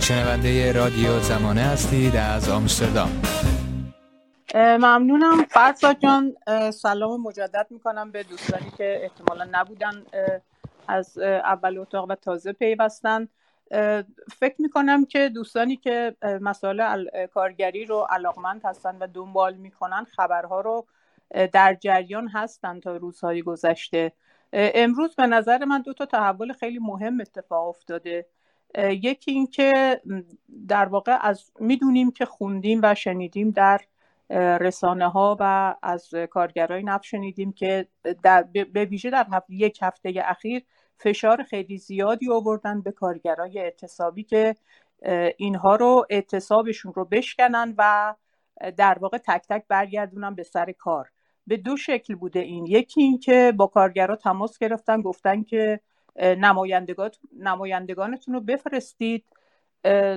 شنونده رادیو زمانه هستید از آمستردام. ممنونم. فرسا جان سلام مجدد می‌کنم به دوستانی که احتمالا نبودن از اول اتاق و تازه پیوستن. فکر می‌کنم که دوستانی که مسائل کارگری رو علاقمند هستن و دنبال می‌کنن خبرها رو در جریان هستن تا روزهای گذشته. امروز به نظر من دو تا تحول خیلی مهم اتفاق افتاده. یکی اینکه در واقع از می‌دونیم که خوندیم و شنیدیم در رسانه ها و از کارگرای نفت شنیدیم که در به ویژه در یک هفته اخیر فشار خیلی زیادی آوردن به کارگرای اعتصابی که اینها رو اعتصابشون رو بشکنن و در واقع تک تک برگردونن به سر کار. به دو شکل بوده این. یکی این که با کارگرا تماس گرفتن گفتن که نمایندگانتون رو بفرستید.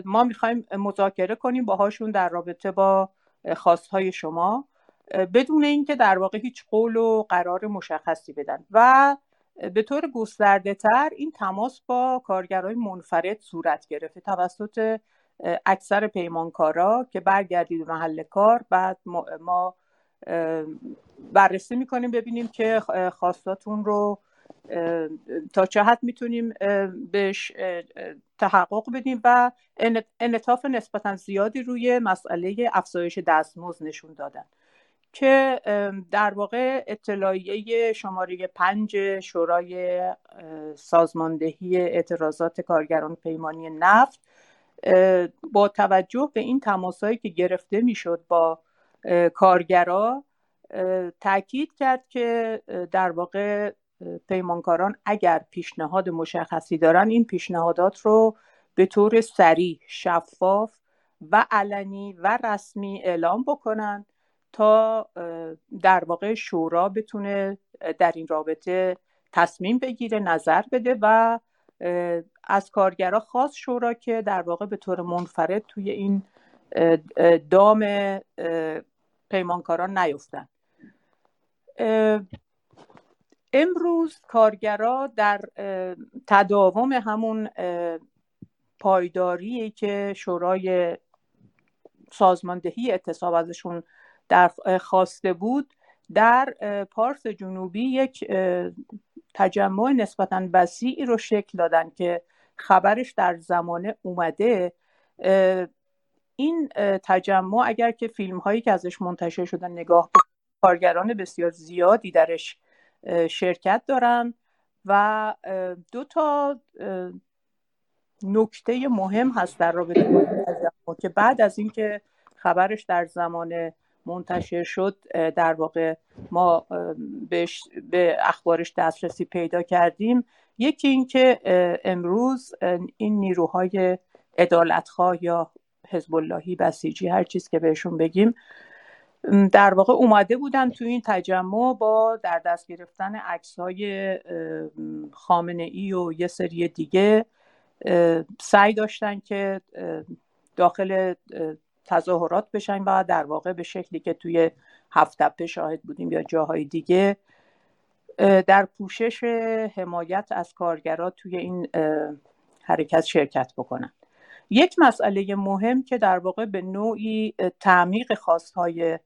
ما می‌خوایم مذاکره کنیم باهاشون در رابطه با خواستهای شما بدون اینکه در واقع هیچ قول و قرار مشخصی بدن. و به طور گسترده تر این تماس با کارگرای منفرد صورت گرفته توسط اکثر پیمانکارا که برگردید محل کار. بعد ما بررسی می‌کنیم ببینیم که خواستاتون رو تا چه حد می‌تونیم بهش تحقق بدیم و انطاف نسبتا زیادی روی مسئله افزایش دستمزد نشون دادن. که در واقع اطلاعیه شماره پنج شورای سازماندهی اعتراضات کارگران پیمانی نفت با توجه به این تماسهایی که گرفته می‌شد با کارگرا تاکید کرد که در واقع پیمانکاران اگر پیشنهاد مشخصی دارن این پیشنهادات رو به طور سریع شفاف و علنی و رسمی اعلام بکنن تا در واقع شورا بتونه در این رابطه تصمیم بگیره نظر بده و از کارگرا خواست شورا که در واقع به طور منفرد توی این دام پیمانکاران نیفتن. امروز کارگرا در تداوم همون پایداری که شورای سازماندهی اعتصاب ازشون در خواسته بود در پارس جنوبی یک تجمع نسبتا وسیعی رو شکل دادن که خبرش در زمانه اومده. این تجمع اگر که فیلم هایی که ازش منتشر شدن نگاه کارگران بسیار زیادی درش شرکت دارن و دو تا نکته مهم هست در رابطه با که بعد از اینکه خبرش در زمان منتشر شد در واقع ما به اخبارش دسترسی پیدا کردیم. یکی اینکه امروز این نیروهای عدالتخواه یا حزب اللهی بسیجی هر چیز که بهشون بگیم در واقع اومده بودن تو این تجمع با در دست گرفتن عکس های خامنه ای و یه سری دیگه سعی داشتن که داخل تظاهرات بشن و در واقع به شکلی که توی هفت شاهد بودیم یا جاهای دیگه. در پوشش حمایت از کارگرات توی این حرکت شرکت بکنن. یک مسئله مهم که در واقع به نوعی تعمیق خواستهای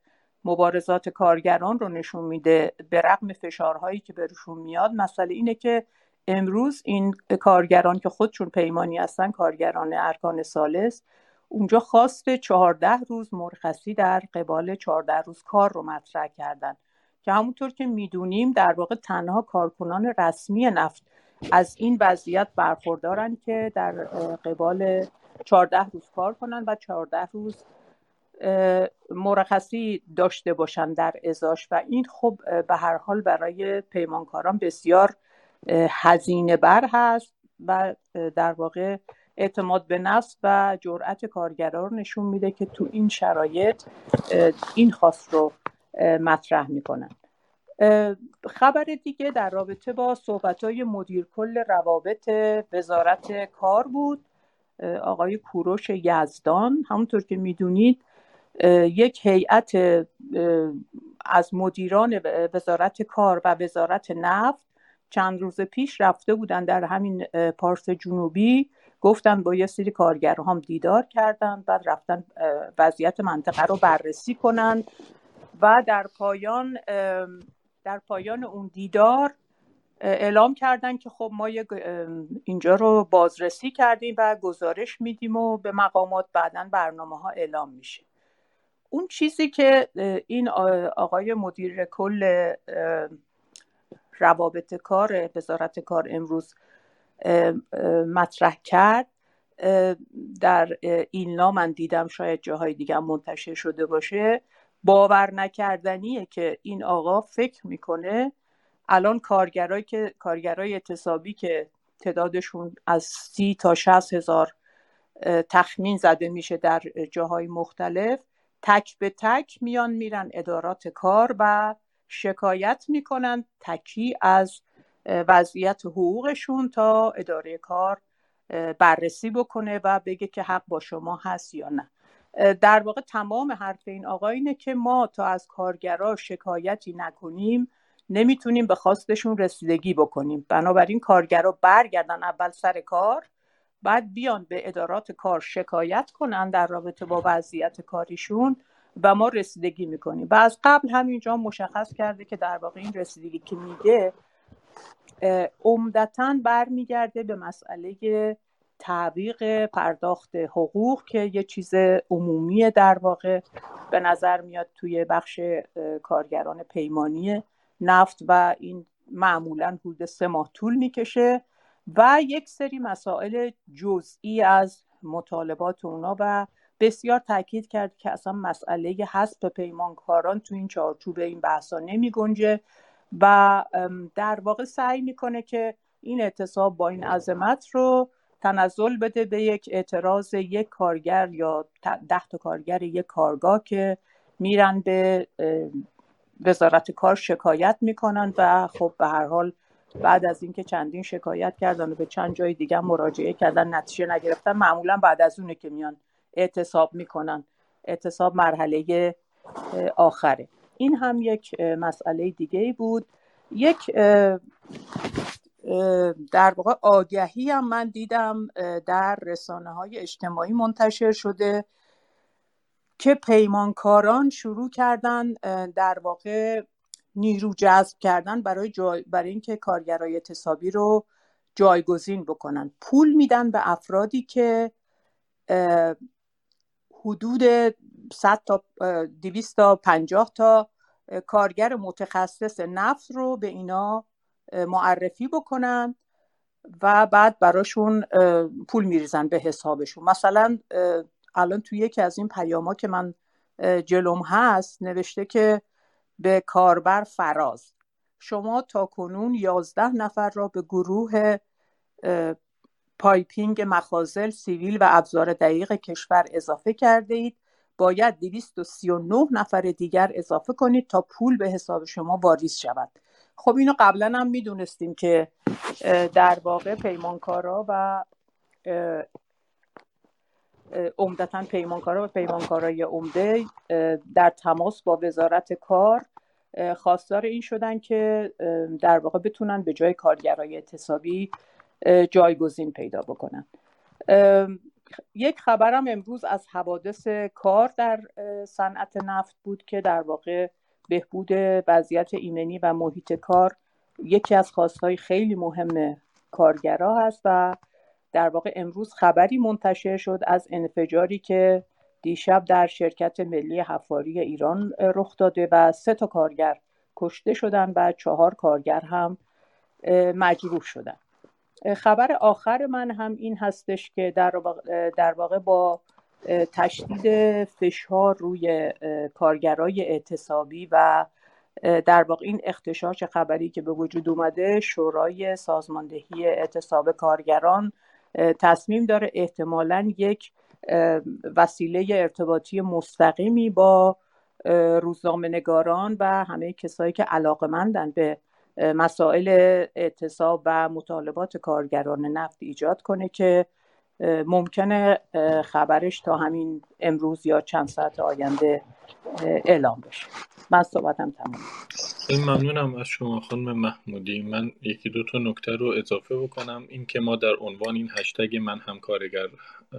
مبارزات کارگران رو نشون میده به رغم فشارهایی که برشون میاد. مسئله اینه که امروز این کارگران که خودشون پیمانی هستن کارگران ارکان سالس اونجا خواست چهارده روز مرخصی در قبال چهارده روز کار رو مطرح کردن. که همونطور که می‌دونیم در واقع تنها کارکنان رسمی نفت از این وضعیت برخوردارن که در قبال چهارده روز کار کنن و چهارده روز مرخصی داشته باشن در ازاش و این خب به هر حال برای پیمانکاران بسیار هزینه بر هست و در واقع اعتماد به نفس و جرأت کارگران رو نشون میده که تو این شرایط این خواست رو مطرح می‌کنن. خبر دیگه در رابطه با صحبت های مدیر کل روابط وزارت کار بود. آقای کوروش یزدان همونطور که می‌دونید یک هیئت از مدیران وزارت کار و وزارت نفت چند روز پیش رفته بودن در همین پارس جنوبی گفتن با یه سری کارگرها هم دیدار کردن بعد رفتن وضعیت منطقه رو بررسی کنن و در پایان در پایان اون دیدار اعلام کردن که خب ما اینجا رو بازرسی کردیم و گزارش میدیم و به مقامات بعدا برنامه ها اعلام میشه. اون چیزی که این آقای مدیر کل روابط کار وزارت کار امروز مطرح کرد در ایلنا من دیدم شاید جاهای دیگه منتشر شده باشه. باور نکردنیه که این آقا فکر می‌کنه الان کارگرای که کارگرای اعتصابی که تعدادشون از سی تا شست هزار تخمین زده میشه در جاهای مختلف تک به تک میان میرن ادارات کار و شکایت می‌کنن تکی از وضعیت حقوقشون تا اداره کار بررسی بکنه و بگه که حق با شما هست یا نه. در واقع تمام حرف این آقا اینه که ما تا از کارگرا شکایتی نکنیم نمی‌تونیم به خواستشون رسیدگی بکنیم. بنابراین کارگرا برگردن اول سر کار بعد بیان به ادارات کار شکایت کنن در رابطه با وضعیت کاریشون و ما رسیدگی می‌کنیم. و از قبل همینجا مشخص کرده که در واقع این رسیدگی که میگه عمدتا برمیگرده به مسئله تعویق پرداخت حقوق که یه چیز عمومی در واقع. به نظر میاد توی بخش کارگران پیمانی نفت و این معمولا حدود سه ماه طول می‌کشه. و یک سری مسائل جزئی از مطالبات اونا و بسیار تاکید کرد که اصلا مسئله حسب پیمانکاران تو این چارچوب این بحثا نمی گنجه و در واقع سعی می‌کنه که این اعتصاب با این عظمت رو تنزل بده به یک اعتراض یک کارگر یا ده تا کارگر یک کارگاه که میرن به وزارت کار شکایت می‌کنن و خب به هر حال بعد از اینکه چندین شکایت کردن و به چند جای دیگه مراجعه کردن نتیجه نگرفتن معمولا بعد از اونه که میان اعتصاب می‌کنن اعتصاب مرحله آخره. این هم یک مسئله دیگه بود. یک در واقع آگهی هم من دیدم در رسانه های اجتماعی منتشر شده که پیمانکاران شروع کردن در واقع نیرو جذب کردن برای, جای برای اینکه کارگرای اعتصابی رو جایگزین بکنن. پول میدن به افرادی که حدود 100 تا 200 تا 50 تا کارگر متخصص نفت رو به اینا معرفی بکنن و بعد براشون پول میریزن به حسابشون. مثلا الان توی یکی از این پیاما که من جلوم هست نوشته که به کاربر فراز. شما تا کنون یازده نفر را به گروه piping مخازن civil و ابزار دقیق کشور اضافه کرده اید. باید 239 نفر دیگر اضافه کنید تا پول به حساب شما واریز شود. خب اینو قبلا هم می‌دونستیم که در واقع پیمانکارا و عمدتا پیمانکارا و پیمانکارای عمده در تماس با وزارت کار خواستار این شدن که در واقع بتونن به جای کارگرای اعتصابی جایگزین پیدا بکنن. یک خبرم امروز از حوادث کار در صنعت نفت بود که در واقع بهبود وضعیت ایمنی و محیط کار یکی از خواستهای خیلی مهم کارگرا هست و در واقع امروز خبری منتشر شد از انفجاری که دیشب در شرکت ملی حفاری ایران رخ داده و سه تا کارگر کشته شدن و چهار کارگر هم مجروح شدن. خبر آخر من هم این هستش که در واقع, با تشدید فشار روی کارگرای اعتصابی و در واقع این اختشاش خبری که به وجود اومده شورای سازماندهی اعتصاب کارگران تصمیم داره احتمالا یک وسیله ارتباطی مستقیمی با روزنامه نگاران و همه کسایی که علاقمندن به مسائل اعتصاب و مطالبات کارگران نفت ایجاد کنه که ممکنه خبرش تا همین امروز یا چند ساعت آینده اعلام بشه. من صحبتم تمام این ممنونم از شما خانم محمودی. من یکی دو تا نکته رو اضافه بکنم. این که ما در عنوان این هشتگ من هم کارگر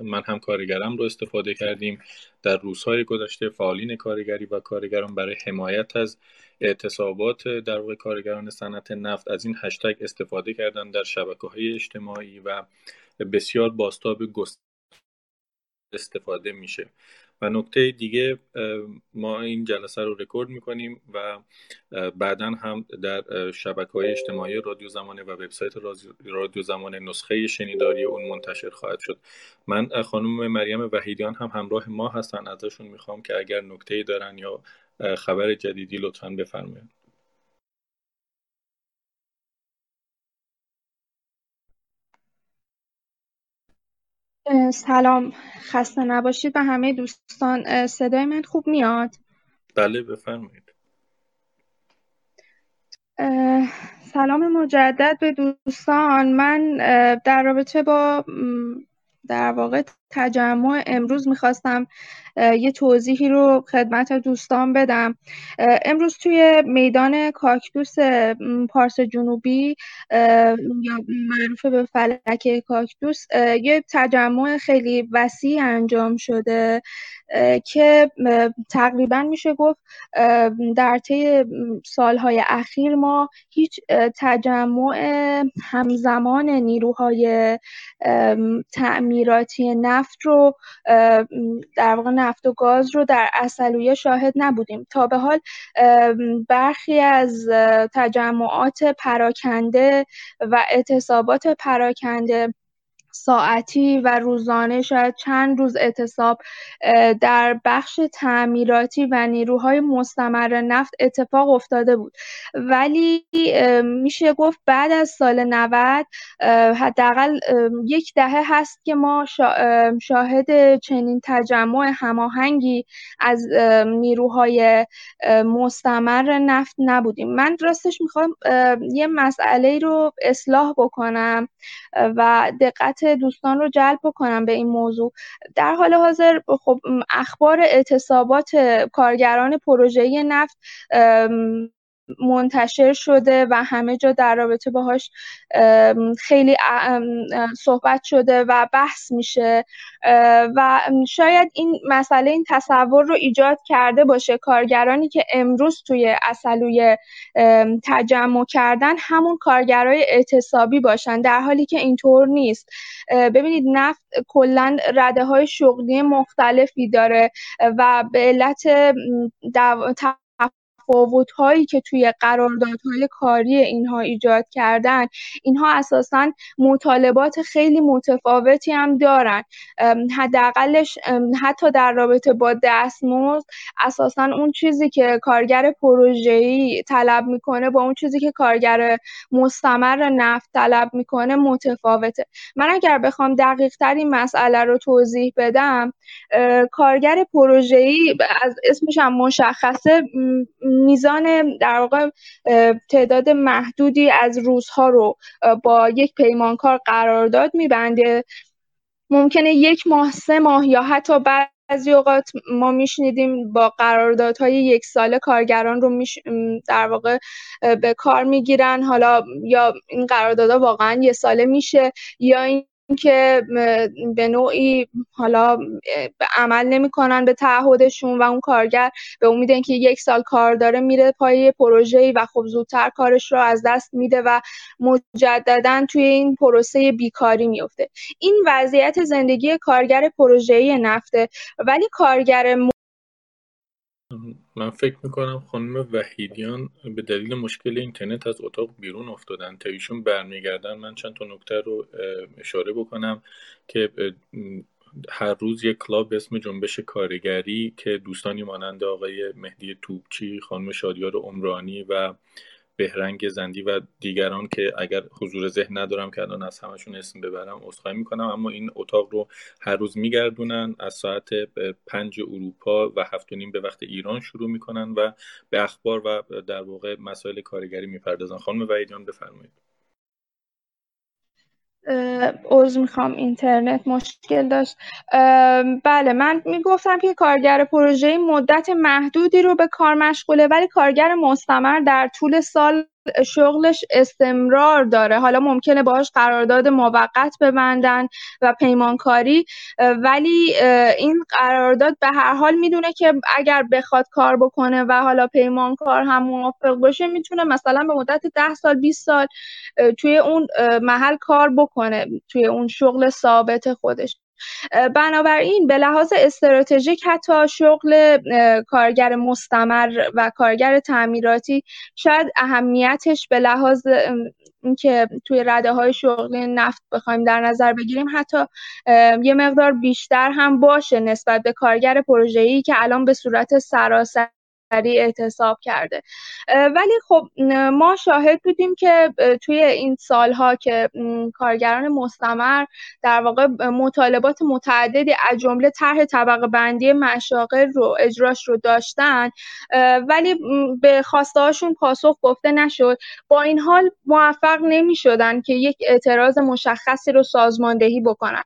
من هم کارگرم رو استفاده کردیم. در روزهای گذشته فعالین کارگری و کارگران برای حمایت از اعتصابات در واقع کارگران صنعت نفت از این هشتگ استفاده کردن در شبکه های اجتماعی و بسیار باستاب گست استفاده میشه. و نکته دیگه ما این جلسه رو رکورد می‌کنیم و بعدا هم در شبکه های اجتماعی رادیو زمانه و وبسایت رادیو زمانه نسخه شنیداری اون منتشر خواهد شد. من خانم مریم وحیدیان هم همراه ما هستن. ازشون می‌خوام که اگر نکته دارن یا خبر جدیدی لطفا بفرمایید. سلام خسته نباشید به همه دوستان صدای من خوب میاد؟ بله بفرمایید. سلام مجدد به دوستان. من در رابطه با در واقع تجمع امروز می‌خواستم یه توضیحی رو خدمت دوستان بدم. امروز توی میدان کاکتوس پارس جنوبی یا معروف به فلک کاکتوس یه تجمع خیلی وسیع انجام شده. که تقریبا میشه گفت در طی سالهای اخیر ما هیچ تجمع همزمان نیروهای تعمیراتی نفت رو در واقع نفت و گاز رو در اصلویه شاهد نبودیم. تا به حال برخی از تجمعات پراکنده و اعتصابات پراکنده ساعتی و روزانه شاید چند روز اعتصاب در بخش تعمیراتی و نیروهای مستمر نفت اتفاق افتاده بود. ولی میشه گفت بعد از سال 90 حداقل یک دهه هست که ما شاهد چنین تجمع هماهنگی از نیروهای مستمر نفت نبودیم. من راستش می‌خوام یه مسئله رو اصلاح بکنم و دقت دوستان رو جلب بکنم به این موضوع. در حال حاضر خب اخبار اعتصابات کارگران پروژه‌ای نفت منتشر شده و همه جا در رابطه باهاش خیلی صحبت شده و بحث میشه و شاید این مسئله این تصور رو ایجاد کرده باشه. کارگرانی که امروز توی اصلوی تجمع کردن همون کارگرای اعتصابی باشن در حالی که اینطور نیست. ببینید نفت کلا رده های شغلی مختلفی داره و به علت هایی که توی قراردادهای کاری اینها ایجاد کردن. اینها اساسا مطالبات خیلی متفاوتی هم دارن. حداقلش حتی در رابطه با دستمزد اساسا اون چیزی که کارگر پروژه‌ای طلب می‌کنه با اون چیزی که کارگر مستمر نفت طلب می‌کنه متفاوته. من اگر بخوام دقیق تر این مسئله رو توضیح بدم کارگر پروژه‌ای از اسمش هم مشخصه میزان در واقع تعداد محدودی از روزها رو با یک پیمانکار قرارداد میبنده. ممکنه یک ماه سه ماه یا حتی بعضی اوقات ما میشنیدیم با قراردادهای یک ساله کارگران رو میش... در واقع به کار می‌گیرن. حالا یا این قراردادها واقعا یه ساله میشه یا این که به نوعی حالا عمل نمی‌کنن به تعهدشون و اون کارگر به امید اینکه یک سال کار داره میره پای پروژه‌ای و خب زودتر کارش رو از دست میده و مجددا توی این پروسه بیکاری میفته این وضعیت زندگی کارگر پروژه‌ای نفته. ولی کارگر من فکر می‌کنم خانم وحیدیان به دلیل مشکل اینترنت از اتاق بیرون افتادن. تا ایشون برمیگردن من چند تا نکته رو اشاره بکنم که هر روز یک کلاب به اسم جنبش کارگری که دوستانی مانند آقای مهدی توبچی خانم شادیار عمرانی و بهرنگ زندی و دیگران که اگر حضور ذهن ندارم که الان از همشون اسم ببرم عذرخواهی می‌کنم. اما این اتاق رو هر روز میگردونن. از ساعت پنج اروپا و هفت و نیم به وقت ایران شروع می‌کنن و به اخبار و در واقع مسائل کارگری می‌پردازن. خانم وحیدیان بفرمایید. عوض می‌خوام اینترنت مشکل داشت. بله من می‌گفتم که کارگر پروژه مدت محدودی رو به کار مشغوله ولی کارگر مستمر در طول سال شغلش استمرار داره. حالا ممکنه باهاش قرارداد موقت ببندن و پیمانکاری ولی این قرارداد به هر حال می‌دونه که اگر بخواد کار بکنه و حالا پیمانکار هم موافق باشه می‌تونه مثلا به مدت ده سال 20 سال توی اون محل کار بکنه توی اون شغل ثابت خودش. بنابراین به لحاظ استراتژیک حتی شغل کارگر مستمر و کارگر تعمیراتی شاید اهمیتش به لحاظ اینکه توی رده های شغلی نفت بخوایم در نظر بگیریم حتی یه مقدار بیشتر هم باشه نسبت به کارگر پروژه‌ای که الان به صورت سراسر اعتصاب کرده. ولی خب ما شاهد بودیم که توی این سالها که کارگران مستمر در واقع مطالبات متعددی از جمله طرح طبقه بندی مشاغل رو اجراش رو داشتن ولی به خواسته هاشون پاسخ گفته نشد. با این حال موفق نمی شدن که یک اعتراض مشخصی رو سازماندهی بکنن.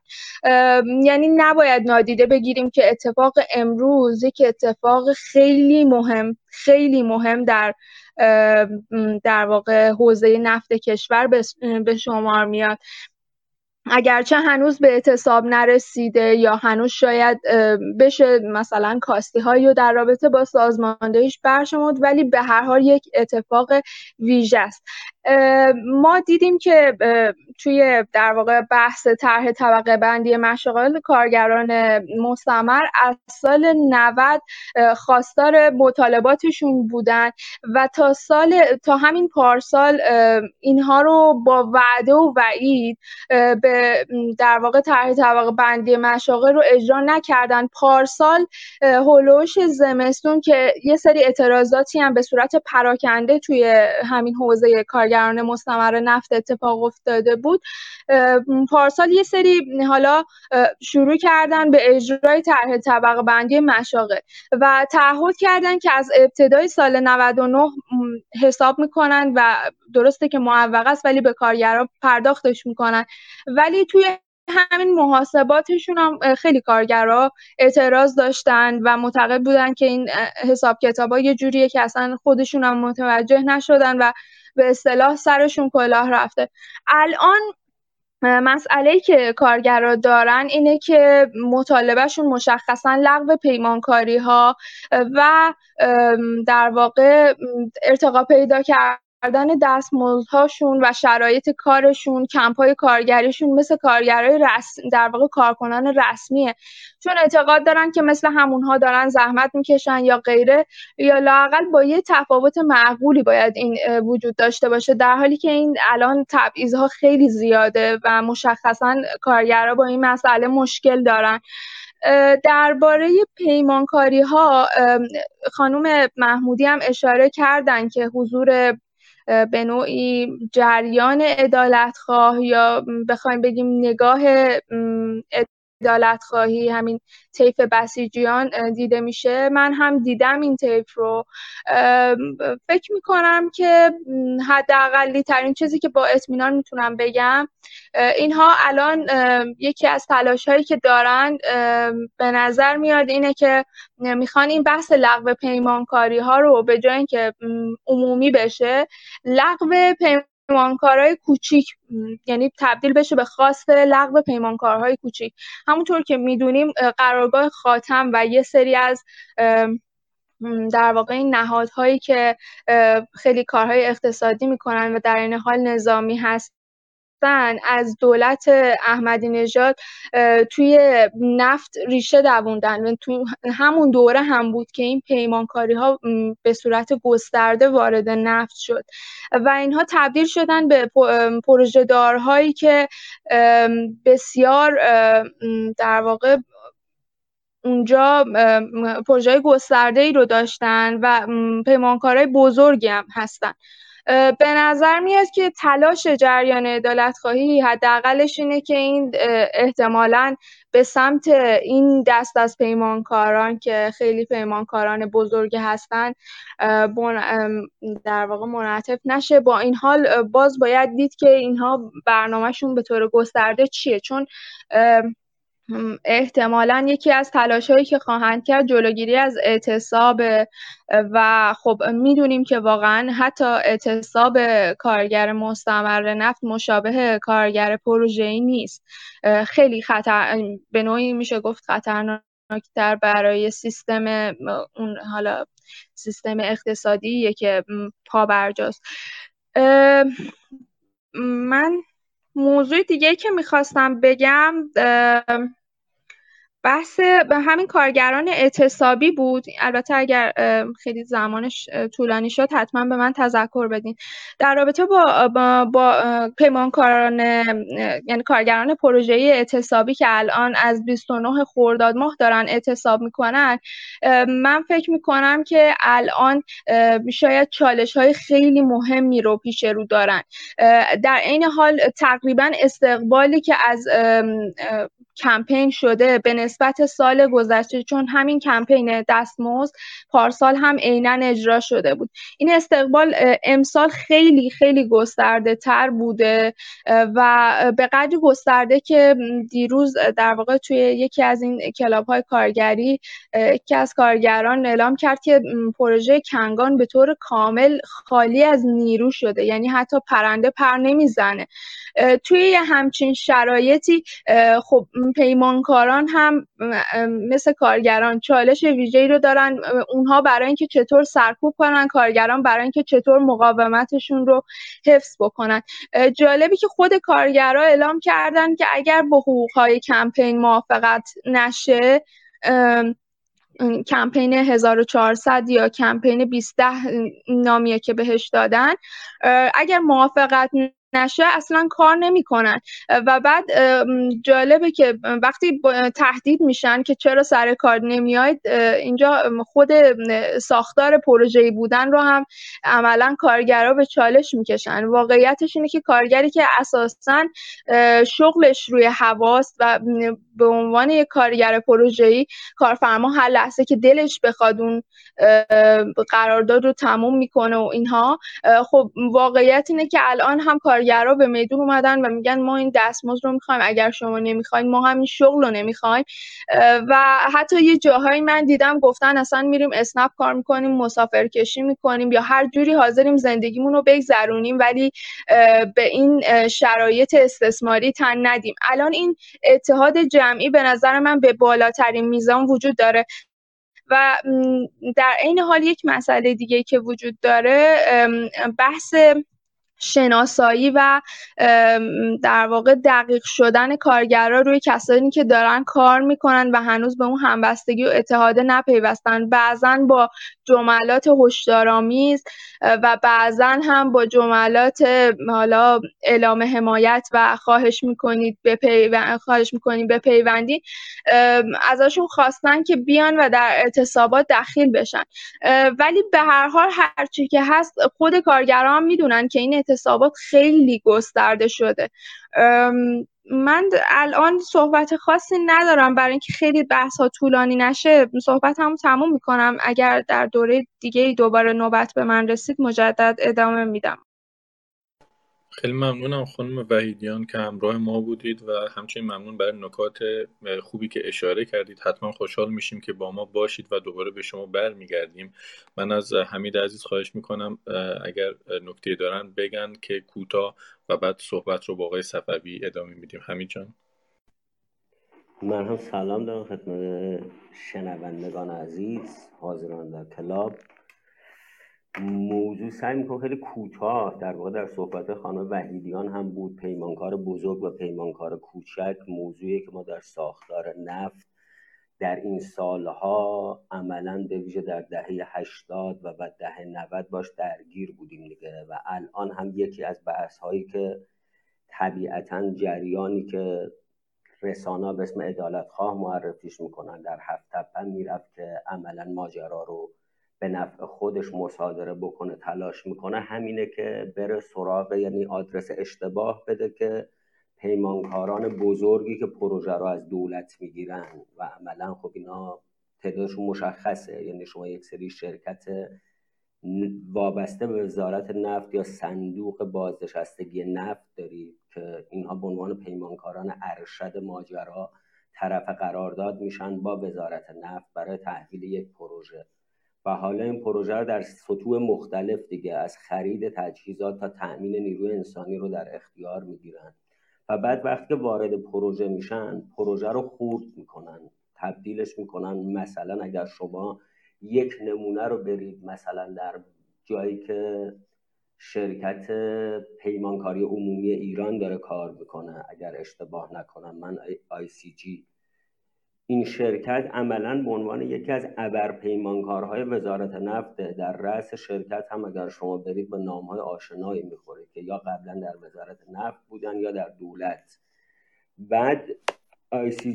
یعنی نباید نادیده بگیریم که اتفاق امروز یک اتفاق خیلی مهم مهم خیلی مهم در در واقع حوزه نفت کشور به شمار میاد. اگرچه هنوز به اعتصاب نرسیده یا هنوز شاید بشه مثلا کاستی هایی رو در رابطه با سازماندهیش برشمرد ولی به هر حال یک اتفاق ویژه است. ما دیدیم که توی در واقع بحث طرح طبقه بندی مشاغل کارگران مستمر از سال 90 خواستار مطالباتشون بودن و تا سال تا همین پارسال اینها رو با وعده و وعید به در واقع طرح طبقه بندی مشاغل رو اجرا نکردن. پارسال هولوش زمستون که یه سری اعتراضاتی هم به صورت پراکنده توی همین حوزه کارگر کارگران مستمر نفت اتفاق افتاده بود پارسال یه سری حالا شروع کردن به اجرای طرح طبقه بندی مشاغل و تعهد کردن که از ابتدای سال 99 حساب می‌کنن و درسته که معوق است ولی به کارگران پرداختش می‌کنن. ولی توی همین محاسباتشون هم خیلی کارگرا اعتراض داشتن و معتقد بودن که این حساب کتاب ها یه جوریه که اصلا خودشون هم متوجه نشدن و به اصطلاح سرشون کلاه رفته. الان مسئله که کارگرا دارن اینه که مطالبهشون مشخصا لغو پیمانکاری ها و در واقع ارتقا پیدا کرد کردن دستمزدهاشون و شرایط کارشون کمپای کارگریشون مثل کارگرای رسم در واقع کارکنان رسمیه. چون اعتقاد دارن که مثل همونها دارن زحمت می‌کشن یا غیره یا لاقل با یه تفاوت معقولی باید این وجود داشته باشه. در حالی که این الان تبعیضها خیلی زیاده و مشخصا کارگرها با این مسئله مشکل دارن. درباره پیمانکاری ها خانم محمودی هم اشاره کردن که حضور به نوعی جریان ادالتخواه یا بخوایم بگیم نگاه عدالت خواهی همین طیف بسیجیان دیده میشه. من هم دیدم این طیف رو. فکر می‌کنم که حداقلی ترین چیزی که با اطمینان می‌تونم بگم اینها الان یکی از تلاش هایی که دارن به نظر میاد اینه که می‌خوان این بحث لغو پیمانکاری ها رو به جای اینکه عمومی بشه لغو پیمان پیمانکارهای کوچیک یعنی تبدیل بشه به خواست لغو پیمانکارهای کوچیک. همونطور که می‌دونیم قرارگاه خاتم و یه سری از در واقع این نهادهایی که خیلی کارهای اقتصادی می‌کنن و در این حال نظامی هست از دولت احمدی نژاد توی نفت ریشه دووندن. و توی همون دوره هم بود که این پیمانکاری ها به صورت گسترده وارد نفت شد. و اینها تبدیل شدن به پروژه دارهایی که بسیار در واقع اونجا پروژه گسترده ای رو داشتن و پیمانکارای بزرگی هم هستن. به نظر میاد که تلاش جریان عدالت خواهی حداقلش اینه که این احتمالا به سمت این دست از پیمانکاران که خیلی پیمانکاران بزرگی هستن در واقع منعطف نشه. با این حال باز باید دید که اینها برنامهشون به طور گسترده چیه. چون احتمالا یکی از تلاشهایی که خواهند کرد جلوگیری از اعتصاب و خب می‌دونیم که واقعا حتی اعتصاب کارگر مستمر نفت مشابه کارگر پروژه‌ای نیست. خیلی خطر به نوعی میشه گفت خطرناکتر برای سیستم اون حالا سیستم اقتصادی که پا برجاست. من موضوع دیگه که می‌خواستم بگم بحث به همین کارگران اعتصابی بود. البته اگر خیلی زمانش طولانی شد حتما به من تذکر بدین. در رابطه با, با, با پیمانکاران یعنی کارگران پروژه اعتصابی که الان از 29 خرداد ماه دارن اعتصاب می‌کنن من فکر می‌کنم که الان شاید چالش های خیلی مهمی رو پیش رو دارن. در این حال تقریبا استقبالی که از کمپین شده به نسبت سال گذشته چون همین کمپین دستمزد پارسال هم عینا اجرا شده بود. این استقبال امسال خیلی خیلی گسترده تر بوده و به قدری گسترده که دیروز در واقع توی یکی از این کلاب های کارگری یکی از کارگران اعلام کرد که پروژه کنگان به طور کامل خالی از نیرو شده یعنی حتی پرنده پر نمی‌زنه. توی همچین شرایطی خب پیمانکاران هم مثل کارگران چالش ویژه‌ای رو دارن. اونها برای اینکه چطور سرکوب کنن کارگران برای اینکه چطور مقاومتشون رو حفظ بکنن. جالبی که خود کارگرها اعلام کردن که اگر با حقوقهای کمپین موافقت نشه کمپین 1400 یا کمپین 20 نامیه که بهش دادن اگر موافقت نشه اصلا کار نمی‌کنن. و بعد جالبه که وقتی تهدید میشن که چرا سر کار نمیاید اینجا خود ساختار پروژه‌ای بودن رو هم عملا کارگرا به چالش می‌کشن. واقعیتش اینه که کارگری که اساسا شغلش روی حواست و به عنوان یک کارگر پروژه‌ای کارفرما هر لحظه که دلش بخواد اون قرارداد رو تموم می‌کنه و اینها خب واقعیت اینه که الان هم کارگرها به میدون اومدن و میگن ما این دستمزد رو می‌خوایم اگر شما نمی‌خواین ما هم این شغل رو نمی‌خوایم. و حتی یه جاهایی من دیدم گفتن اصلا میریم اسنپ کار می‌کنیم مسافر کشی می‌کنیم یا هر جوری حاضریم زندگیمون رو بگذرونیم ولی به این شرایط استثماری تن ندیم. الان این اتحاد جمعی به نظر من به بالاترین میزان وجود داره. و در عین حال یک مسئله دیگه که وجود داره بحث شناسایی و در واقع دقیق شدن کارگرا روی کسانی که دارن کار می‌کنن و هنوز به اون همبستگی و اتحاد نپیوستن. بعضا با جملات هشدارآمیز و بعضا هم با جملات حالا اعلام حمایت و خواهش می‌کنید به خواهش می‌کنید به پیوندی ازشون خواستن که بیان و در اعتصابات دخیل بشن. ولی به هر حال هرچی که هست خود کارگران می‌دونن که این اعتصابات خیلی گسترده شده. من الان صحبت خاصی ندارم. برای اینکه خیلی بحث ها طولانی نشه صحبت هم تموم می‌کنم. اگر در دوره دیگه دوباره نوبت به من رسید مجدد ادامه میدم. خیلی ممنونم خانم وحیدیان که همراه ما بودید و همچنین ممنون برای نکات خوبی که اشاره کردید. حتما خوشحال میشیم که با ما باشید و دوباره به شما برمیگردیم. من از حمید عزیز خواهش می‌کنم اگر نکته دارن بگن که کوتاه و بعد صحبت رو با آقای صفوی ادامه میدیم. حمید جان. من هم سلام دارم خدمت شنوندگان عزیز حاضران در کلاب. موضوع سعی می‌کنم خیلی کوتاه در واقع در صحبت خانم وحیدیان هم بود. پیمانکار بزرگ و پیمانکار کوچک موضوعی که ما در ساختار نفت در این سالها عملا به ویژه در دهه 80 و بعد دهه 90 باش درگیر بودیم دیگه و الان هم یکی از بحث هایی که طبیعتا جریانی که رسانه به اسم ادالت خواه معرفیش می‌کنن در هفت می‌رفت که عملا ماجرا رو به نفع خودش مصادره بکنه تلاش می‌کنه همینه که بره سراغ یعنی آدرس اشتباه بده که پیمانکاران بزرگی که پروژه رو از دولت می‌گیرن و عملا خب اینا تعدادشون مشخصه. یعنی شما یک سری شرکت وابسته به وزارت نفت یا صندوق بازنشستگی نفت دارید که اینها به عنوان پیمانکاران ارشد ماجرا طرف قرارداد میشن با وزارت نفت برای تحویل یک پروژه. و حالا این پروژه رو در سطوح مختلف دیگه از خرید تجهیزات تا تأمین نیروی انسانی رو در اختیار می‌گیرن. و بعد وقتی که وارد پروژه میشن پروژه رو خورد می‌کنن تبدیلش می‌کنن. مثلا اگر شما یک نمونه رو برید مثلا در جایی که شرکت پیمانکاری عمومی ایران داره کار می‌کنه اگر اشتباه نکنم من آی سی جی این شرکت عملا به عنوان یکی از ابرپیمانکارهای وزارت نفت در رأس شرکت هم اگر شما برید به نامهای آشنایی می‌خوره که یا قبلا در وزارت نفت بودن یا در دولت. بعد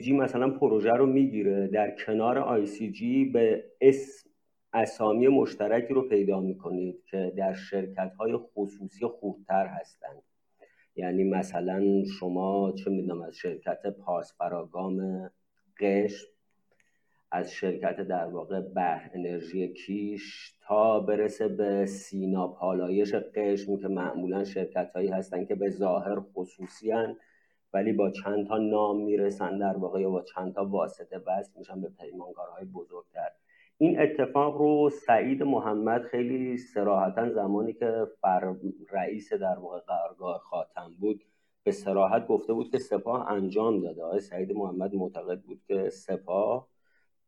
جی مثلا پروژه رو می‌گیره در کنار جی به اسم اسامی مشترکی رو پیدا می‌کنید که در شرکت های خصوصی خوبتر هستند. یعنی مثلا شما چه می‌دونم از شرکت پاس فراگام قشم از شرکت در واقع بحر انرژی کیش تا برسه به سینا پالایش قشم که معمولا شرکت هایی هستن که به ظاهر خصوصی هن ولی با چند تا نام می‌رسن در واقع یا با چند تا واسطه وصل میشن به پیمانکارهای بزرگتر. این اتفاق رو سعید محمد خیلی سراحتا زمانی که بر رئیس در واقع قرارگاه خاتم بود به سراحت گفته بود که سپاه انجام داده. آقای سعید محمد معتقد بود که سپاه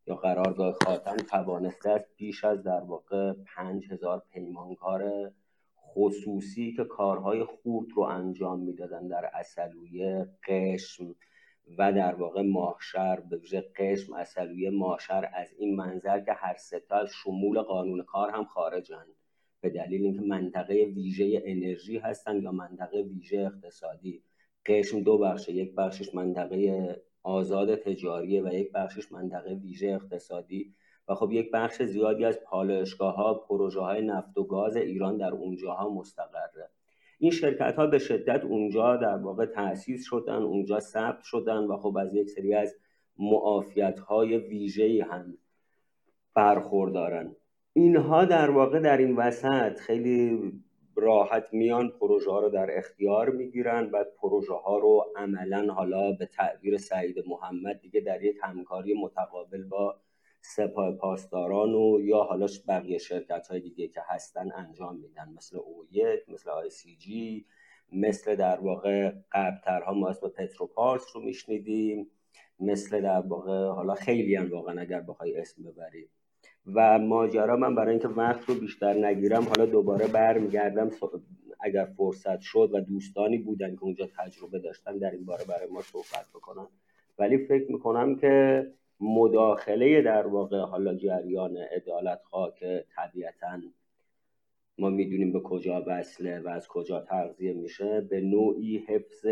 یا قرارگاه خاتم توانسته است بیش از در واقع پنج هزار پیمانکار خصوصی که کارهای خورد رو انجام می‌دادن در اصلویه قشم و در واقع ماهشر به ویژه قشم اصلویه ماهشر از این منظر که هر ستا شمول قانون کار هم خارجن به دلیل اینکه منطقه ویژه انرژی هستن یا منطقه ویژه اقتصادی. قشم دو بخشه یک بخشش منطقه آزاد تجاریه و یک بخشش منطقه ویژه اقتصادی. و خب یک بخش زیادی از پالایشگاه ها پروژه های نفت و گاز ایران در اونجاها مستقره. این شرکت ها به شدت اونجا در واقع تأسیس شدن اونجا ثبت شدن و خب از یک سری از معافیت های ویژه هم برخوردارن. اینها در واقع در این وسط خیلی راحت میان پروژه ها رو در اختیار می‌گیرن و پروژه ها رو عملا حالا به تعبیر سعید محمد دیگه در یک همکاری متقابل با سپاه پاسداران و یا حالا بقیه شرکت های دیگه که هستن انجام میدن. مثل او یک مثل آی سی جی مثل در واقع قبلترها ما اسم پتروپارس رو میشنیدیم مثل در واقع حالا خیلی هم واقعا اگر بخوای اسم ببرید و ماجرا من برای اینکه وقت رو بیشتر نگیرم حالا دوباره برمیگردم اگر فرصت شد و دوستانی بودن که اونجا تجربه داشتن در این باره برای ما صحبت بکنن. ولی فکر می‌کنم که مداخله در واقع حالا جریان عدالت خواه که طبیعتا ما می‌دونیم به کجا وصله و از کجا تغذیه میشه. به نوعی حفظ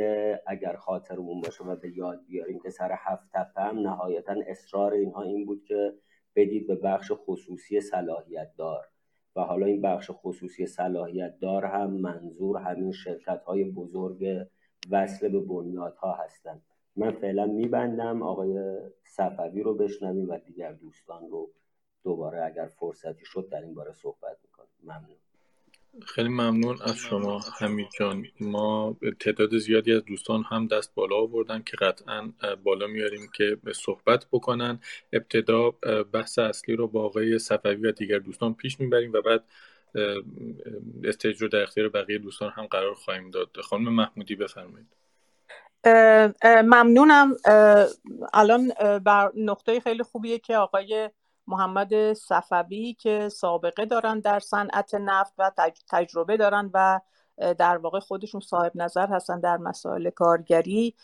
اگر خاطرمون باشه و به یاد بیاریم که سر هفت هم نهایتا اصرار اینها این بود که بدید به بخش خصوصی صلاحیت دار و حالا این بخش خصوصی صلاحیت دار هم منظور همین شرکت های بزرگ وصل به بنیادها هستند. من فعلا میبندم آقای صفوی رو بشنویم و دیگر دوستان رو دوباره اگر فرصتی شد در این باره صحبت می‌کنیم. ممنون. خیلی ممنون از شما حمید جان. ما تعداد زیادی از دوستان هم دست بالا آوردن که قطعا بالا میاریم که صحبت بکنن. ابتدا بحث اصلی رو با آقای صفوی و دیگر دوستان پیش می‌بریم و بعد استیج رو در اختیار بقیه دوستان هم قرار خواهیم داد. خانم محمودی بفرمایید. ممنونم. الان بر نقطه خیلی خوبیه که آقای محمد صفوی که سابقه دارن در صنعت نفت و تجربه دارن و در واقع خودشون صاحب نظر هستن در مسائل کارگری.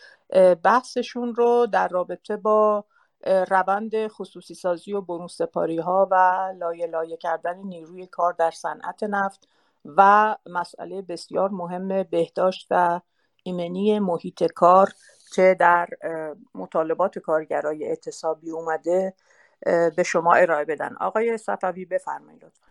بحثشون رو در رابطه با روند خصوصی سازی و برون سپاری ها و لایه لایه کردن نیروی کار در صنعت نفت و مسئله بسیار مهم بهداشت و ایمنی محیط کار که در مطالبات کارگرای اعتصابی اومده به شما ارائه بدن. آقای صفوی بفرمایید لطفا.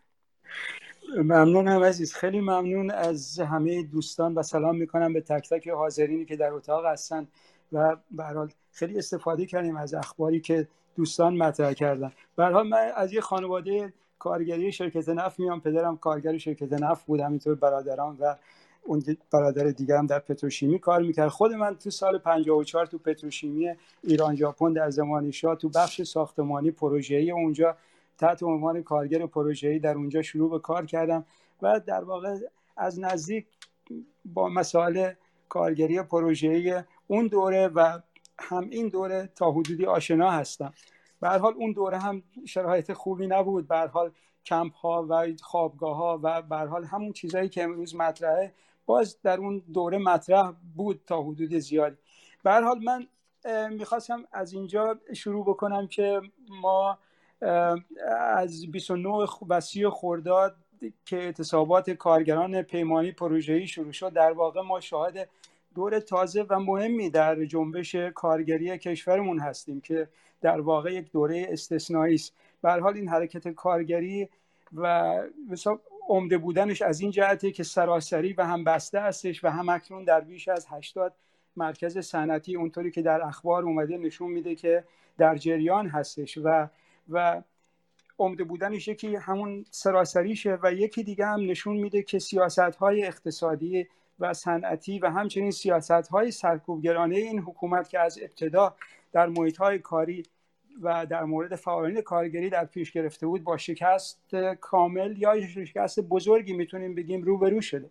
ممنونم عزیز. خیلی ممنون از همه دوستان و سلام می‌کنم به تک تک حاضرینی که در اتاق هستن و به خیلی استفاده کردیم از اخباری که دوستان مطرح کردن. به حال من از یه خانواده کارگری شرکت نفت میام. پدرم کارگر شرکت نفت بود همینطور برادران و اون برادر دیگرم در پتروشیمی کار می‌کرد. خود من تو سال 54 تو پتروشیمی ایران ژاپن در زمانی شاه تو بخش ساختمانی پروژه‌ای اونجا تحت عنوان کارگر پروژه‌ای در اونجا شروع به کار کردم و در واقع از نزدیک با مسائل کارگری پروژه‌ای اون دوره و هم این دوره تا حدودی آشنا هستم. به حال اون دوره هم شرایط خوبی نبود. به حال کمپ ها و خوابگاه ها و به حال همون چیزهایی که امروز مطرحه باز در اون دوره مطرح بود تا حدود زیادی. به حال من می‌خواستم از اینجا شروع بکنم که ما از 29 و 30 خرداد که اعتصابات کارگران پیمانی پروژه‌ای شروع شد در واقع ما شاهد دور تازه و مهمی در جنبش کارگری کشورمون هستیم که در واقع یک دوره استثنایی است. به حال این حرکت کارگری و عمده بودنش از این جهته که سراسری و هم بسته هستش و هم اکنون در بیش از 80 مرکز صنعتی اونطوری که در اخبار اومده نشون میده که در جریان هستش و و عمده بودنش یکی همون سراسریشه و یکی دیگه هم نشون میده که سیاست های اقتصادی و صنعتی و همچنین سیاست های سرکوبگرانه این حکومت که از ابتدا در محیط های کاری و در مورد فعالین کارگری در پیش گرفته بود با شکست کامل یا شکست بزرگی می‌تونیم بگیم روبرو شده.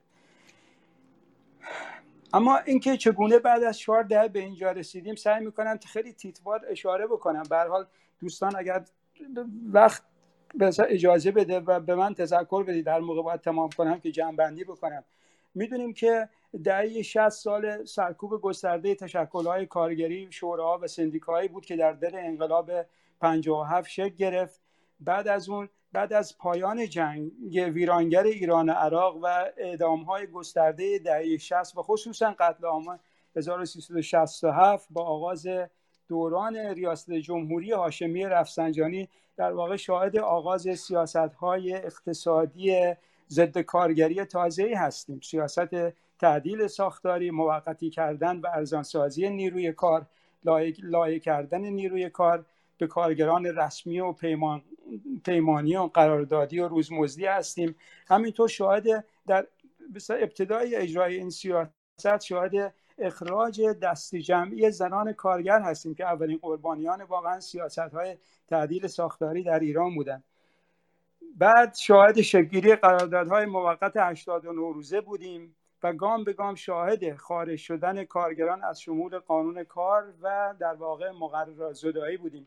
اما اینکه چگونه بعد از چهار دهه به اینجا رسیدیم سعی می‌کنم خیلی تیتوار اشاره بکنم. به حال دوستان اگر وقت اجازه بده و به من تذکر بدید در موقع باید تمام کنم که جمع بندی بکنم. می‌دونیم که دهه 60 سال سرکوب گسترده تشکل‌های کارگری شوراها و سندیکاهایی بود که در دل انقلاب 57 شکل گرفت. بعد از اون بعد از پایان جنگ ویرانگر ایران عراق و اعدام‌های گسترده دهه 60 و خصوصا قتل عام 1367 با آغاز دوران ریاست جمهوری هاشمی رفسنجانی در واقع شاهد آغاز سیاست‌های اقتصادی ضد کارگری تازه‌ای هستیم. سیاست تعدیل ساختاری موقتی کردن و ارزانسازی نیروی کار لایه کردن نیروی کار به کارگران رسمی و پیمان پیمانی و قراردادی و روزمزدی هستیم. همینطور شاهد در ابتدای اجرای این سیاست شاهد اخراج دست جمعی زنان کارگر هستیم که اولین قربانیان واقعا سیاست های تعدیل ساختاری در ایران بودند بعد شاهد شگیری قراردادهای موقت 89 روزه بودیم و گام به گام شاهد خارج شدن کارگران از شمول قانون کار و در واقع مقرر زدایی بودیم.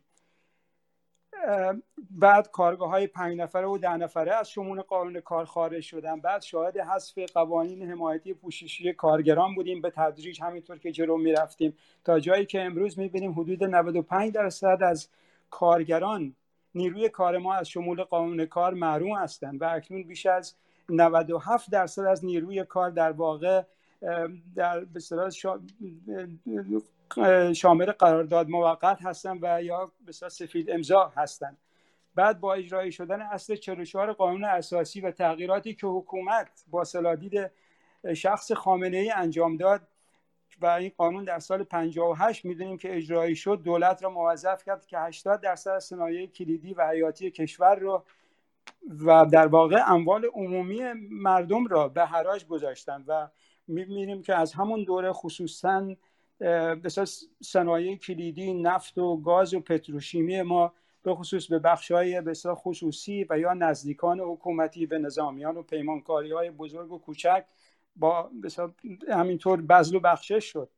بعد کارگاه های پنج نفره و ده نفره از شمول قانون کار خارج شدن. بعد شاهد حذف قوانین حمایتی پوششی کارگران بودیم. به تدریج همینطور که جلو می‌رفتیم. تا جایی که امروز می‌بینیم حدود 95 درصد از کارگران نیروی کار ما از شمول قانون کار محروم هستند و اکنون بیش از 97 درصد از نیروی کار در واقع در به شامل قرارداد موقت هستن و یا به سفید امضا هستند. بعد با اجرایی شدن اصل 44 قانون اساسی و تغییراتی که حکومت با سلادید شخص خامنه ای انجام داد و این قانون در سال 58 می‌دونیم که اجرایی شد دولت را موظف کرد که 80 درصد صنایع کلیدی و حیاتی کشور رو و در واقع اموال عمومی مردم را به حراج گذاشتن و می‌بینیم که از همون دوره خصوصا بسیار صنایع کلیدی نفت و گاز و پتروشیمی ما به خصوص به بخش های بسیار خصوصی و یا نزدیکان حکومتی به نظامیان و پیمانکاری های بزرگ و کوچک با همینطور بزل و بخشش شد.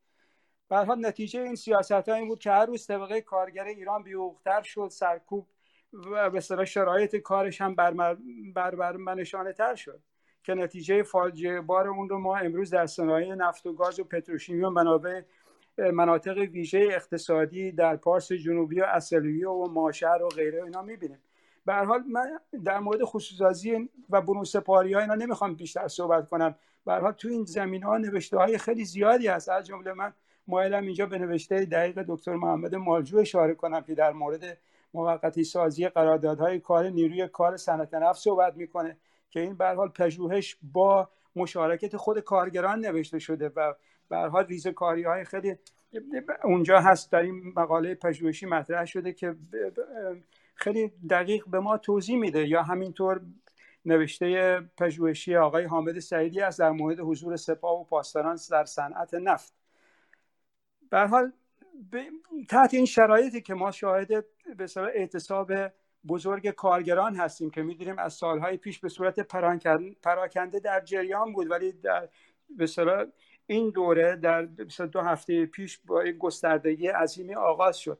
به نتیجه این سیاست ها این بود که هر روز طبقه کارگر ایران بیوقتر شد سرکوب و به شرایط کارش هم بر, بر, بر تر شد که نتیجه فاجعه بار اون رو ما امروز در صنایع نفت و گاز و پتروشیمی و منابع مناطق ویژه اقتصادی در پارس جنوبی و اصلیه و ماشهر و غیره اینا می‌بینیم. به حال من در مورد خصوصی و برون سپاری ها اینا نمی‌خوام بیشتر صحبت کنم. حال تو این زمین ها نوشته های خیلی زیادی هست. از جمله من مایلم اینجا به نوشته دقیق دکتر محمد مالجو اشاره کنم که در مورد موقتی سازی قراردادهای کار نیروی کار صنعت نفت صحبت می‌کنه که این به حال پژوهش با مشارکت خود کارگران نوشته شده و به حال ریزکاری های خیلی اونجا هست. در این مقاله پژوهشی مطرح شده که خیلی دقیق به ما توضیح میده یا همینطور نوشته پژوهشی آقای حامد سعیدی است در مورد حضور سپاه و پاسداران در صنعت نفت. به حال تحت این شرایطی که ما شاهد به اعتصاب بزرگ کارگران هستیم که می‌دونیم از سالهای پیش به صورت پراکنده در جریان بود ولی در به این دوره در دو هفته پیش با یک گستردگی عظیمی آغاز شد.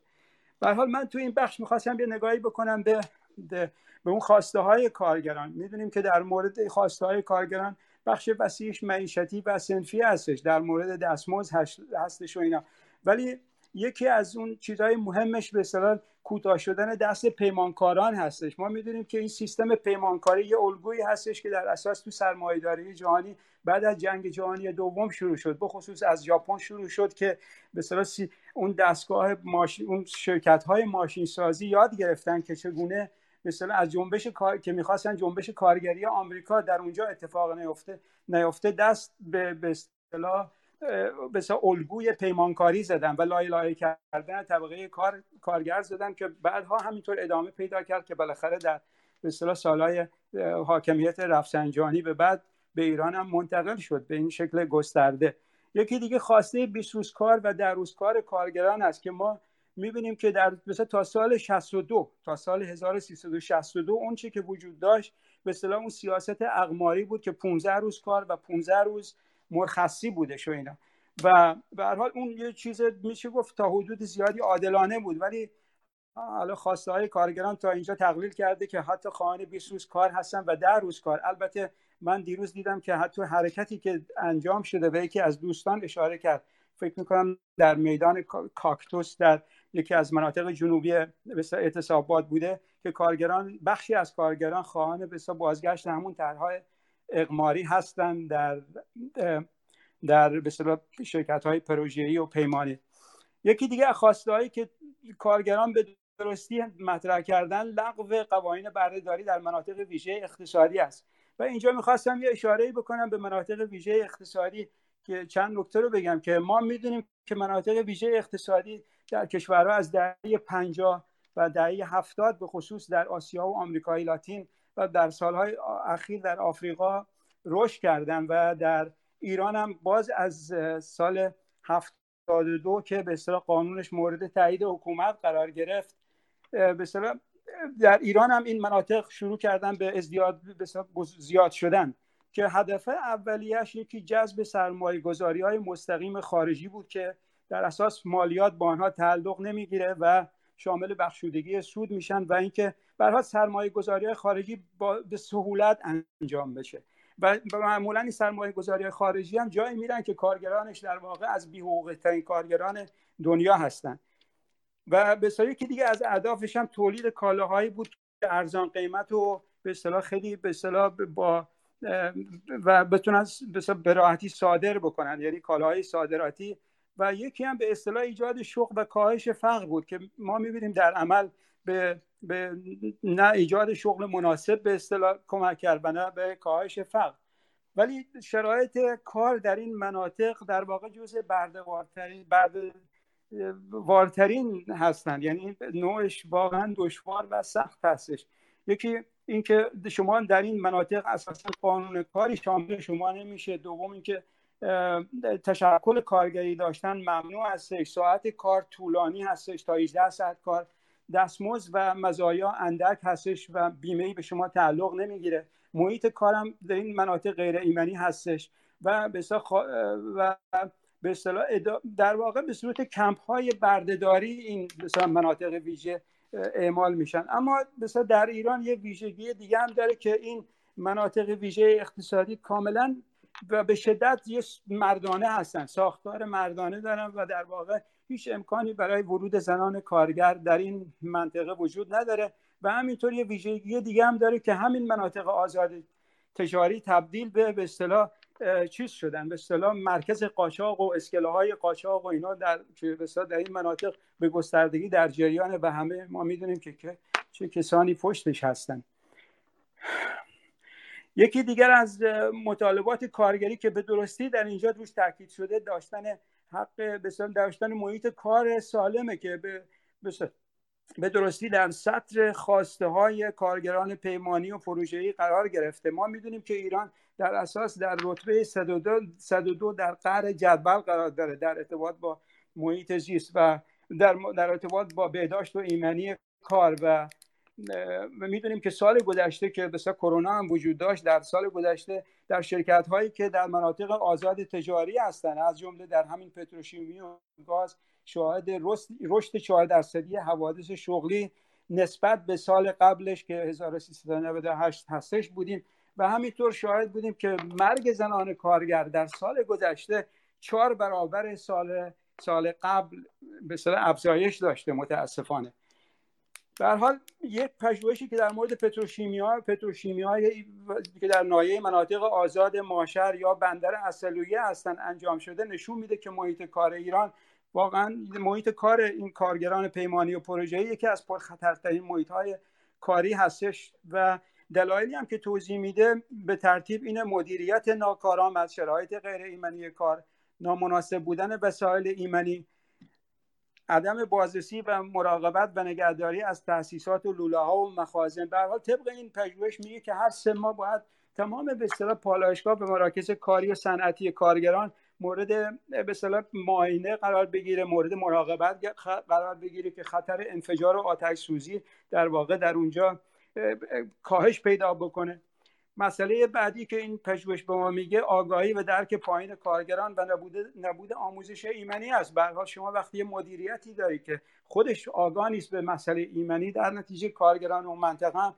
به حال من تو این بخش می‌خواستم یه نگاهی بکنم به به اون خواسته های کارگران. می‌دونیم که در مورد خواسته های کارگران بخش وسیعش معیشتی و سنفی هستش در مورد دستمزد هستش و اینا. ولی یکی از اون چیزهای مهمش به اصطلاح کوتاه شدن دست پیمانکاران هستش. ما می‌دونیم که این سیستم پیمانکاری یه الگویی هستش که در اساس تو سرمایه‌داری جهانی بعد از جنگ جهانی دوم شروع شد. بخصوص از ژاپن شروع شد که به سی اون دستگاه ماشین اون شرکت های ماشین سازی یاد گرفتن که چگونه مثلا از جنبش کار... که می‌خواستن جنبش کارگری آمریکا در اونجا اتفاق نیفته نیفته دست به به اصطلاح به الگوی پیمانکاری زدن و لای لای کردن طبقه کار کارگر زدن که بعدها همینطور ادامه پیدا کرد که بالاخره در به اصطلاح سالهای حاکمیت رفسنجانی به بعد به ایران هم منتقل شد به این شکل گسترده. یکی دیگه خواسته 20 روز کار و در روز کار کارگران است که ما می‌بینیم که در مثلا تا سال 62 تا سال 1362 اون چی که وجود داشت به اصطلاح اون سیاست اقماری بود که 15 روز کار و 15 روز مرخصی بوده شو اینا. و به هر حال اون یه چیز میشه گفت تا حدود زیادی عادلانه بود. ولی حالا خواسته های کارگران تا اینجا تقلیل کرده که حتی خواهان 20 روز کار هستن و در روز کار. البته من دیروز دیدم که حتی حرکتی که انجام شده و یکی از دوستان اشاره کرد فکر می‌کنم در میدان کاکتوس در یکی از مناطق جنوبی اعتصابات بوده که کارگران بخشی از کارگران خواهان به بازگشت همون طرحهای اقماری هستند در در به شرکت های پروژه‌ای و پیمانی. یکی دیگه خواسته هایی که کارگران به درستی مطرح کردن لغو قوانین بردهداری در مناطق ویژه اقتصادی است. و اینجا می‌خواستم یه اشاره بکنم به مناطق ویژه اقتصادی که چند نکته رو بگم که ما می‌دونیم که مناطق ویژه اقتصادی در کشورها از دهه 50 و دهه 70 به خصوص در آسیا و آمریکای لاتین و در سالهای اخیر در آفریقا رشد کردن و در ایران هم باز از سال 72 که به اصطلاح قانونش مورد تایید حکومت قرار گرفت به اصطلاح در ایران هم این مناطق شروع کردن به ازدیاد به زیاد شدن که هدف اولیش یکی جذب سرمایه گذاری های مستقیم خارجی بود که در اساس مالیات با آنها تعلق نمی‌گیره و شامل بخشودگی سود میشن و اینکه برها سرمایه گذاری خارجی با به سهولت انجام بشه. و معمولا این سرمایه گذاری خارجی هم جایی میرن که کارگرانش در واقع از بیحقوقی ترین کارگران دنیا هستن. و به که دیگه از اهدافش هم تولید کالاهایی بود که ارزان قیمت و به اصطلاح خیلی به اصطلاح با و بتونن به راحتی صادر بکنن. یعنی کالاهای صادراتی و یکی هم به اصطلاح ایجاد شغل و کاهش فقر بود که ما می‌بینیم در عمل به, به نه ایجاد شغل مناسب به اصطلاح کمک کرد و نه به کاهش فقر ولی شرایط کار در این مناطق در واقع جزء بردهوارترین وارترین هستند. یعنی نوعش واقعا دشوار و سخت هستش. یکی اینکه شما در این مناطق اساسا قانون کاری شامل شما نمیشه. دوم اینکه تشکل کارگری داشتن ممنوع هستش. ساعت کار طولانی هستش تا 18 ساعت کار. دستمزد و مزایا اندک هستش و بیمه به شما تعلق نمی‌گیره. محیط کارم در این مناطق غیر ایمنی هستش و به و به اصطلاح در واقع به صورت کمپ های بردهداری این مثلا مناطق ویژه اعمال میشن. اما مثلا در ایران یه ویژگی دیگه هم داره که این مناطق ویژه اقتصادی کاملا و به شدت یه مردانه هستن. ساختار مردانه دارن و در واقع هیچ امکانی برای ورود زنان کارگر در این منطقه وجود نداره و همینطور یه ویژگی دیگه هم داره که همین مناطق آزاد تجاری تبدیل به به اصطلاح چیز شدن. به اصطلاح مرکز قاچاق و اسکله های قاچاق و اینا در در این مناطق به گستردگی در جریان و همه ما می‌دونیم که چه کسانی پشتش هستن. یکی دیگر از مطالبات کارگری که به درستی در اینجا روش تاکید شده داشتن حق داشتن محیط کار سالمه که به به درستی در سطر خواسته های کارگران پیمانی و پروژه‌ای قرار گرفته. ما می‌دونیم که ایران در اساس در رتبه 102, 102 در قهر جدول قرار داره در ارتباط با محیط زیست و در, در ارتباط با بهداشت و ایمنی کار و می‌دونیم که سال گذشته که بسیار کرونا هم وجود داشت در سال گذشته در شرکت هایی که در مناطق آزاد تجاری هستند از جمله در همین پتروشیمی و گاز شاهد رشد 4 درصدی حوادث شغلی نسبت به سال قبلش که 1398 هستش بودیم و همینطور شاهد بودیم که مرگ زنان کارگر در سال گذشته چهار برابر سال سال قبل به افزایش داشته متاسفانه. در حال یک پژوهشی که در مورد پتروشیمیا پتروشیمیای که در نایه مناطق آزاد ماشر یا بندر اصلویه هستن انجام شده نشون میده که محیط کار ایران واقعا محیط کار این کارگران پیمانی و پروژه‌ای یکی از پرخطرترین محیط های کاری هستش و دلایلی هم که توضیح میده به ترتیب این مدیریت ناکارآمد شرایط غیر ایمنی کار نامناسب بودن وسایل ایمنی عدم بازرسی و مراقبت و نگهداری از تاسیسات و لوله ها و مخازن. به حال طبق این پژوهش میگه که هر سه ماه باید تمام به اصطلاح پالایشگاه به مراکز کاری و صنعتی کارگران مورد به اصطلاح معاینه قرار بگیره مورد مراقبت قرار بگیره که خطر انفجار و آتش سوزی در واقع در اونجا کاهش پیدا بکنه. مسئله بعدی که این پژوهش به ما میگه آگاهی و درک پایین کارگران و نبود نبود آموزش ایمنی است. به شما وقتی مدیریتی داری که خودش آگاه نیست به مسئله ایمنی در نتیجه کارگران اون منطقه هم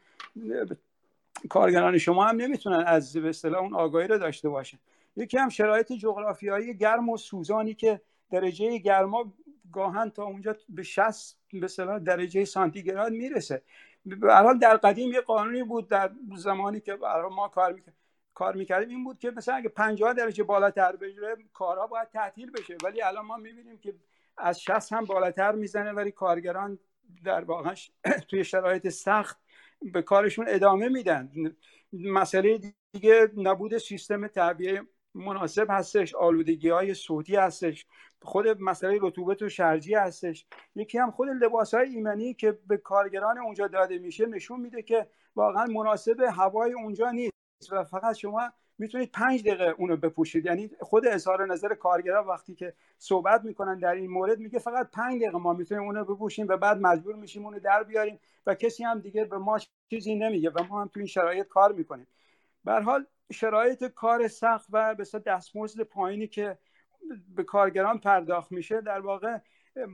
کارگران شما هم نمی‌تونن از به اون آگاهی رو داشته باشن. یکی هم شرایط جغرافیایی گرم و سوزانی که درجه گرما گاهن تا اونجا به 60 به درجه سانتیگراد می‌رسه. به در قدیم یه قانونی بود در زمانی که ما کار می‌کردیم کار می‌کردیم. این بود که مثلا اگه 50 درجه بالاتر بره کارها باید تعطیل بشه. ولی الان ما می‌بینیم که از 60 هم بالاتر می‌زنه ولی کارگران در واقع توی شرایط سخت به کارشون ادامه میدن. مسئله دیگه نبود سیستم تعبیه مناسب هستش آلودگی های صوتی هستش خود مسئله رطوبت و شرجی هستش. یکی هم خود لباس های ایمنی که به کارگران اونجا داده میشه نشون میده که واقعا مناسب هوای اونجا نیست و فقط شما می‌تونید پنج دقیقه اونو بپوشید. یعنی خود اظهار نظر کارگران وقتی که صحبت می‌کنن در این مورد میگه فقط پنج دقیقه ما می‌تونیم اونو بپوشیم و بعد مجبور میشیم اونو در بیاریم و کسی هم دیگه به ما چیزی نمیگه و ما هم تو این شرایط کار می‌کنیم. به حال شرایط کار سخت و به دستمزد پایینی که به کارگران پرداخت میشه در واقع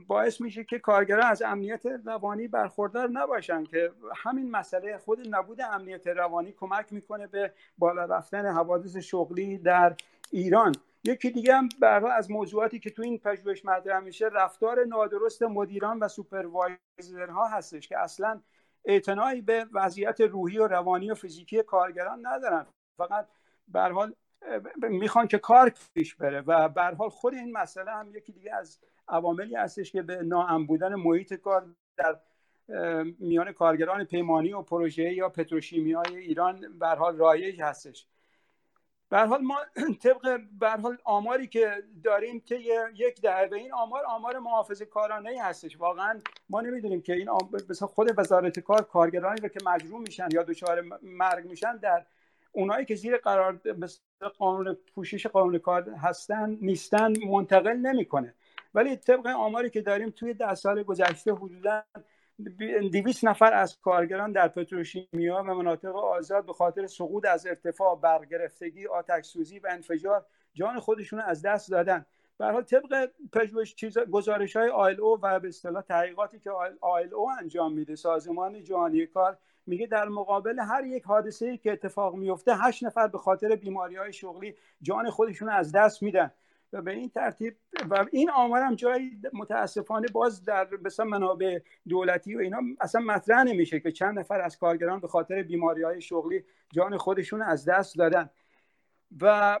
باعث میشه که کارگران از امنیت روانی برخوردار نباشن که همین مسئله خود نبود امنیت روانی کمک می‌کنه به بالا رفتن حوادث شغلی در ایران. یکی دیگه هم از موضوعاتی که تو این پژوهش مطرح میشه رفتار نادرست مدیران و سوپروایزرها هستش که اصلا اعتنایی به وضعیت روحی و روانی و فیزیکی کارگران ندارن. فقط به حال می‌خوان که کار پیش بره و به حال خود این مسئله هم یکی دیگه از عواملی هستش که به ناام بودن محیط کار در میان کارگران پیمانی و پروژه یا پتروشیمی های ایران به حال رایج هستش. به حال ما طبق به حال آماری که داریم که یک دهه این آمار آمار محافظه کارانه هستش. واقعا ما نمی‌دونیم که این خود وزارت کار کارگرانی رو که مجروم میشن یا دچار مرگ میشن در اونایی که زیر قرار قانون پوشش قانون کار هستن نیستن منتقل نمی‌کنه. ولی طبق آماری که داریم توی ده سال گذشته حدودا دویست نفر از کارگران در پتروشیمیا و مناطق آزاد به خاطر سقوط از ارتفاع برگرفتگی آتش سوزی و انفجار جان خودشون از دست دادن. به حال طبق پژوهش چیز گزارش های آیل او و به اصطلاح تحقیقاتی که آیل او انجام میده سازمان جهانی کار میگه در مقابل هر یک حادثه ای که اتفاق میفته هشت نفر به خاطر بیماری های شغلی جان خودشون از دست میدن. و به این ترتیب و این آمار هم جایی متاسفانه باز در مثلا منابع دولتی و اینا اصلا مطرح نمیشه که چند نفر از کارگران به خاطر بیماری های شغلی جان خودشون از دست دادن. و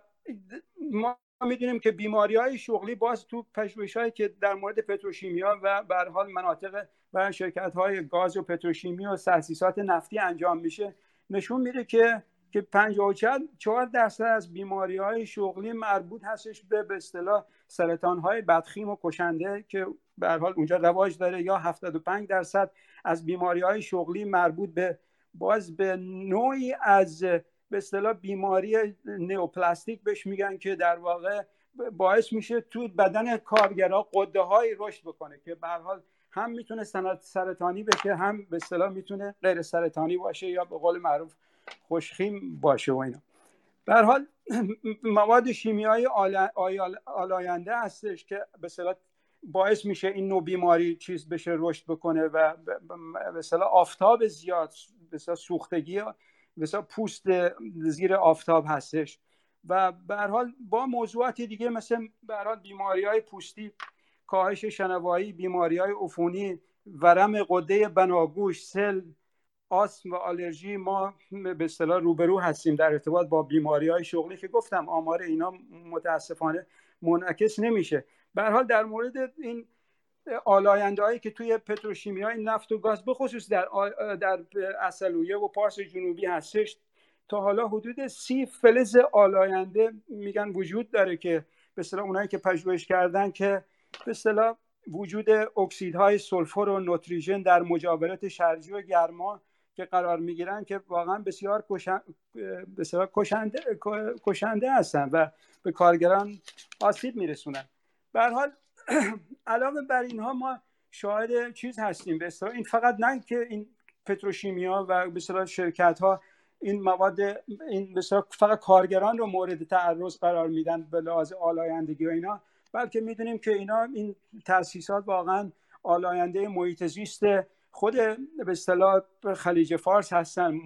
ما می‌دونیم که بیماری های شغلی باز تو پژوهش که در مورد پتروشیمیا و به حال مناطق و شرکت های گاز و پتروشیمی و تاسیسات نفتی انجام میشه. نشون میده که که 54 درصد از بیماری های شغلی مربوط هستش به به اصطلاح سرطان های بدخیم و کشنده که به حال اونجا رواج داره. یا 75 درصد از بیماری های شغلی مربوط به باز به نوعی از به اصطلاح بیماری نئوپلاستیک بهش میگن که در واقع باعث میشه تو بدن کارگرا قده های رشد بکنه که به حال هم می‌تونه سرطانی بشه هم به اصطلاح می‌تونه غیر سرطانی باشه یا به قول معروف خوشخیم باشه و اینا. به حال مواد شیمیایی آلاینده هستش که به اصطلاح باعث میشه این نوع بیماری چیز بشه رشد بکنه و به آفتاب زیاد به سوختگی مثلا پوست زیر آفتاب هستش. و به حال با موضوعات دیگه مثل به حال بیماری های پوستی کاهش شنوایی بیماری های عفونی ورم قده بناگوش سل آسم و آلرژی ما به اصطلاح روبرو هستیم در ارتباط با بیماری های شغلی که گفتم آمار اینا متاسفانه منعکس نمیشه. به حال در مورد این آلاینده هایی که توی پتروشیمی های نفت و گاز بخصوص در, در اصلویه و پارس جنوبی هستش تا حالا حدود سی فلز آلاینده میگن وجود داره که به اصطلاح اونایی که پژوهش کردن که به اصطلاح وجود اکسیدهای سلفور و نوتریژن در مجاورت شرجی و گرما که قرار می‌گیرن که واقعا بسیار بسیار کشنده کشنده هستن و به کارگران آسیب میرسونن. به حال علاوه بر اینها ما شاهد چیز هستیم. به این فقط نه که این پتروشیمیا و به شرکت ها این مواد این فقط کارگران رو مورد تعرض قرار میدن به لحاظ آلایندگی و اینا. بلکه می‌دونیم که اینا این تاسیسات واقعا آلاینده محیط زیست خود به اصطلاح خلیج فارس هستن.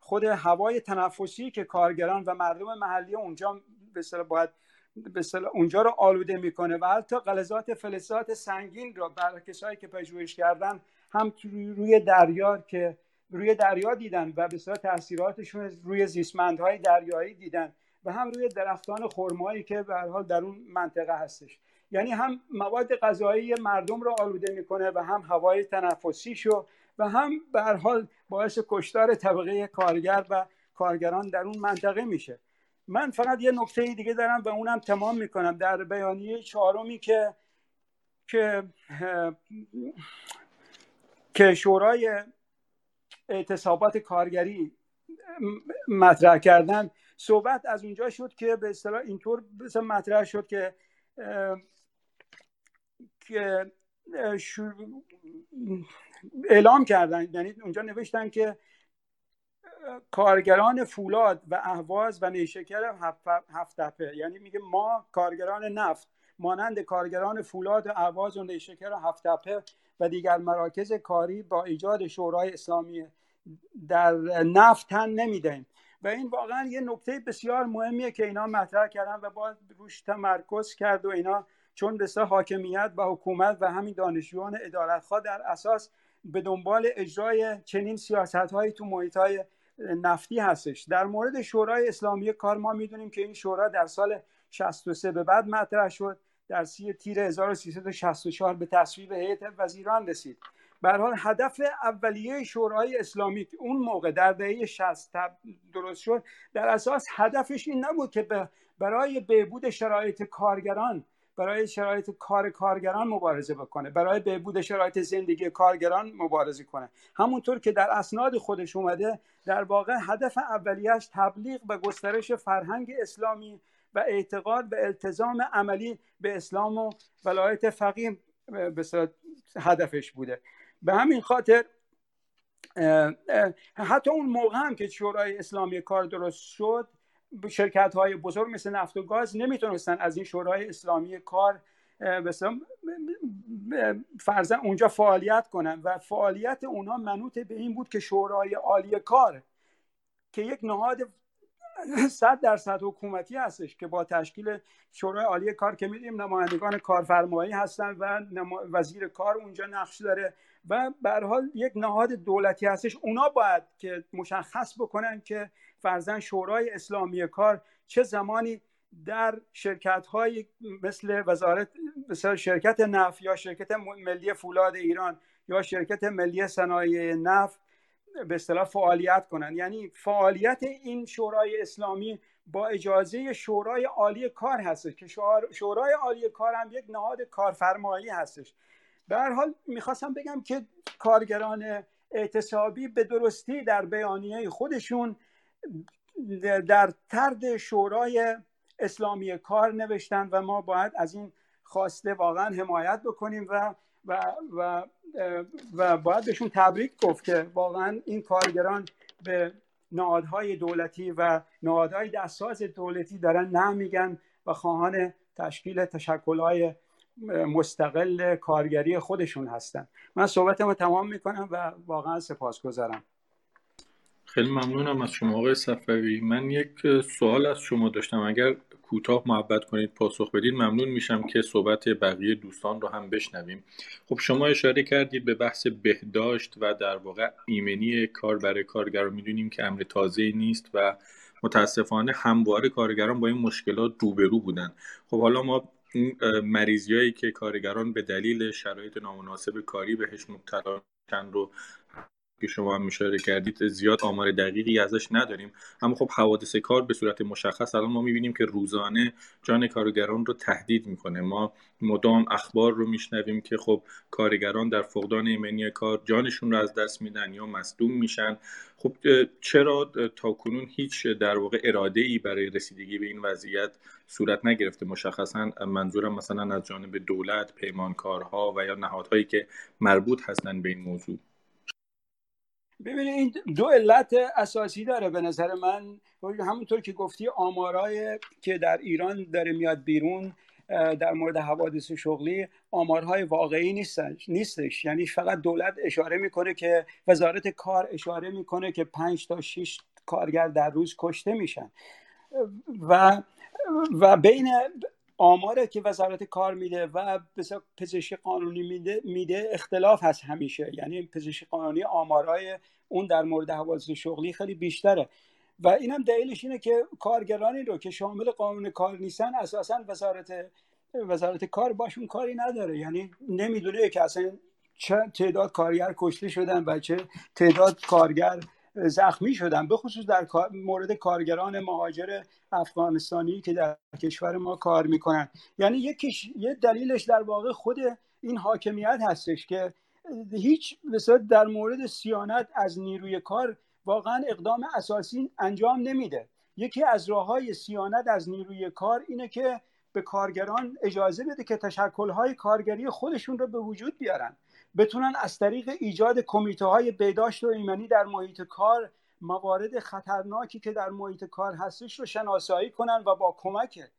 خود هوای تنفسی که کارگران و مردم محلی اونجا به باید به اونجا رو آلوده می‌کنه و حتی غلظت فلزات سنگین رو برای کسایی که پژوهش کردن هم روی دریا که روی دریا دیدن و به تاثیراتشون روی زیستمندهای دریایی دیدن. و هم روی درختان خرمایی که به حال در اون منطقه هستش. یعنی هم مواد غذایی مردم رو آلوده می‌کنه و هم هوای تنفسیشو و هم به حال باعث کشتار طبقه کارگر و کارگران در اون منطقه میشه. من فقط یه نکته دیگه دارم و اونم تمام می‌کنم. در بیانیه چهارمی که که که شورای اعتصابات کارگری مطرح کردن صحبت از اونجا شد که به اصطلاح اینطور مطرح شد که که اعلام کردن. یعنی اونجا نوشتن که کارگران فولاد و اهواز و نیشکر هفت تپه یعنی میگه ما کارگران نفت مانند کارگران فولاد و اهواز و نیشکر هفت تپه و دیگر مراکز کاری با ایجاد شورای اسلامی در نفت تن نمی‌دهیم. و این واقعا یه نکته بسیار مهمیه که اینا مطرح کردن و باید روش تمرکز کرد و اینا چون به حاکمیت و حکومت و همین دانشجویان ادارتخواه در اساس به دنبال اجرای چنین سیاست هایی تو محیط های نفتی هستش. در مورد شورای اسلامی کار ما می‌دونیم که این شورا در سال 63 به بعد مطرح شد. در سی تیر 1364 به تصویب هیئت وزیران رسید. به حال هدف اولیه شورای اسلامی اون موقع در دهه 60 درست شد. در اساس هدفش این نبود که برای بهبود شرایط کارگران برای شرایط کار کارگران مبارزه بکنه برای بهبود شرایط زندگی کارگران مبارزه کنه. همونطور که در اسناد خودش اومده در واقع هدف اولیش تبلیغ و گسترش فرهنگ اسلامی و اعتقاد و التزام عملی به اسلام و ولایت فقیم به هدفش بوده. به همین خاطر حتی اون موقع هم که شورای اسلامی کار درست شد شرکت های بزرگ مثل نفت و گاز نمی‌تونستن از این شورای اسلامی کار فرزن اونجا فعالیت کنن. و فعالیت اونها منوط به این بود که شورای عالی کار که یک نهاد صد درصد حکومتی هستش که با تشکیل شورای عالی کار که میدیم نمایندگان کارفرمایی هستن و وزیر کار اونجا نقش داره. و به حال یک نهاد دولتی هستش. اونا باید که مشخص بکنن که فرزن شورای اسلامی کار چه زمانی در شرکت های مثل وزارت مثل شرکت نفت یا شرکت ملی فولاد ایران یا شرکت ملی صنایع نفت به اصطلاح فعالیت کنند یعنی فعالیت این شورای اسلامی با اجازه شورای عالی کار هستش که شورای عالی کار هم یک نهاد کارفرمایی هستش. به هر حال می‌خواستم بگم که کارگران اعتصابی به درستی در بیانیه خودشون در ترد شورای اسلامی کار نوشتن و ما باید از این خواسته واقعا حمایت بکنیم و و و و باید بهشون تبریک گفت که واقعا این کارگران به نهادهای دولتی و نهادهای دستاز دولتی دارن نه میگن و خواهان تشکیل تشکلهای مستقل کارگری خودشون هستن. من صحبتمو تمام می‌کنم و واقعا سپاسگزارم. خیلی ممنونم از شما آقای صفوی. من یک سوال از شما داشتم. اگر کوتاه محبت کنید پاسخ بدید ممنون میشم که صحبت بقیه دوستان رو هم بشنویم. خب شما اشاره کردید به بحث بهداشت و در واقع ایمنی کار برای کارگر رو می‌دونیم که امر تازه نیست و متاسفانه همواره کارگران با این مشکلات روبرو بودن. خب حالا ما این مریضیایی که کارگران به دلیل شرایط نامناسب کاری بهش مبتلا رو که شما هم اشاره کردید زیاد آمار دقیقی ازش نداریم. اما خب حوادث کار به صورت مشخص الان ما می‌بینیم که روزانه جان کارگران رو تهدید می‌کنه. ما مدام اخبار رو میشنویم که خب کارگران در فقدان ایمنی کار جانشون رو از دست میدن یا مصدوم میشن. خب چرا تا کنون هیچ در واقع اراده ای برای رسیدگی به این وضعیت صورت نگرفته؟ مشخصا منظورم مثلا از جانب دولت پیمانکارها و یا نهادهایی که مربوط هستن به این موضوع. ببینید این دو علت اساسی داره به نظر من. همونطور که گفتی آمارای که در ایران داره میاد بیرون در مورد حوادث شغلی آمارهای واقعی نیستش نیستش. یعنی فقط دولت اشاره می‌کنه که وزارت کار اشاره می‌کنه که پنج تا 6 کارگر در روز کشته میشن. و و بین آماره که وزارت کار میده و پزشکی قانونی میده, میده اختلاف هست همیشه. یعنی پزشکی قانونی آمارای اون در مورد حوادث شغلی خیلی بیشتره. و اینم دلیلش اینه که کارگرانی رو که شامل قانون کار نیستن اساسا وزارت وزارت کار باشون کاری نداره. یعنی نمی‌دونه که اصلا چه تعداد کارگر کشته شدن و چه تعداد کارگر زخمی شدن به خصوص در مورد کارگران مهاجر افغانستانی که در کشور ما کار می‌کنن. یعنی یکیش یه دلیلش در واقع خود این حاکمیت هستش که هیچ مثلا در مورد سیانت از نیروی کار واقعا اقدام اساسی انجام نمیده. یکی از راه های سیانت از نیروی کار اینه که به کارگران اجازه بده که تشکلهای کارگری خودشون رو به وجود بیارن. بتونن از طریق ایجاد کمیته های بهداشت و ایمنی در محیط کار موارد خطرناکی که در محیط کار هستش رو شناسایی کنن و با کمک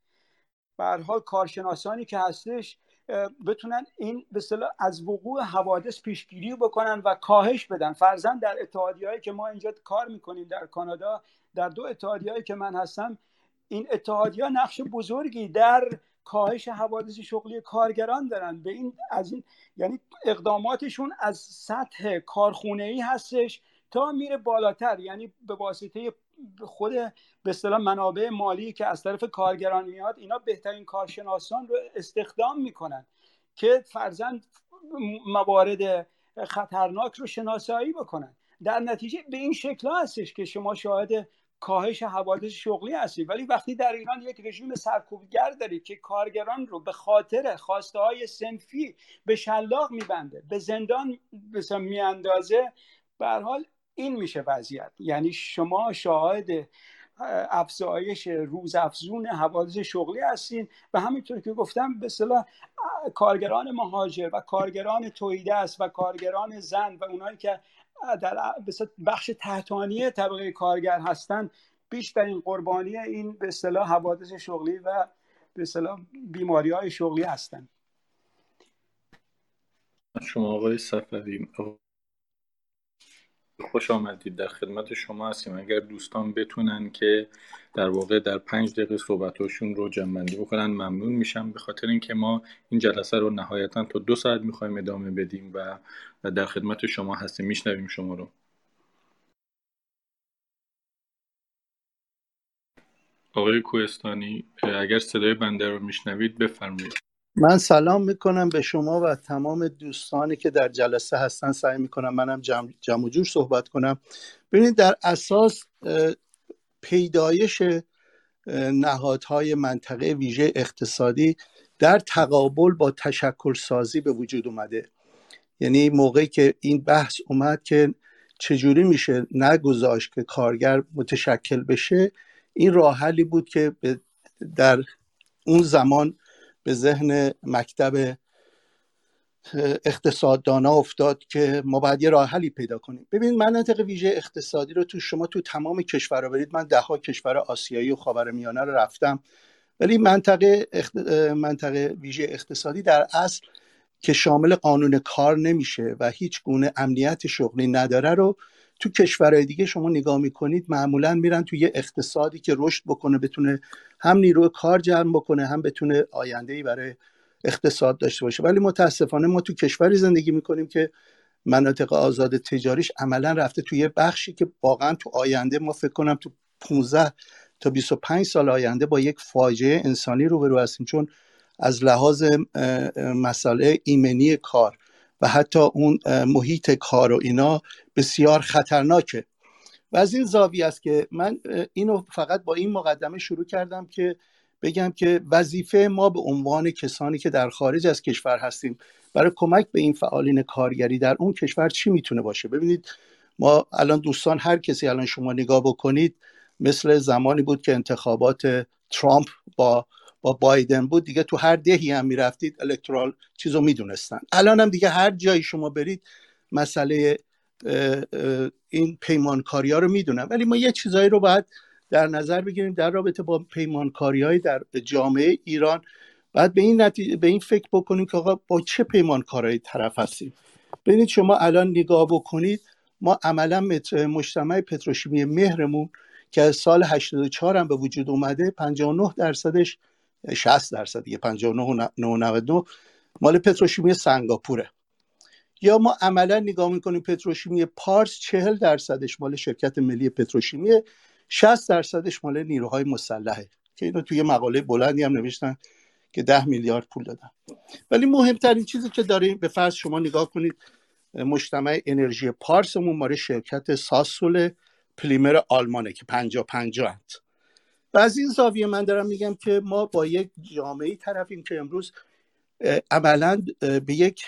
به کارشناسانی که هستش بتونن این به از وقوع حوادث پیشگیری بکنن و کاهش بدن. فرزن در اتحادی که ما اینجا کار می‌کنیم در کانادا در دو اتحادی که من هستم این اتحادی نقش بزرگی در کاهش حوادث شغلی کارگران دارن. به این از این یعنی اقداماتشون از سطح کارخونه ای هستش تا میره بالاتر. یعنی به واسطه خود به اصطلاح منابع مالی که از طرف کارگران میاد اینا بهترین کارشناسان رو استخدام می‌کنن که فرزند موارد خطرناک رو شناسایی بکنن. در نتیجه به این شکل هستش که شما شاهد کاهش حوادث شغلی هستید. ولی وقتی در ایران یک رژیم سرکوبگر دارید که کارگران رو به خاطر خواسته های سنفی به شلاق میبنده به زندان میاندازه به حال این میشه وضعیت. یعنی شما شاهد افزایش روز افزون حوادث شغلی هستین و همینطور که گفتم به صلاح کارگران مهاجر و کارگران تویده است و کارگران زن و اونایی که در بخش تحتانی طبقه کارگر هستند بیشترین قربانی این به اصطلاح حوادث شغلی و به اصطلاح بیماری های شغلی هستند شما آقای صفوی خوش آمدید در خدمت شما هستیم. اگر دوستان بتونن که در واقع در پنج دقیقه صحبتاشون رو جمعندی بکنن ممنون میشم. به خاطر اینکه ما این جلسه رو نهایتا تا دو ساعت می‌خوایم ادامه بدیم و در خدمت شما هستیم. میشنویم شما رو. آقای کوهستانی اگر صدای بنده رو میشنوید بفرمایید. من سلام می‌کنم به شما و تمام دوستانی که در جلسه هستن. سعی می‌کنم منم جمع, جمع جور صحبت کنم. ببینید در اساس پیدایش نهادهای منطقه ویژه اقتصادی در تقابل با تشکل سازی به وجود اومده. یعنی موقعی که این بحث اومد که چجوری میشه نگذاشت که کارگر متشکل بشه این راه حلی بود که در اون زمان به ذهن مکتب اقتصاددانا افتاد که ما باید یه راه حلی پیدا کنیم. ببینید مناطق ویژه اقتصادی رو تو شما تو تمام کشورها برید. من ده ها کشور آسیایی و خاورمیانه رو رفتم. ولی منطقه منطقه ویژه اقتصادی در اصل که شامل قانون کار نمیشه و هیچ گونه امنیت شغلی نداره رو تو کشورهای دیگه شما نگاه می‌کنید معمولا میرن تو یه اقتصادی که رشد بکنه بتونه هم نیروی کار جمع بکنه هم بتونه آینده ای برای اقتصاد داشته باشه. ولی متاسفانه ما تو کشوری زندگی می‌کنیم که مناطق آزاد تجاریش عملا رفته توی یه بخشی که واقعا تو آینده ما فکر کنم تو 15 تا 25 سال آینده با یک فاجعه انسانی روبرو هستیم. چون از لحاظ مسئله ایمنی کار و حتی اون محیط کار و اینا بسیار خطرناکه. و از این زاویه است که من اینو فقط با این مقدمه شروع کردم که بگم که وظیفه ما به عنوان کسانی که در خارج از کشور هستیم برای کمک به این فعالین کارگری در اون کشور چی می‌تونه باشه؟ ببینید ما الان دوستان هر کسی الان شما نگاه بکنید مثل زمانی بود که انتخابات ترامپ با با بایدن بود دیگه تو هر دهی هم می‌رفتید الکترال چیزو می‌دونستن. الان هم دیگه هر جایی شما برید مسئله این پیمانکاری ها رو می‌دونن. ولی ما یه چیزایی رو باید در نظر بگیریم در رابطه با پیمانکاری در جامعه ایران. باید به این, به این فکر بکنیم که آقا با چه پیمانکارهایی طرف هستیم. ببینید شما الان نگاه بکنید ما عملا مجتمع پتروشیمی مهرمون که از سال 84 هم به وجود اومده 59 درصدش 60 درصد دیگه 59 99 مال پتروشیمی سنگاپوره. یا ما عملا نگاه می‌کنیم پتروشیمی پارس 40 درصدش مال شرکت ملی پتروشیمی 60 درصدش مال نیروهای مسلحه که اینو توی مقاله بلندی هم نوشتن که 10 میلیارد پول دادن. ولی مهمترین چیزی که داریم به فرض شما نگاه کنید مجتمع انرژی پارسمون مال شرکت ساسول پلیمر آلمانه که 50 50 و از این زاویه من دارم میگم که ما با یک جامعه طرفیم که امروز عملا به یک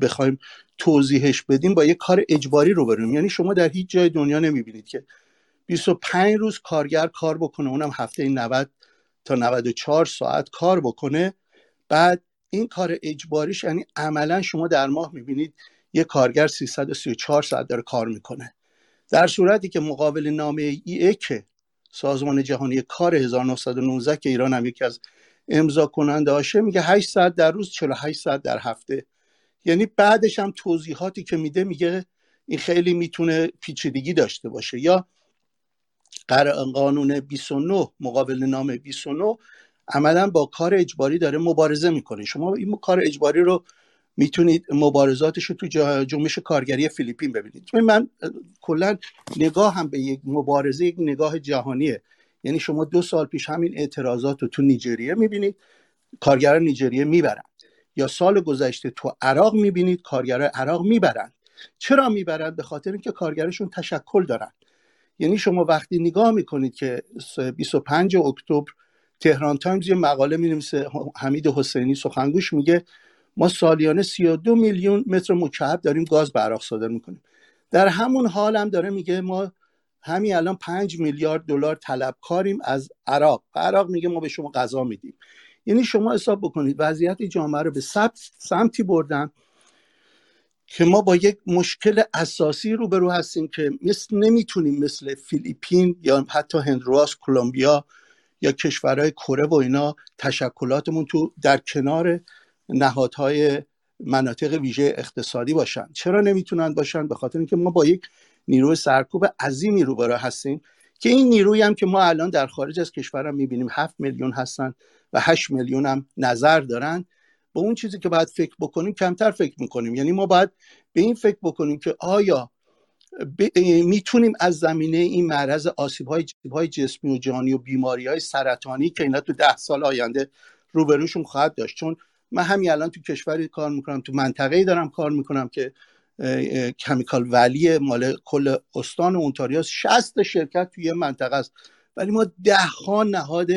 بخوایم توضیحش بدیم با یک کار اجباری رو بریم. یعنی شما در هیچ جای دنیا نمی‌بینید که 25 روز کارگر کار بکنه اونم هفته 90 تا 94 ساعت کار بکنه. بعد این کار اجباریش یعنی عملا شما در ماه می‌بینید یک کارگر 334 ساعت داره کار می‌کنه. در صورتی که مقابل نامه ای که سازمان جهانی کار 1919 که ایران هم یکی از امضا کننده هاشه میگه 8 ساعت در روز 48 ساعت در هفته. یعنی بعدش هم توضیحاتی که میده میگه این خیلی می‌تونه پیچیدگی داشته باشه. یا قانون 29 مقابل نام 29 عملا با کار اجباری داره مبارزه می‌کنه. شما این کار اجباری رو می‌تونید مبارزاتش رو تو جنبش کارگری فیلیپین ببینید. من کلا نگاه هم به یک مبارزه یک نگاه جهانیه. یعنی شما دو سال پیش همین اعتراضات رو تو نیجریه می‌بینید کارگران نیجریه می‌برن. یا سال گذشته تو عراق می‌بینید کارگران عراق می‌برن. چرا می‌برن؟ به خاطر اینکه کارگرشون تشکل دارن. یعنی شما وقتی نگاه می‌کنید که 25 اکتبر تهران تایمز یه مقاله می حمید حسینی سخنگوش میگه ما سالیانه 32 میلیون متر مکعب داریم گاز به عراق صادر می‌کنیم. در همون حال هم داره میگه ما همین الان 5 میلیارد دلار طلبکاریم از عراق. عراق میگه ما به شما غذا میدیم. یعنی شما حساب بکنید وضعیت جامعه رو به سمتی بردن که ما با یک مشکل اساسی روبرو هستیم که مثل نمی‌تونیم مثل فیلیپین یا حتی هندرواس کلمبیا یا کشورهای کره و اینا تشکلاتمون تو در کنار نهادهای مناطق ویژه اقتصادی باشن. چرا نمی‌تونن باشن؟ به خاطر اینکه ما با یک نیروی سرکوب عظیمی روبرو هستیم که این نیروی هم که ما الان در خارج از کشورم می‌بینیم هفت میلیون هستن و هشت میلیون هم نظر دارن با اون چیزی که باید فکر بکنیم کمتر فکر می‌کنیم. یعنی ما باید به این فکر بکنیم که آیا می‌تونیم از زمینه این معرض آسیب های, های جسمی و جانی و بیماری های سرطانی که اینا تو ده سال آینده روبروشون خواهد داشت. چون من همین الان تو کشوری کار می‌کنم تو منطقه دارم کار می‌کنم که کمیکال ولی مال کل استان اونتاریو 60 شرکت توی منطقه است. ولی ما ده ها نهاد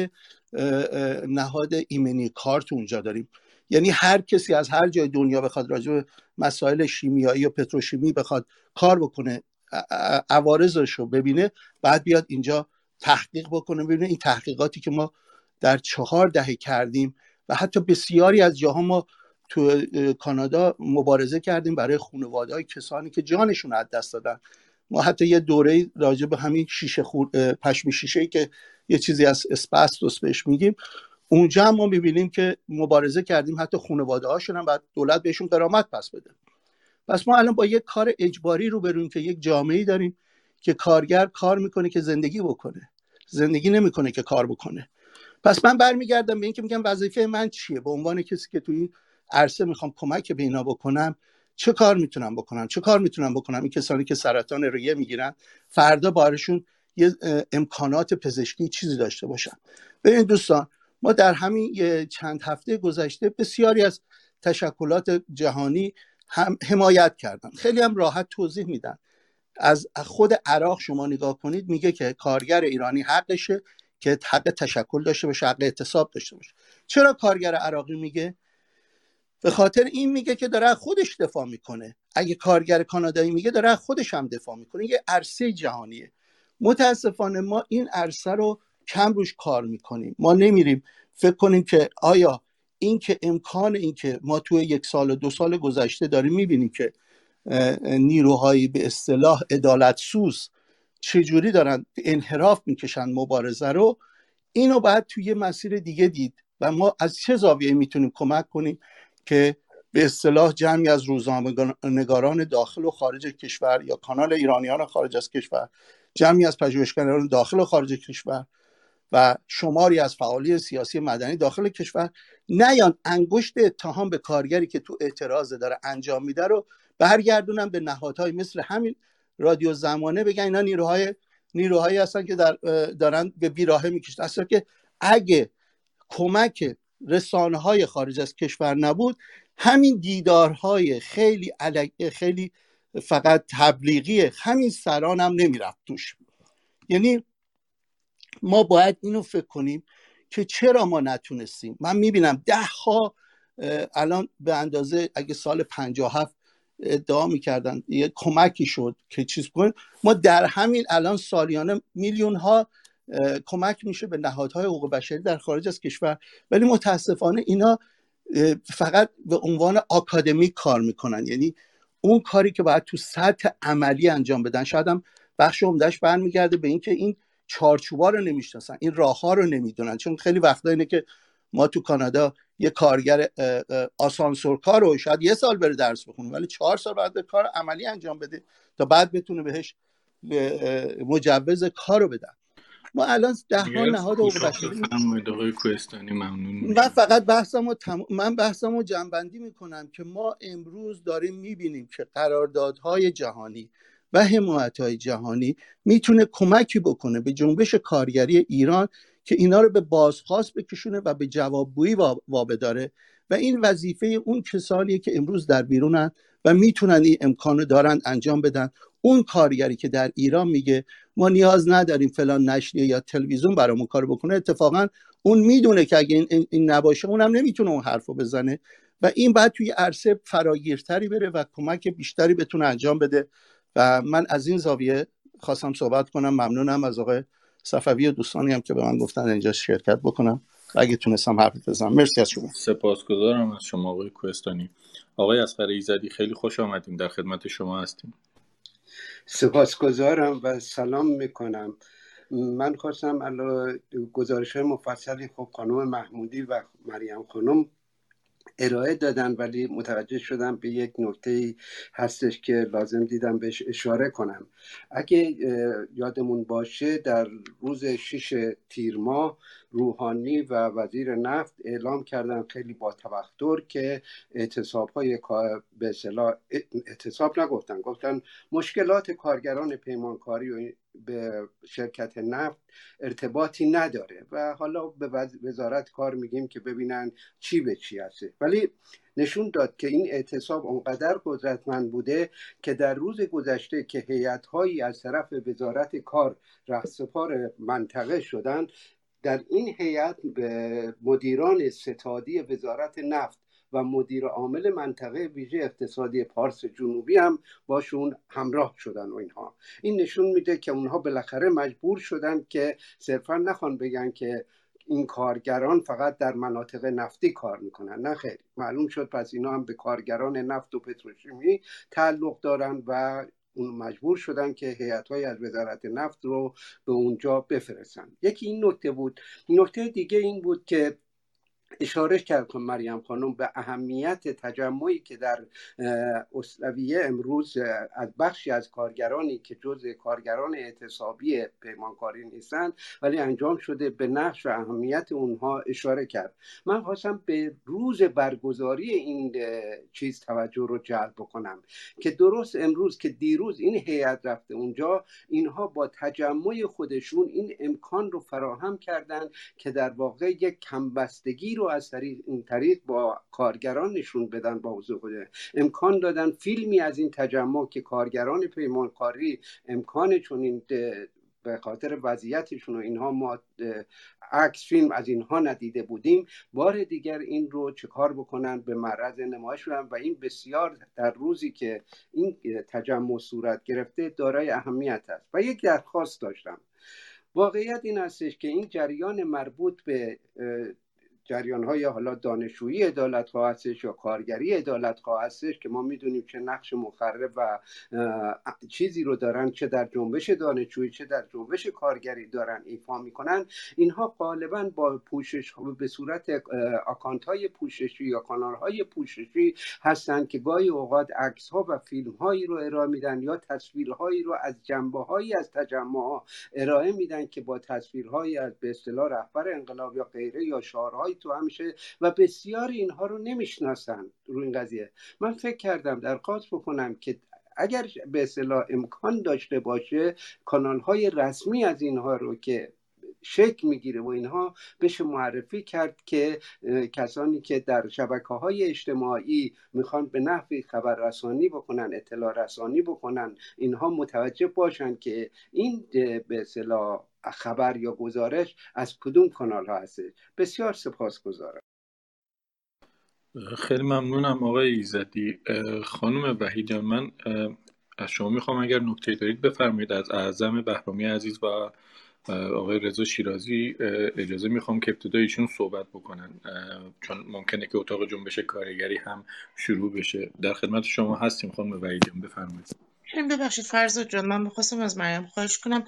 نهاد ایمنی کارت اونجا داریم. یعنی هر کسی از هر جای دنیا بخواد راجع به مسائل شیمیایی و پتروشیمی بخواد کار بکنه عوارضش رو ببینه بعد بیاد اینجا تحقیق بکنه ببینه این تحقیقاتی که ما در چهار دهه کردیم و حتی بسیاری از جاها ما تو کانادا مبارزه کردیم برای خانواده های کسانی که جانشون از دست دادن. ما حتی یه دوره راجع به همین شیشه خور... پشمی شیشه ای که یه چیزی از اسپاستوس بهش میگیم اونجا هم ما می‌بینیم که مبارزه کردیم حتی خانواده هاشون هم بعد دولت بهشون قرامت پس بده. پس ما الان با یک کار اجباری رو بریم که یک جامعه داریم که کارگر کار می‌کنه که زندگی بکنه. زندگی نمی‌کنه که کار بکنه. پس من برمیگردم به اینکه میگم وظیفه من چیه؟ به عنوان کسی که توی این عرصه می‌خوام کمک به اینا بکنم چه کار می‌تونم بکنم؟ چه کار می‌تونم بکنم؟ این کسانی که سرطان ریه می‌گیرن فردا بارشون یه امکانات پزشکی چیزی داشته باشن. ببینید دوستان ما در همین چند هفته گذشته بسیاری از تشکلات جهانی هم حمایت کردن. خیلی هم راحت توضیح میدن. از خود عراق شما نگاه کنید میگه که کارگر ایرانی حقشه. که حق تشکل داشته باشه حق اعتصاب داشته باشه. چرا کارگر عراقی میگه؟ به خاطر این میگه که داره خودش دفاع می‌کنه. اگه کارگر کانادایی میگه داره خودش هم دفاع می‌کنه. یه عرصه جهانیه. متاسفانه ما این عرصه رو کم روش کار می‌کنیم. ما نمیریم. فکر کنیم که آیا این که امکان این که ما توی یک سال و دو سال گذشته داریم می‌بینیم که نیروهایی به اصطلاح ادالت سوز چجوری دارن انحراف می‌کشن مبارزه رو اینو باید توی مسیر دیگه دید و ما از چه زاویه می‌تونیم کمک کنیم که به اصطلاح جمعی از روزنامه‌نگاران داخل و خارج کشور یا کانال ایرانیان خارج از کشور جمعی از پژوهشگران داخل و خارج کشور و شماری از فعالی سیاسی مدنی داخل کشور نیان. انگشت اتهام به کارگری که تو اعتراض داره انجام میده رو برگردونن به نهادهای مثل همین رادیو زمانه بگن اینا نیروهای نیروهایی هستن که در دارن به بیراهه می‌کشن. اصلا که اگه کمک رسانه های خارج از کشور نبود همین دیدارهای خیلی خیلی فقط تبلیغی همین سران هم نمی‌رفت توش. یعنی ما باید اینو فکر کنیم که چرا ما نتونستیم. من می‌بینم ده ها الان به اندازه اگه سال 57 ادعا می‌کردن یه کمکی شد که چیز کنیم ما در همین الان سالیانه میلیون ها کمک میشه به نهادهای حقوق بشری در خارج از کشور. ولی متاسفانه اینا فقط به عنوان آکادمیک کار می‌کنن. یعنی اون کاری که باید تو سطح عملی انجام بدن. شاید هم بخش عمدهش برمیگرده به اینکه این چارچوبا رو نمی‌شناسن این راه ها رو نمی‌دونن. چون خیلی وقتا اینه که ما تو کانادا یه کارگر آسانسور کار رو شاید یه سال بره درس بخونه ولی چهار سال بعد کار عملی انجام بده تا بعد بتونه بهش مجوز کار رو بدن. ما الان ده ها نهاد بشری من فقط بحثمو تم... من بحثمو جنبندی می‌کنم که ما امروز داریم می‌بینیم که قراردادهای جهانی و حمایت های جهانی می‌تونه کمکی بکنه به جنبش کارگری ایران که اینا رو به بازخواست بکشونه و به جوابگویی وابداره و این وظیفه اون کسانیه که امروز در بیرونن و می‌تونن این امکان دارن انجام بدن. اون کارگری که در ایران میگه ما نیاز نداریم فلان نشریه یا تلویزیون برامون کار بکنه اتفاقا اون می‌دونه که اگه این, این نباشه اونم نمی‌تونه اون حرفو بزنه. و این بعد توی عرصه فراگیرتری بره و کمک بیشتری بتونه انجام بده. و من از این زاویه خواستم صحبت کنم. ممنونم از آقای صفوی و دوستانی هم که به من گفتن اینجا شرکت بکنم و اگه تونستم حرف بزنم. مرسی از شما. سپاسگزارم از شما آقای کوهستانی. آقای اسقر ایزدی خیلی خوش آمدیم در خدمت شما هستیم. سپاسگزارم و سلام می‌کنم. من خواستم الان گزارش های مفصلی خب خانم محمودی و مریم خانم ارائه دادن ولی متوجه شدم به یک نکته هستش که لازم دیدم بهش اشاره کنم. اگه یادمون باشه در روز شش تیر ماه روحانی و وزیر نفت اعلام کردن خیلی با توقع که اعتصاب های به اعتصاب نگفتن گفتن مشکلات کارگران پیمانکاری و به شرکت نفت ارتباطی نداره و حالا به وزارت کار میگیم که ببینن چی به چی هسته. ولی نشون داد که این اعتصاب اونقدر قدرتمند بوده که در روز گذشته که هیئت هایی از طرف وزارت کار رهسپار منطقه شدن در این هیئت مدیران ستادی وزارت نفت و مدیر عامل منطقه ویژه اقتصادی پارس جنوبی هم باشون همراه شدن و اینها. این نشون میده که اونها بالاخره مجبور شدن که صرفا نخوان بگن که این کارگران فقط در مناطق نفتی کار می‌کنن. نه خیر معلوم شد پس اینا هم به کارگران نفت و پتروشیمی تعلق دارن و اون مجبور شدن که هیئت های از وزارت نفت رو به اونجا بفرستن. یکی این نکته بود. نکته دیگه این بود که اشاره کرد که مریم خانم به اهمیت تجمعی که در اسلویه امروز از بخشی از کارگرانی که جز کارگران اعتصابی پیمانکاری نیستند ولی انجام شده به نقش و اهمیت اونها اشاره کرد. من خواستم به روز برگزاری این چیز توجه رو جلب بکنم که درست امروز که دیروز این هیئت رفته اونجا اینها با تجمع خودشون این امکان رو فراهم کردن که در واقع یک کمبستگی رو از طریق این طریق با کارگران نشون بدن با حضور خوده امکان دادن فیلمی از این تجمع که کارگران پیمانکاری امکان چون این به خاطر وضعیتشون و اینها ما عکس فیلم از اینها ندیده بودیم بار دیگر این رو چه کار بکنن به معرض نمایش شدن و این بسیار در روزی که این تجمع صورت گرفته دارای اهمیت است. و یک درخواست داشتم. واقعیت این هستش که این جریان مربوط به جریان های حالا دانشجویی عدالت خواه هستش یا کارگری عدالت خواه هستش که ما می‌دونیم چه نقش مخرب و چیزی رو دارن چه در جنبش دانشجویی چه در جنبش کارگری دارن ایفا می‌کنن اینها غالبا با پوشش به صورت اکانت های پوششی یا کانال های پوششی هستند که گاهی اوقات عکس ها و فیلم هایی رو ارائه میدن یا تصویرهایی رو از جنبه هایی از تجمع ها ارائه میدن که با تصویرهایی از به اصطلاح رهبر انقلاب یا غیره یا شعارهای تو همیشه و بسیار اینها رو نمی‌شناسن رو این قضیه. من فکر کردم درخواست بکنم که اگر به اصطلاح امکان داشته باشه کانال های رسمی از اینها رو که شکل می‌گیره و اینها بشه معرفی کرد که کسانی که در شبکه های اجتماعی می‌خوان به نحوی خبر رسانی بکنن اطلاع رسانی بکنن اینها متوجه باشن که این به اصطلاح خبر یا گزارش از کدوم کانال ها هست بسیار سپاس گذارم خیلی ممنونم آقای ایزدی. خانم وحید من از شما می‌خوام اگر نکته دارید بفرمایید. از اعظم بهرامی عزیز و آقای رضا شیرازی اجازه می‌خوام که ابتدایشون صحبت بکنن. چون ممکنه که اتاق جنبش کارگری هم شروع بشه. در خدمت شما هستیم خانم وحیدیان بفرمایید. ببخشید فرزاد جان من می‌خواستم از مریم خواهش کنم.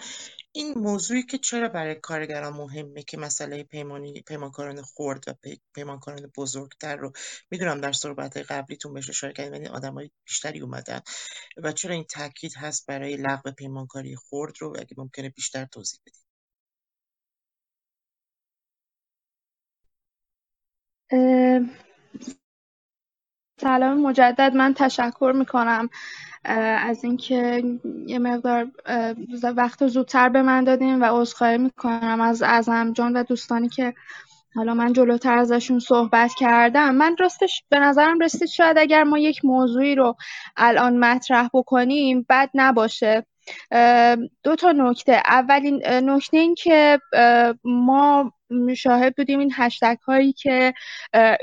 این موضوعی که چرا برای کارگران مهمه که مسئله پیمانی پیمانکاران خرد و پیمانکاران بزرگتر رو می‌دونم در صحبت قبلیتون بهش اشاره کردیم یعنی آدمای بیشتری اومدن و چرا این تاکید هست برای لغو پیمانکاری خرد رو؟ اگه ممکنه بیشتر توضیح بدید سلام مجدد من تشکر می‌کنم. از اینکه یه مقدار وقت زودتر به من دادیم و عذرخواهی می‌کنم از ازم جان و دوستانی که حالا من جلوتر ازشون صحبت کردم. من راستش به نظرم رسید شاید اگر ما یک موضوعی رو الان مطرح بکنیم بد نباشه. دو تا نکته. اولین نکته این که ما شاهد بودیم این هشتگ هایی که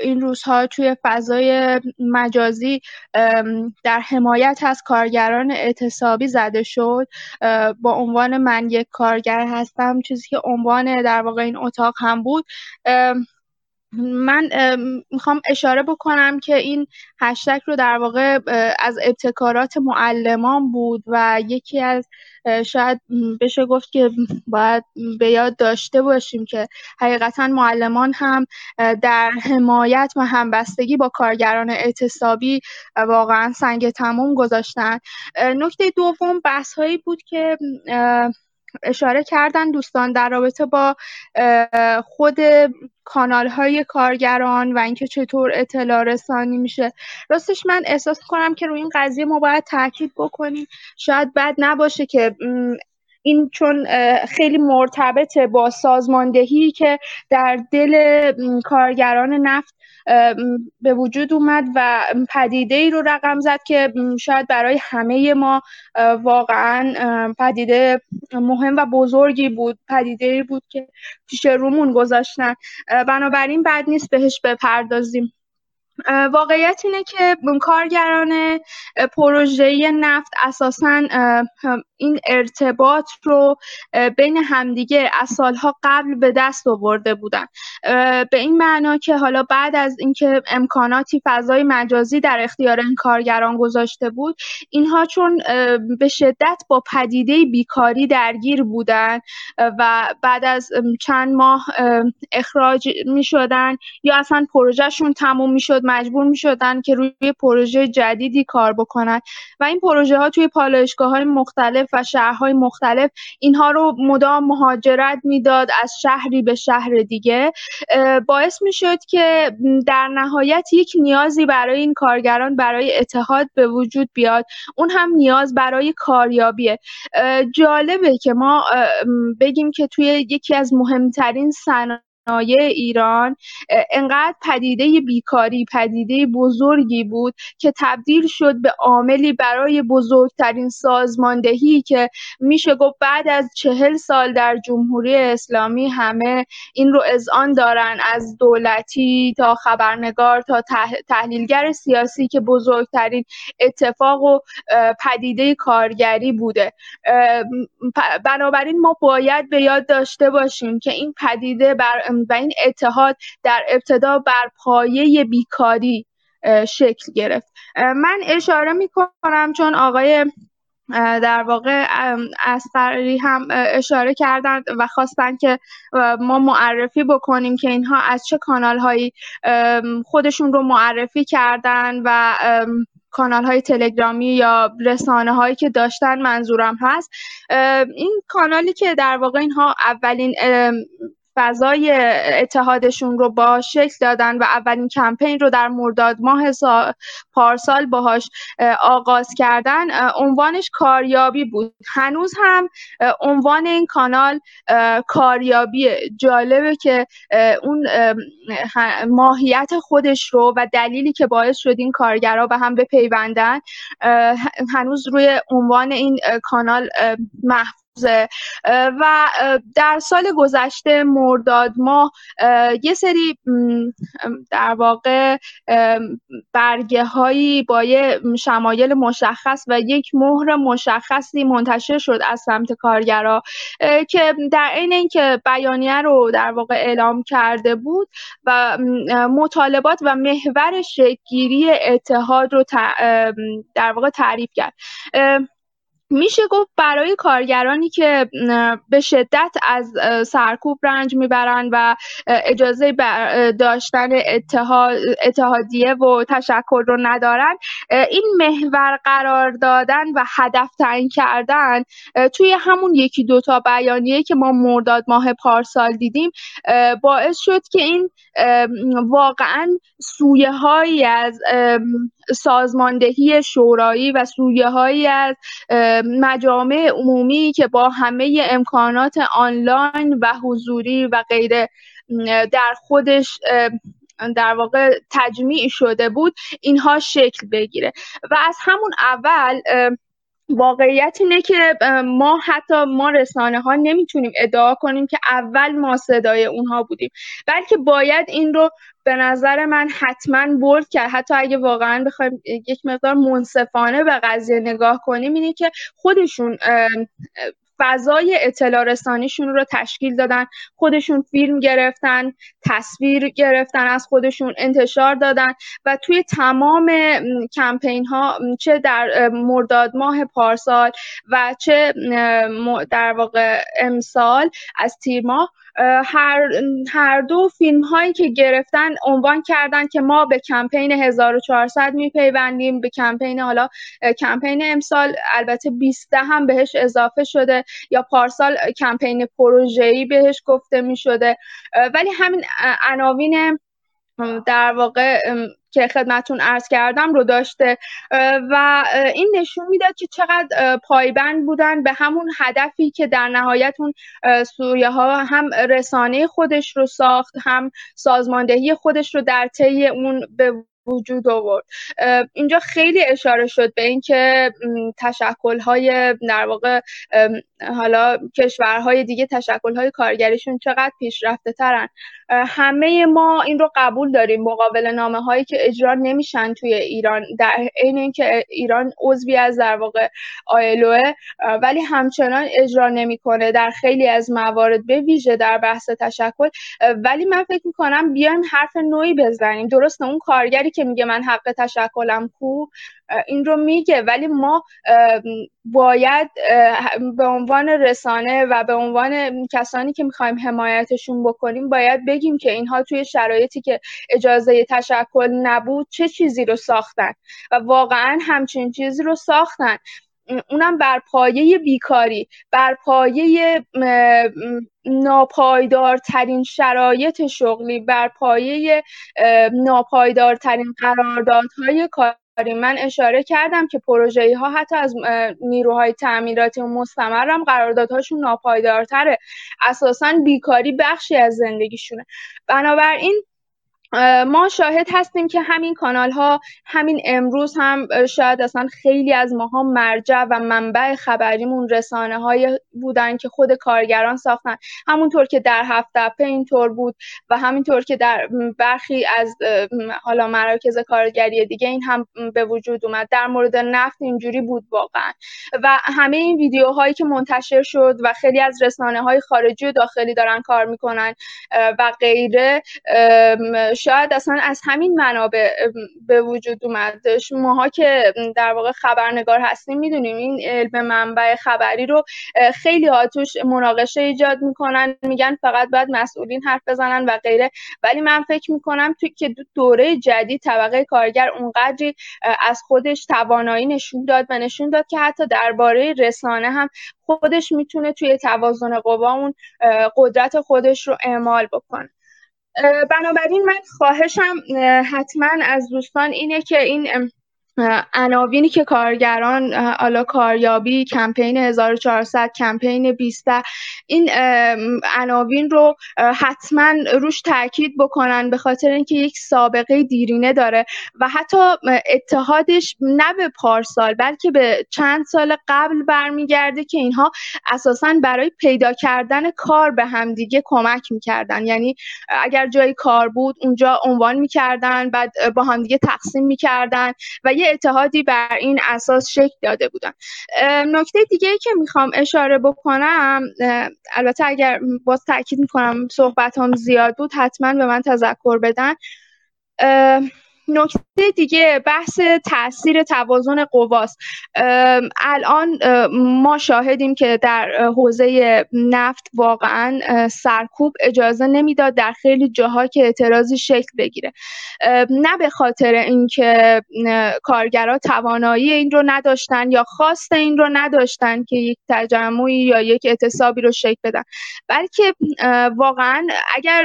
این روزها توی فضای مجازی در حمایت از کارگران اعتصابی زده شد. با عنوان من یک کارگر هستم چیزی که عنوان در واقع این اتاق هم بود. من می‌خوام اشاره بکنم که این هشتگ رو در واقع از ابتکارات معلمان بود و یکی از شاید بشه گفت که باید به یاد داشته باشیم که حقیقتا معلمان هم در حمایت و همبستگی با کارگران اعتصابی واقعا سنگ تموم گذاشتن. نکته دوم بحث هایی بود که اشاره کردن دوستان در رابطه با خود کانال های کارگران و اینکه چطور اطلاع رسانی میشه. راستش من احساس کنم که روی این قضیه ما باید تاکید بکنیم. شاید بد نباشه که این چون خیلی مرتبطه با سازماندهی که در دل کارگران نفت به وجود اومد و پدیده ای رو رقم زد که شاید برای همه ما واقعا پدیده مهم و بزرگی بود پدیده ای بود که پیش رومون گذاشتن. بنابراین بد نیست بهش بپردازیم. واقعیت اینه که کارگران پروژه نفت اساسا این ارتباط رو بین همدیگه از سالها قبل به دست آورده بودن. به این معنا که حالا بعد از اینکه امکاناتی فضای مجازی در اختیار این کارگران گذاشته بود اینها چون به شدت با پدیده بیکاری درگیر بودن و بعد از چند ماه اخراج می شدن یا اصلا پروژهشون تموم می شد مجبور می شدن که روی پروژه جدیدی کار بکنن. و این پروژه ها توی پالایشگاه های مختلف و شهرهای مختلف اینها رو مدام مهاجرت می‌داد از شهری به شهر دیگه. باعث می شد که در نهایت یک نیازی برای این کارگران برای اتحاد به وجود بیاد. اون هم نیاز برای کاریابیه. جالبه که ما بگیم که توی یکی از مهمترین صنایع ایران انقدر پدیده بیکاری پدیده بزرگی بود که تبدیل شد به عاملی برای بزرگترین سازماندهی که میشه گفت بعد از چهل سال در جمهوری اسلامی همه این رو اذعان دارن از دولتی تا خبرنگار تا تحلیلگر سیاسی که بزرگترین اتفاق و پدیده کارگری بوده. بنابراین ما باید به یاد داشته باشیم که این پدیده بر و این اتحاد در ابتدا بر پایه بیکاری شکل گرفت. من اشاره می کنم چون آقای در واقع اسقری هم اشاره کردند و خواستن که ما معرفی بکنیم که اینها از چه کانال هایی خودشون رو معرفی کردن و کانال های تلگرامی یا رسانه هایی که داشتن منظورم هست. این کانالی که در واقع اینها اولین فضای اتحادشون رو با شکل دادن و اولین کمپین رو در مرداد ماه پارسال باهاش آغاز کردن عنوانش کاریابی بود. هنوز هم عنوان این کانال کاریابیه. جالبه که اون ماهیت خودش رو و دلیلی که باعث شد این کارگرها به هم بپیوندن هنوز روی عنوان این کانال محفوظ و در سال گذشته مرداد ماه یه سری در واقع برگه هایی با یه شمایل مشخص و یک مهر مشخصی منتشر شد از سمت کارگرا که در عین اینکه بیانیه رو در واقع اعلام کرده بود و مطالبات و محور شکلگیری اتحاد رو در واقع تعریف کرد. میشه گفت برای کارگرانی که به شدت از سرکوب رنج می‌برند و اجازه داشتن اتحاد، اتحادیه و تشکر رو ندارن این محور قرار دادن و هدف تعیین کردن توی همون یکی دوتا بیانیه که ما مرداد ماه پارسال دیدیم باعث شد که این واقعا سویه هایی از سازماندهی شورایی و سویه از مجامع عمومی که با همه امکانات آنلاین و حضوری و غیره در خودش در واقع تجمیع شده بود اینها شکل بگیره. و از همون اول واقعیت اینه که ما حتی ما رسانه ها نمی‌تونیم ادعا کنیم که اول ما صدای اونها بودیم بلکه باید این رو به نظر من حتما برد کرد. حتی اگه واقعا بخوایم یک مقدار منصفانه به قضیه نگاه کنیم اینه که خودشون فضای اطلاع رسانیشون رو تشکیل دادن خودشون فیلم گرفتن تصویر گرفتن از خودشون انتشار دادن و توی تمام کمپین ها چه در مرداد ماه پارسال و چه در واقع امسال از تیر ماه هر, هر دو فیلم هایی که گرفتن عنوان کردن که ما به کمپین 1400 میپیوندیم به کمپین حالا کمپین امسال البته 20 هم بهش اضافه شده یا پارسال کمپین پروژه‌ای بهش گفته می شده ولی همین عناوین در واقع که خدمتون عرض کردم رو داشته. و این نشون می‌داد که چقدر پایبند بودن به همون هدفی که در نهایت اون سوریه ها هم رسانه خودش رو ساخت هم سازماندهی خودش رو در طی اون به وجود آورد. اینجا خیلی اشاره شد به اینکه های در واقع حالا کشورهای دیگه های کارگریشون چقدر پیشرفته ترن. همه ما این رو قبول داریم مقابل نامه هایی که اجرا نمیشن توی ایران. در عین اینکه ایران عضوی از در واقع آیلوه ولی همچنان اجرا نمی‌کنه در خیلی از موارد به ویژه در بحث تشکل. ولی من فکر می‌کنم بیایم حرف نوعی بزنیم. درسته اون کارگری که میگه من حق تشکلم کو؟ این رو میگه. ولی ما باید به عنوان رسانه و به عنوان کسانی که می‌خوایم حمایتشون بکنیم باید بگیم که اینها توی شرایطی که اجازه تشکل نبود چه چیزی رو ساختن و واقعا همچین چیزی رو ساختن. اونم بر پایه بیکاری بر پایه ناپایدارترین شرایط شغلی بر پایه ناپایدارترین قراردادهای کاری من اشاره کردم که پروژه ها حتی از نیروهای تعمیراتی و مستمر هم قراردادهاشون ناپایدارتره. اساسا بیکاری بخشی از زندگیشونه. بنابراین ما شاهد هستیم که همین کانال ها همین امروز هم شاید اصلا خیلی از ماها مرجع و منبع خبریمون رسانه های بودن که خود کارگران ساختن. همونطور که در هفته اینطور بود و همینطور که در برخی از حالا مراکز کارگری دیگه این هم به وجود اومد. در مورد نفت اینجوری بود واقعا. و همه این ویدیوهایی که منتشر شد و خیلی از رسانه های خارجی و داخلی دارن کار می‌کنن و غیره شاید اصلا از همین منابع به وجود اومد. ماها که در واقع خبرنگار هستیم می‌دونیم این علم منبع خبری رو خیلی ها مناقشه ایجاد می‌کنن میگن فقط باید مسئولین حرف بزنن و غیره. ولی من فکر می‌کنم توی که دوره جدید طبقه کارگر اونقدری از خودش توانایی نشون داد و نشون داد که حتی درباره رسانه هم خودش می‌تونه توی توازن قوا اون قدرت خودش رو اعمال بکنه. بنابراین من خواهشم حتما از دوستان اینه که این عناوینی که کارگران حالا کاریابی کمپین 1400 کمپین 20 این عناوین رو حتما روش تاکید بکنن به خاطر اینکه یک سابقه دیرینه داره و حتی اتحادش نه به پارسال بلکه به چند سال قبل برمیگرده که اینها اساسا برای پیدا کردن کار به همدیگه کمک می‌کردن. یعنی اگر جای کار بود اونجا عنوان می‌کردن بعد با همدیگه تقسیم می‌کردن و یه اتحادی بر این اساس شکل داده بودن. نکته دیگه ای که می‌خوام اشاره بکنم البته اگر باز تاکید می‌کنم صحبت هم زیاد بود حتما به من تذکر بدن. نکته دیگه بحث تاثیر توازن قواست. الان ما شاهدیم که در حوزه نفت واقعا سرکوب اجازه نمی‌داد در خیلی جاها که اعتراضی شکل بگیره. نه به خاطر اینکه کارگرا توانایی این رو نداشتن یا خواست این رو نداشتن که یک تجمعی یا یک اعتصابی رو شکل بدن بلکه واقعا اگر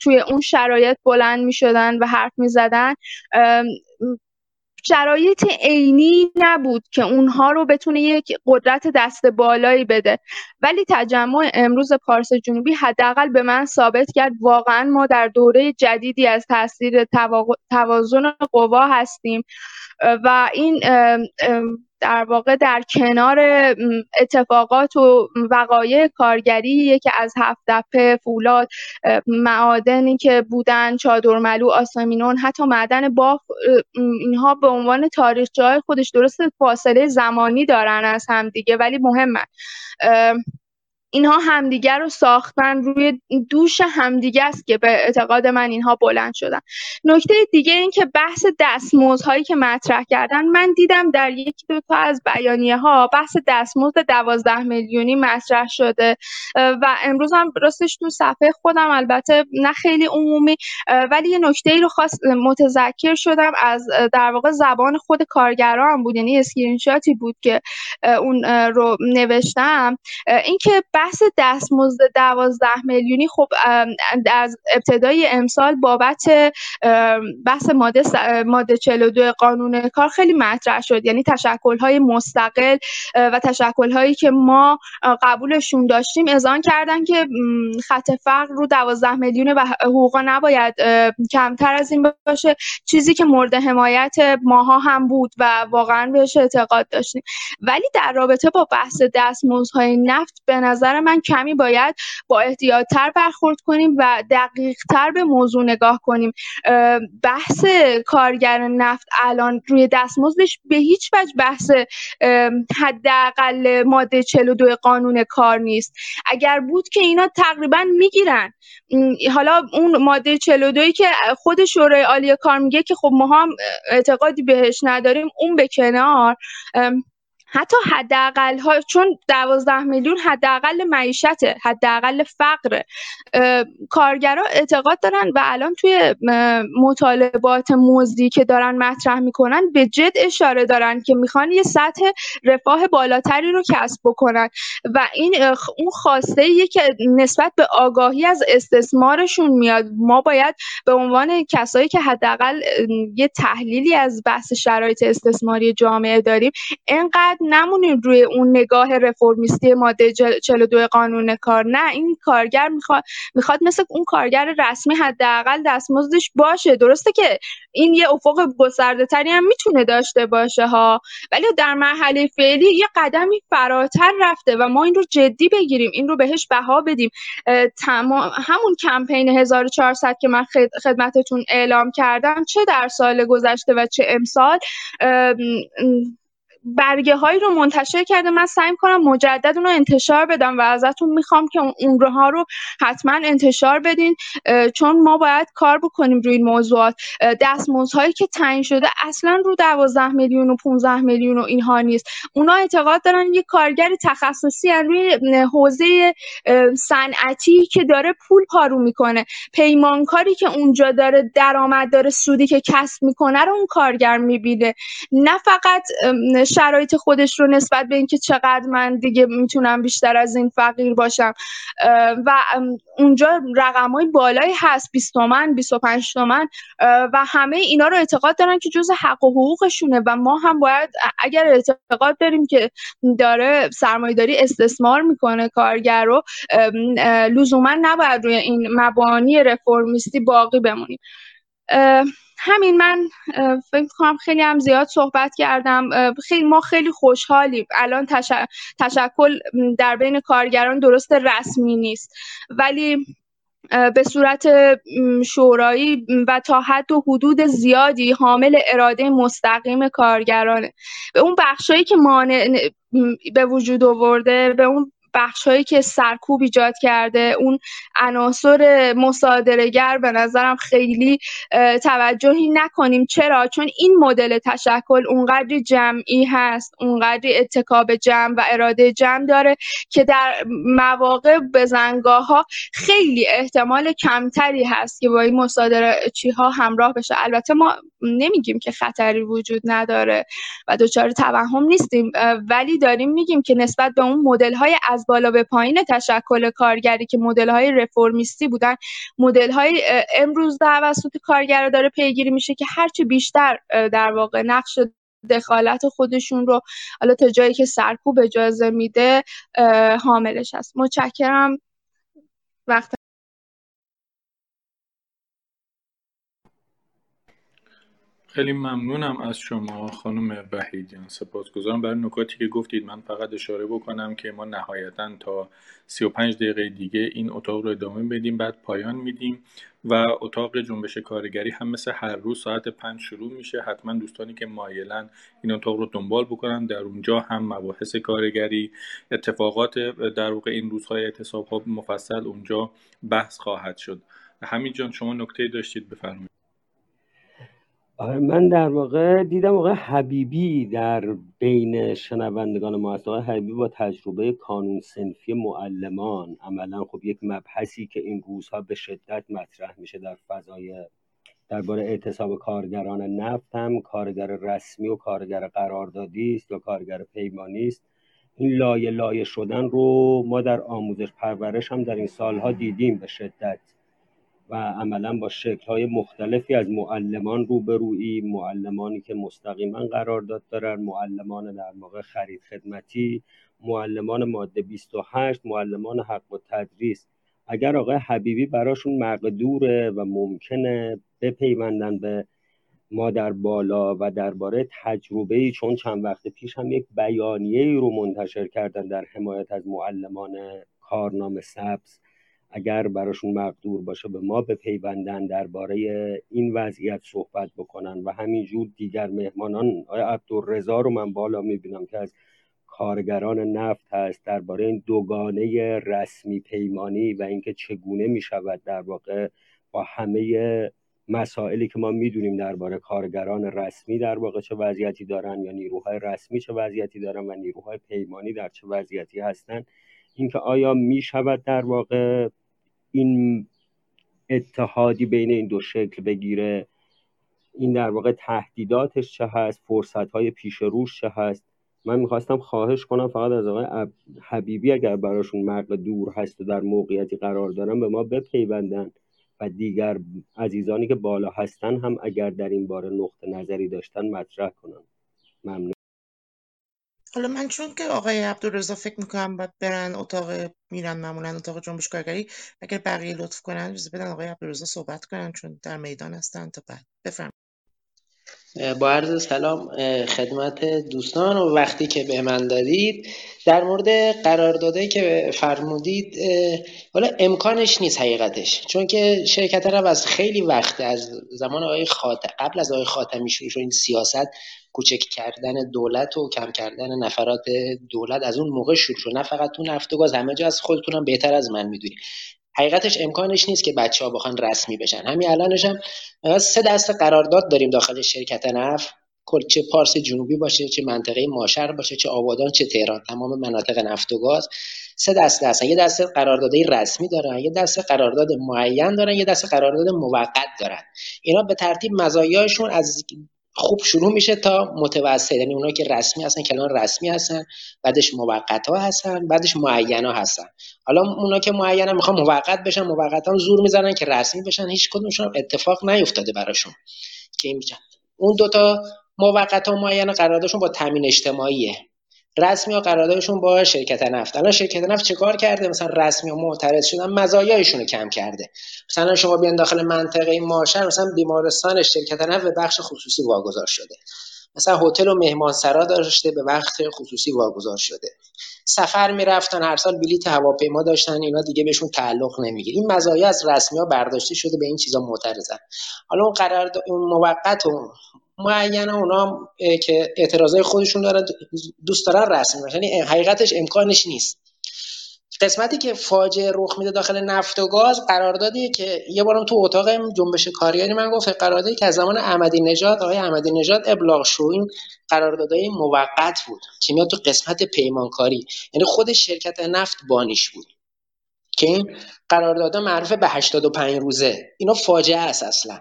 توی اون شرایط بلند می شدن و حرف می زدن شرایط عینی نبود که اونها رو بتونه یک قدرت دست بالایی بده. ولی تجمع امروز پارس جنوبی حداقل به من ثابت کرد واقعا ما در دوره جدیدی از تاثیر توازن قوا هستیم. و این در واقع در کنار اتفاقات و وقایع کارگری که از هفت دپه فولاد معادنی که بودن چادرملو آسامینون حتی معدن باف اینها به عنوان تاریخ جای خودش درست فاصله زمانی دارن از همدیگه ولی مهمه اینها همدیگر رو ساختن روی دوش همدیگه است که به اعتقاد من اینها بلند شدن. نکته دیگه این که بحث دستمزدهایی که مطرح کردن من دیدم در یکی دو تا از بیانیه ها بحث دستمزد دوازده میلیونی مطرح شده و امروز هم راستش تو صفحه خودم البته نه خیلی عمومی ولی یه نکته ای رو خواست متذکر شدم از در واقع زبان خود کارگران بود یعنی اسکرین شاتی بود که اون رو نوشتم. اینکه بحث دستمزد دوازده میلیونی خب از ابتدای امسال بابت بحث ماده ماده 42 قانون کار خیلی مطرح شد. یعنی تشکل های مستقل و تشکل هایی که ما قبولشون داشتیم اذعان کردن که خط فقر رو دوازده میلیون و حقوقا نباید کمتر از این باشه. چیزی که مورد حمایت ماها هم بود و واقعا بهش اعتقاد داشتیم. ولی در رابطه با بحث دستمزدهای نفت به نظر من کمی باید با احتیاطتر برخورد کنیم و دقیقتر به موضوع نگاه کنیم. بحث کارگر نفت الان روی دستمزدش به هیچ وجه بحث حداقل ماده 42 قانون کار نیست. اگر بود که اینا تقریبا می‌گیرن. حالا اون ماده 42 که خود شورای عالی کار میگه که خب ما هم اعتقادی بهش نداریم اون به کنار. حتی حداقل ها چون دوازده میلیون حداقل معیشته حداقل فقر کارگرا اعتقاد دارن و الان توی مطالبات مزدی که دارن مطرح می‌کنن به جد اشاره دارن که می‌خوان یه سطح رفاه بالاتری رو کسب بکنن. و این اون خواسته یه که نسبت به آگاهی از استثمارشون میاد. ما باید به عنوان کسایی که حداقل یه تحلیلی از بحث شرایط استثماری جامعه داریم انقدر نمونیم روی اون نگاه رفرمیستی ماده 42 قانون کار. نه این کارگر می‌خواد می‌خواد مثل اون کارگر رسمی حداقل دستمزدش باشه. درسته که این یه افق گسترده تری هم می‌تونه داشته باشه ها. ولی در مرحله فعلی یه قدمی فراتر رفته و ما این رو جدی بگیریم این رو بهش بها بدیم. تمام همون کمپین 1400 که من خدمتتون اعلام کردم چه در سال گذشته و چه امسال برگه هایی رو منتشر کرده. من سعی کنم مجدد اون رو انتشار بدم و ازتون می‌خوام که اون ها رو حتما انتشار بدین چون ما باید کار بکنیم روی این موضوعات. هایی که تعیین شده اصلا رو 12 میلیون و 15 میلیون و اینها نیست. اونا اعتقاد دارن یه کارگر تخصصی روی حوزه صنعتی که داره پول پارو می‌کنه. پیمانکاری که اونجا داره درآمد داره سودی که کسب می‌کنه رو اون کارگر می‌بینه. نه فقط شرایط خودش رو نسبت به اینکه چقدر من دیگه می‌تونم بیشتر از این فقیر باشم. و اونجا رقم های بالایی هست 20 تومن 25 تومن و همه اینا رو اعتقاد دارن که جز حق و حقوقشونه و ما هم باید اگر اعتقاد داریم که داره سرمایهداری استثمار می‌کنه کارگر رو لزوما نباید روی این مبانی رفرمیستی باقی بمونیم. همین من فکر کنم خیلی هم زیاد صحبت کردم. خیلی ما خیلی خوشحالیم. الان تشکل در بین کارگران درست رسمی نیست. ولی به صورت شورایی و تا حد و حدود زیادی حامل اراده مستقیم کارگرانه. به اون بخشایی که مانع به وجود آورده به اون بخشهایی که سرکوب ایجاد کرده اون عناصر مصادرهگر به نظرم خیلی توجهی نکنیم. چرا؟ چون این مدل تشکل اونقدری جمعی هست اونقدری اتکاب جمع و اراده جمع داره که در مواقع بزنگاه ها خیلی احتمال کمتری هست که با این مصادره چی ها همراه بشه. البته ما نمیگیم که خطری وجود نداره و دچار توهم نیستیم ولی داریم میگیم که نسبت به اون مدل های از بالا به پایین تشکل کارگری که مدل های رفرمیستی بودن مدل های امروز توسط کارگر داره پیگیری میشه که هرچی بیشتر در واقع نقش دخالت خودشون رو حالا تا جایی که سرکوب اجازه میده حاملش هست. متشکرم. وقت خیلی ممنونم از شما خانم وحیدیان سپاسگزارم. برای نکاتی که گفتید من فقط اشاره بکنم که ما نهایتا تا 35 دقیقه دیگه این اتاق رو ادامه بدیم بعد پایان میدیم و اتاق جنبش کارگری هم مثل هر روز ساعت پنج شروع میشه. حتما دوستانی که مایلن این اتاق رو دنبال بکنن. در اونجا هم مباحث کارگری اتفاقات در واقع این روزهای اعتصاب ها مفصل اونجا بحث خواهد شد. همین جان شما نکته داشتید؟ بفرمایید. آره من در واقع دیدم آقای حبیبی در بین شنوندگان ما هست. آقای حبیبی با تجربه کانون سنفی معلمان عملا خب یک مبحثی که این روزها به شدت مطرح میشه در فضای درباره اعتصاب کارگران نفت هم کارگر رسمی و کارگر قراردادی است یا کارگر پیمانی است. این لایه لایه شدن رو ما در آموزش پرورش هم در این سالها دیدیم به شدت. و عملا با شکل‌های مختلفی از معلمان روبرویی معلمانی که مستقیما قرارداد دارن معلمان در واقع خرید خدمتی معلمان ماده 28 معلمان حق و تدریس. اگر آقای حبیبی براشون مقدوره و ممکنه بپیوندن به ما در بالا و درباره تجربه ای چون چند وقت پیش هم یک بیانیه ای رو منتشر کردن در حمایت از معلمان کارنامه سبز اگر براشون مقدور باشه به ما بپیوندن درباره این وضعیت صحبت بکنن و همینجور دیگر مهمانان آیا عبدالرضا رو من بالا می‌بینم که از کارگران نفت هست درباره این دوگانه رسمی پیمانی و اینکه چگونه می‌شود در واقع با همه مسائلی که ما می‌دونیم درباره کارگران رسمی در واقع چه وضعیتی دارن یا نیروهای رسمی چه وضعیتی دارن و نیروهای پیمانی در چه وضعیتی هستن اینکه آیا می شود در واقع این اتحادی بین این دو شکل بگیره این در واقع تهدیداتش چه هست فرصت های پیش روش چه هست. من می‌خواستم خواهش کنم فقط از آقای حبیبی اگر براشون مرق دور هست و در موقعیتی قرار دارن به ما بپیوندن و دیگر عزیزانی که بالا هستن هم اگر در این باره نقطه نظری داشتن مطرح کنن. ممنون. حالا من چون که آقای عبدالرضا فکر می‌کنم باید برن اتاق میرن معمولا اتاق جنبش کارگری اگر بقیه لطف کنن اجازه بدن آقای عبدالرضا صحبت کنن چون در میدان هستن تا بعد. بفرم با عرض سلام خدمت دوستان و وقتی که به من دادید در مورد قراردادی که فرمودید حالا امکانش نیست حقیقتش چون که شرکت رو از خیلی وقت از زمان آقای خاتم قبل از آقای خاتمی شروع شد این سیاست کوچک کردن دولت و کم کردن نفرات دولت از اون موقع شروع شد. نه فقط تو نفت و گاز همه جا از خودتونم بهتر از من می‌دونی حقیقتش امکانش نیست که بچه ها بخوان رسمی بشن. همین الانش هم سه دست قرارداد داریم داخل شرکت نفت. چه پارس جنوبی باشه چه منطقه ماشر باشه چه آبادان چه تهران تمام مناطق نفت و گاز. سه دسته هستن. یه دسته قراردادی رسمی دارن یه دسته قرارداد معین دارن یه دسته قرارداد موقت دارن. اینا به ترتیب مزایاشون از خوب شروع میشه تا متوسط یعنی اونایی که رسمی هستن کلان رسمی هستن بعدش موقت ها هستن بعدش معین هستن. حالا اونا که معین می‌خوان موقت بشن موقت ها زور می‌زنن که رسمی بشن هیچ کدومشون اتفاق نیفتاده براشون. که این اون دوتا موقت ها معین قراردادشون با تامین اجتماعیه. رسمی ها قراردادشون با شرکت نفت. الان شرکت نفت چه کار کرده؟ مثلا رسمی و معترض شدن مزایایشون رو کم کرده. مثلا شما بیان داخل منطقه ماشر مثلا بیمارستان شرکت نفت به بخش خصوصی واگذار شده. مثلا هتل و مهمانسرا داشته به وقت خصوصی واگذار شده. سفر می‌رفتن هر سال بلیت هواپیما داشتن اینا دیگه بهشون تعلق نمی‌گیره. این مزایا از رسمی ها برداشته شده به این چیزا معترضن. حالا اون قرار اون موقت و معین اونا که اعتراضای خودشون دارن دوست دارن رسمی باشن یعنی حقیقتش امکانش نیست. قسمتی که فاجعه رخ میده داخل نفت و گاز قراردادی که یه بارم تو اتاق جنبش کارگری من گفت قراردادی که از زمان احمدی نژاد آقای احمدی نژاد ابلاغ شو این قراردادهای موقت بود که میاد تو قسمت پیمانکاری. یعنی خود شرکت نفت بانیش بود. که این قراردادها معروف به 85 روزه. اینا فاجعه است اصلا.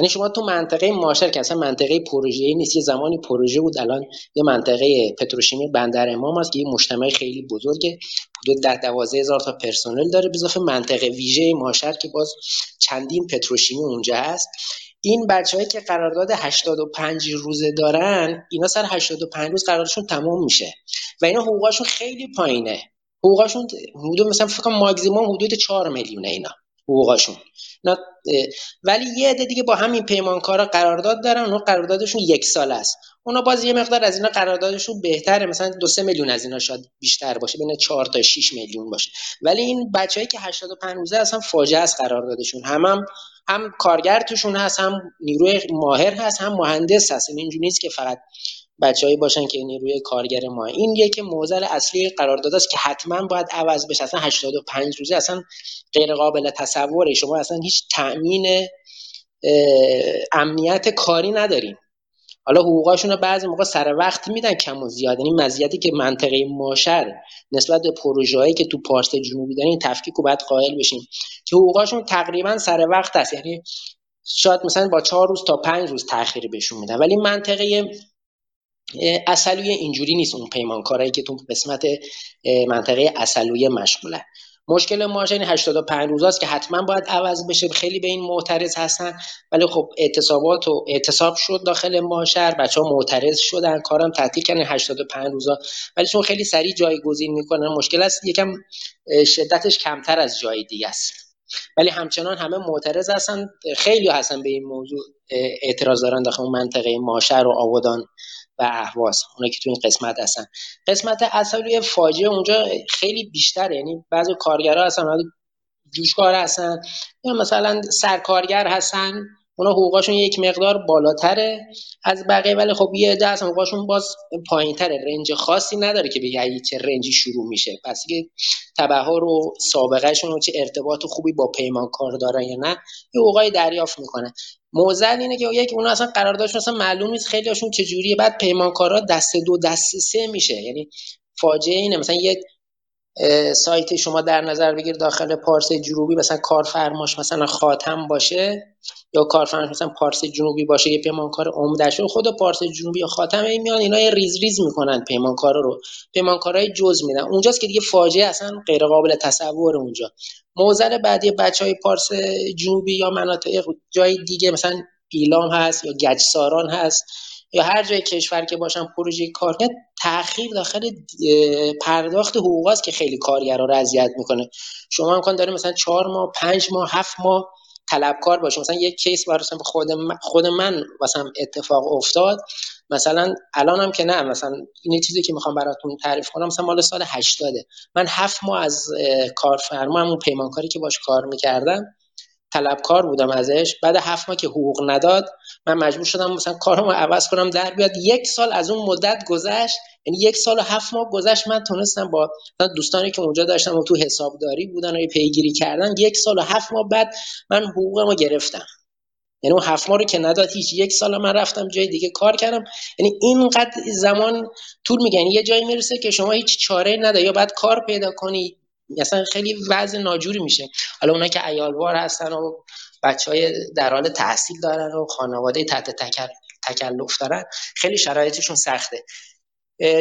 یعنی شما تو منطقه ماشر که اصلا منطقه پروژه‌ای نیست یه زمانی پروژه بود الان یه منطقه پتروشیمی بندر امام است که یه مجتمع خیلی بزرگه. حدود ده دوازده هزار تا پرسنل داره به منطقه ویژه ماشر که باز چندین پتروشیمی اونجا هست. این بچههایی که قرارداد 85 روزه دارن اینا سر 85 روز قراردادشون تمام میشه و اینا حقوقاشون خیلی پایینه. حقوقاشون حدود مثلا فکر ماکسیمم حدود 4 میلیونه اینا حقوقاشون. ولی یه عده دیگه با همین پیمانکارا قرارداد دارن اون قراردادشون یک سال است. اونا باز یه مقدار از اینا قراردادشون بهتره. مثلا دو سه میلیون از اینا شاید بیشتر باشه بین 4 تا 6 میلیون باشه. ولی این بچه‌ای که 85 روزه اصلا فاجعه است قراردادشون. هم, هم هم کارگر توشون هست هم نیروی ماهر هست هم مهندس هست. یعنی اینجوری نیست که فقط بچههایی باشن که نیروی کارگر ما. این یک موزل اصلی قرارداد است که حتما باید عوض بشه. اصلا 85 روزه اصلا غیر قابل تصوره. شما اصلا هیچ تأمین امنیت کاری نداریم حالا حقوقاشون رو بعضی موقع سر وقت میدن کم و زیاد. یعنی مزیتی که منطقه ماشر نسبت به پروژه‌ای که تو پارس جنوبی دارن تفکیک رو باید قائل بشیم که حقوقاشون تقریبا سر وقت است. یعنی شاید مثلا با چهار روز تا پنج روز تاخیر بهشون میدن. ولی منطقه اصلویه اینجوری نیست اون پیمانکارایی که تو قسمت منطقه اصلویه مشغولن مشکل ماش این 85 روز است که حتما باید عوض بشه. خیلی به این معترض هستن ولی خب اعتصابات و اعتصاب شد داخل ماشر بچه ها معترض شدن کارم تعطیل کردن 85 روزا. ولی چون خیلی سریع جایگزین می‌کنن مشکل است یکم شدتش کمتر از جای دیگه است. ولی همچنان همه معترض هستن. خیلی هستن به این موضوع اعتراض دارن داخل منطقه ماشر و آبادان. و اهواز اونایی که تو این قسمت هستن. قسمت اصلی فاجعه اونجا خیلی بیشتره یعنی بعضی کارگرها هستن جوشکار هستن یا مثلا سرکارگر هستن. اونا حقوقاشون یک مقدار بالاتره از بقیه ولی خب یه عده هستن حقوقاشون باز پایینتره. رنج خاصی نداره که بگه چه رنجی شروع میشه. پس که تبهر و سابقهشون و چه ارتباط خوبی با پیمانکار دارن یا نه یه حقوقای دریافت می‌کنه. موزل اینه که یک اون اصلا قراردادش اصلا معلوم نیست. خیلی هاشون چجوریه؟ بعد پیمانکارا دست دو دست سه میشه. یعنی فاجعه اینه. مثلا یک سایت شما در نظر بگیر داخل پارس جنوبی مثلا کارفرماش مثلا خاتم باشه یا کارفرماش مثلا پارس جنوبی باشه یه پیمانکار عمدهشون خود پارس جنوبی یا خاتم این میان اینا ریز ریز می‌کنن پیمانکارا رو پیمانکارای جز میدن. اونجاست که دیگه فاجعه اصلا غیر قابل تصور اونجا. موزل بعدی بچه های پارس جنوبی یا مناطق جای دیگه مثلا ایلام هست یا گچساران هست یا هر جای کشور که باشن پروژه کار تاخیر داخل پرداخت حقوق است که خیلی کارگرا رو اذیت می‌کنه. شما امکان داره مثلا چهار ماه پنج ماه هفت ماه طلبکار باشه. مثلا یک کیس برای خود خود من مثلا اتفاق افتاد. مثلا هم که نه مثلا این چیزی که می‌خوام براتون تعریف کنم مثلا مال سال 80 من هفت ماه از کارفرما همون پیمانکاری که باش کار می‌کردم طلبکار بودم ازش. بعد هفت ماه که حقوق نداد من مجبور شدم مثلا کارمو عوض کنم در بیاد یک سال از اون مدت گذشت. یعنی یک سال و هفت ماه گذشت من تونستم با دوستانی که اونجا داشتم و تو حسابداری بودن و پیگیری کردن یک سال و هفت ماه بعد من حقوقمو گرفتم. یعنی اون هفت ماه رو که نداد هیچ یک سال من رفتم جای دیگه کار کردم. یعنی اینقدر زمان طول میگن یعنی یه جایی می‌رسه که شما هیچ چاره نداری یا بعد کار پیدا کنی اصلا خیلی وضع ناجوری میشه. حالا اونایی که ایالوار هستن و بچه های در حال تحصیل دارن و خانواده تحت تکلف دارن خیلی شرایطشون سخته.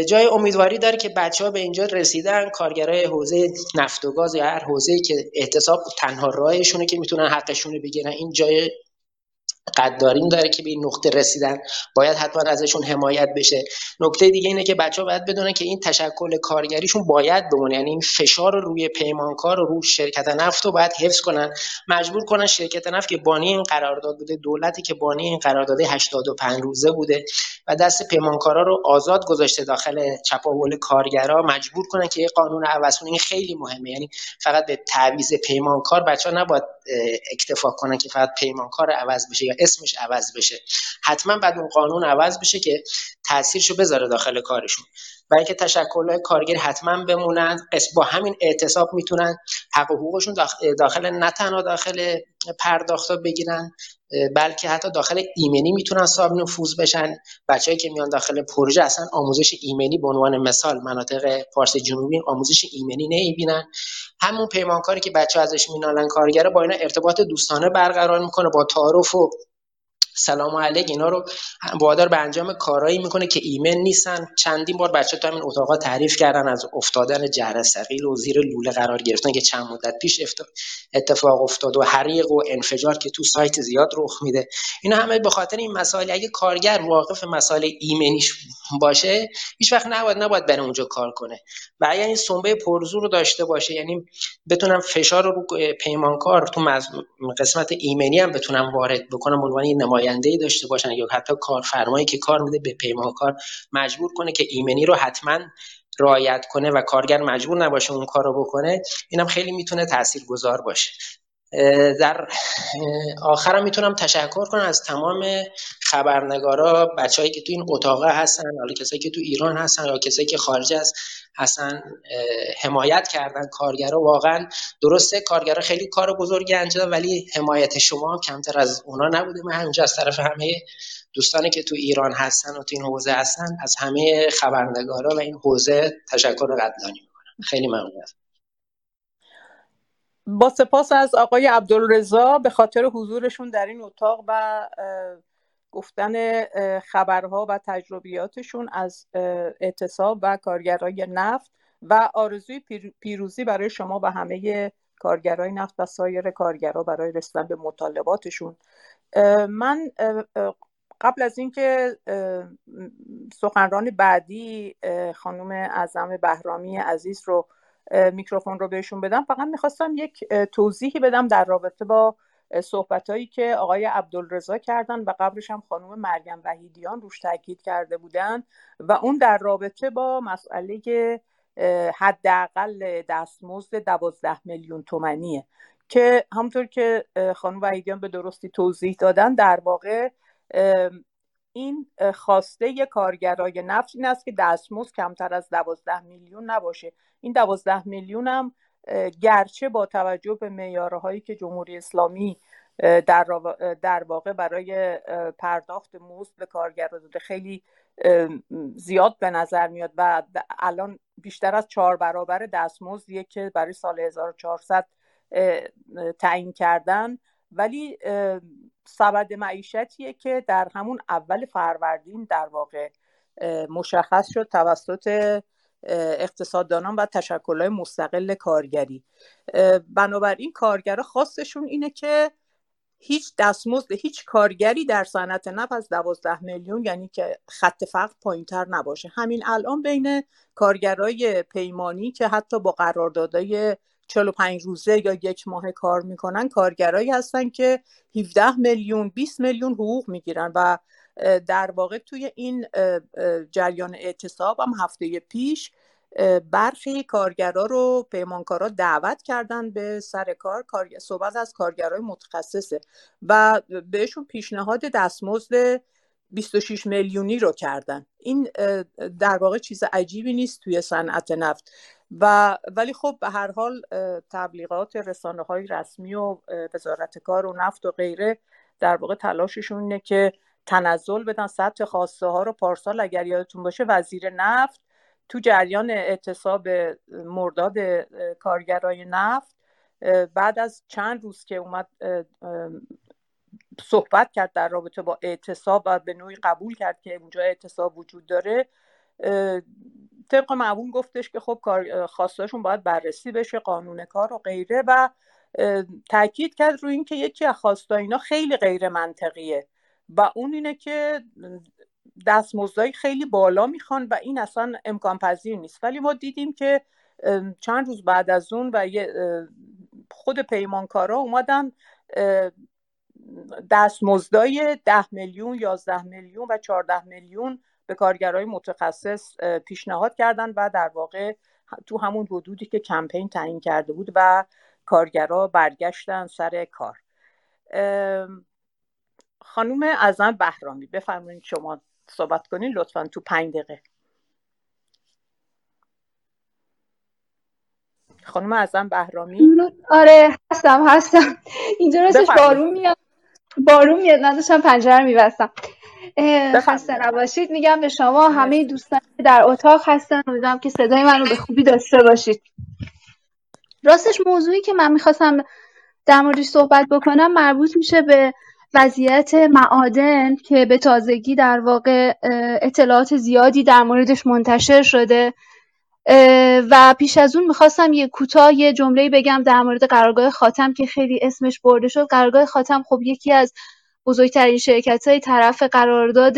جای امیدواری داره که بچه ها به اینجا رسیدن کارگرای حوزه نفت و گاز یا هر حوزه که احتساب تنها راهشونه که می‌تونن حقشون رو بگیرن. این جای قداریم داره که به این نقطه رسیدن. باید حتما ازشون حمایت بشه. نکته دیگه اینه که بچه ها باید بدونن که این تشکل کارگریشون باید بمونه. یعنی این فشار رو روی پیمانکار و روی شرکت نفت رو باید حفظ کنن. مجبور کنن شرکت نفت که بانی این قرارداد بوده دولتی که بانی این قرارداد 85 روزه بوده و دست پیمانکارا رو آزاد گذاشته داخل چپاول کارگرا. مجبور کنن که یه قانون عوض این خیلی مهمه. یعنی فقط به تعویض پیمانکار بچه ها نباید اکتفا کنن که فقط پیمانکار عوض بشه یا اسمش عوض بشه. حتما بعد اون قانون عوض بشه که تاثیرشو بذاره داخل کارشون. و اینکه تشکل‌های کارگر حتما بمونن با همین اعتصاب می‌تونن حق و حقوقشون داخل نه تنها داخل پرداختا بگیرن بلکه حتی داخل ایمنی می‌تونن صاحب نفوذ بشن. بچه‌ای که میان داخل پروژه اصلا آموزش ایمنی به عنوان مثال مناطق پارس جنوبی آموزش ایمنی نمی‌بینن. همون پیمانکاری که بچه ازش مینالن کارگره با اینا ارتباط دوستانه برقرار می‌کنه با تعارف و سلام علیک اینا رو وادار به انجام کارایی می‌کنه که ایمن نیستن. چندین بار بچه تو همین اتاقا تعریف کردن از افتادن جرثقیل و زیر لوله قرار گرفتن که چند مدت پیش اتفاق افتاد و حریق و انفجار که تو سایت زیاد رخ میده. اینا همه به خاطر این مسائل اگه کارگر واقف مسائل ایمنیش باشه هیچ وقت نباید نباید بره اونجا کار کنه. و اگر این سنبه پرزور رو داشته باشه یعنی بتونم فشار رو پیمانکار تو قسمت ایمنی هم بتونم وارد بکنم عنوان نماینده داشته باشن یا حتی کارفرمایی که کار میده به پیمانکار مجبور کنه که ایمنی رو حتما رعایت کنه و کارگر مجبور نباشه اون کار رو بکنه اینم خیلی می‌تونه تاثیرگذار باشه. در آخرم می‌تونم تشکر کنم از تمام خبرنگارا بچههایی که تو این اتاقه هستن حالا کسایی که تو ایران هستن یا کسایی که خارج از هستن حمایت کردن کارگرا. واقعا درسته کارگرا خیلی کار بزرگی انجام ولی حمایت شما هم کمتر از اونا نبوده. من همینجا از طرف همه دوستانی که تو ایران هستن و تو این حوزه هستن از همه خبرنگارا و این حوزه تشکر قدردانی می‌کنم. خیلی ممنونم. با سپاس از آقای عبدالرضا. به خاطر حضورشون در این اتاق و گفتن خبرها و تجربیاتشون از اعتصاب و کارگرای نفت و آرزوی پیروزی برای شما و همه کارگرای نفت و سایر کارگرها برای رسیدن به مطالباتشون. من قبل از اینکه سخنران بعدی خانم اعظم بهرامی عزیز رو میکروفون رو بهشون بدم فقط می‌خواستم یک توضیحی بدم در رابطه با صحبت هایی که آقای عبدالرضا کردن و قبلش هم خانم مریم وحیدیان روش تاکید کرده بودن و اون در رابطه با مسئله حداقل دستمزد دوازده میلیون تومنیه که همطور که خانم وحیدیان به درستی توضیح دادن در واقع این خواسته کارگرای نفت این است که دستمزد کمتر از دوازده میلیون نباشه. این دوازده میلیون هم گرچه با توجه به معیارهایی که جمهوری اسلامی در, در واقع برای پرداخت مزد به کارگر داده خیلی زیاد به نظر میاد و الان بیشتر از چهار برابر دستمزدیه که برای سال 1400 تعیین کردن. ولی سبد معیشتیه که در همون اول فروردین در واقع مشخص شد توسط اقتصاددانان و تشکلهای مستقل کارگری. بنابراین کارگرها خواستشون اینه که هیچ دستمزد هیچ کارگری در صنعت نفت از دوازده میلیون یعنی که خط فقر پایینتر نباشه. همین الان بین کارگرای پیمانی که حتی با قراردادهای 45 روزه یا یک ماه کار می‌کنن کارگرایی هستن که 17 میلیون 20 میلیون حقوق می‌گیرن و در واقع توی این جریان اعتصاب هم هفته پیش برخی کارگرا رو پیمانکارا دعوت کردن به سر کار صحبت از کارگرای متخصصه و بهشون پیشنهاد دستمزد 26 میلیونی رو کردن. این در واقع چیز عجیبی نیست توی صنعت نفت. و ولی خب به هر حال تبلیغات رسانه های رسمی و وزارت کار و نفت و غیره در واقع تلاششون اینه که تنزل بدن ثبت خواسته ها رو پارسال اگر یادتون باشه وزیر نفت تو جریان اعتصاب مرداد کارگرای نفت بعد از چند روز که اومد صحبت کرد در رابطه با اعتصاب و به نوعی قبول کرد که اونجا اعتصاب وجود داره طبق معمول گفتش که خب خواستاشون باید بررسی بشه قانون کار و غیره و تاکید کرد روی اینکه یکی از خواستا اینا خیلی غیر منطقیه و اون اینه که دستمزدهای خیلی بالا می‌خوان و این اصلا امکان پذیر نیست. ولی ما دیدیم که چند روز بعد از اون و خود پیمانکارا اومدن دستمزدای ده میلیون یازده میلیون و چهارده میلیون به کارگرای متخصص پیشنهاد کردن و در واقع تو همون حدودی که کمپین تعیین کرده بود و کارگرا برگشتن سر کار. خانوم ازم بهرامی بفرمایید شما صحبت کنین لطفا تو پنج دقیقه. خانم ازم بهرامی؟ آره هستم هستم. اینجا راستش بارون میاد. بارون میاد نداشتم پنجره میبستم. خسته نباشید. میگم به شما همه دوستان که در اتاق هستن امیدوارم که صدای منو به خوبی داشته باشید. راستش موضوعی که من می‌خواستم در موردش صحبت بکنم مربوط میشه به وضعیت معادن که به تازگی در واقع اطلاعات زیادی در موردش منتشر شده. و پیش از اون می‌خواستم یه کوتاه یه جمله بگم در مورد قرارگاه خاتم که خیلی اسمش برده شد. قرارگاه خاتم خب یکی از بزرگترین شرکت های طرف قرارداد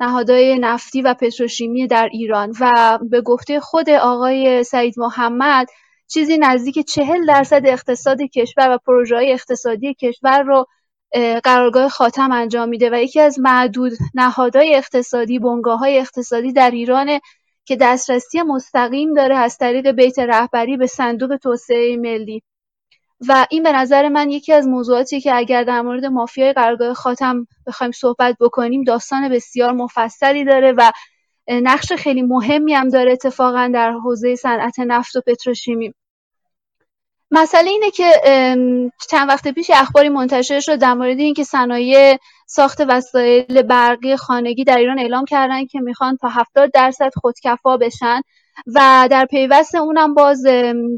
نهادهای نفتی و پتروشیمی در ایران. و به گفته خود آقای سعید محمد چیزی نزدیک چهل درصد اقتصاد کشور و پروژه های اقتصادی کشور رو قرارگاه خاتم انجام میده و یکی از معدود نهادهای اقتصادی بنگاه های اقتصادی در ایران که دسترسی مستقیم داره از طریق بیت رهبری به صندوق توسعه ملی. و این به نظر من یکی از موضوعاتی که اگر در مورد مافیای قرارگاه خاتم بخوایم صحبت بکنیم داستان بسیار مفصلی داره و نقش خیلی مهمی هم داره اتفاقا در حوزه صنعت نفت و پتروشیمی. مسئله اینه که چند وقت پیش اخباری منتشر شد در مورد اینکه صنایع ساخت وسایل برقی خانگی در ایران اعلام کردن که می‌خوان تا 70 درصد خودکفا بشن و در پیوست اونم باز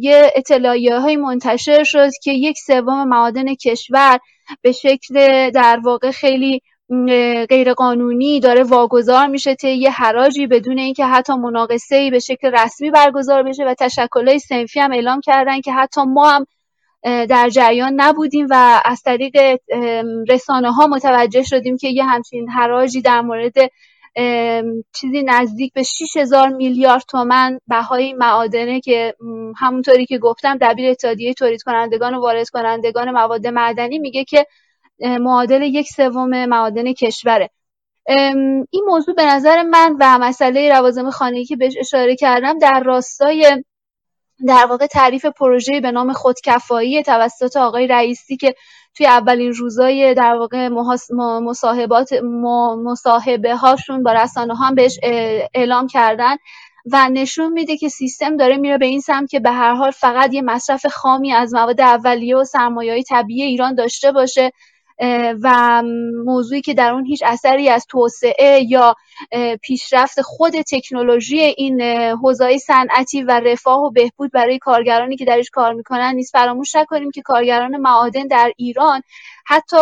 یه اطلاعیه های منتشر شد که یک سوم معادن کشور به شکل در واقع خیلی غیرقانونی داره واگذار میشه طی یه حراجی بدون اینکه حتی مناقصه ای به شکل رسمی برگزار بشه و تشکلهای سنفی هم اعلام کردن که حتی ما هم در جریان نبودیم و از طریق رسانه ها متوجه شدیم که یه همچین حراجی در مورد چیزی نزدیک به 6000 میلیارد تومن بهای معادنه که همونطوری که گفتم دبیر اتحادیه تولید کنندگان و وارد کنندگان مواد معدنی میگه که معادل یک سوم معادن کشوره. این موضوع به نظر من و مسئله روازم خانگی که بهش اشاره کردم در راستای در واقع تعریف پروژه به نام خودکفایی توسط آقای رئیسی که توی اولین روزای در واقع مصاحبات مصاحبه هاشون با رسانه ها هم بهش اعلام کردن و نشون میده که سیستم داره میره به این سمت که به هر حال فقط یه مصرف خامی از مواد اولیه و سرمایه طبیعی ایران داشته باشه و موضوعی که در اون هیچ اثری از توسعه یا پیشرفت خود تکنولوژی این حوزه صنعتی و رفاه و بهبود برای کارگرانی که درش کار می‌کنن نیست فراموش نکنیم که کارگران معادن در ایران حتی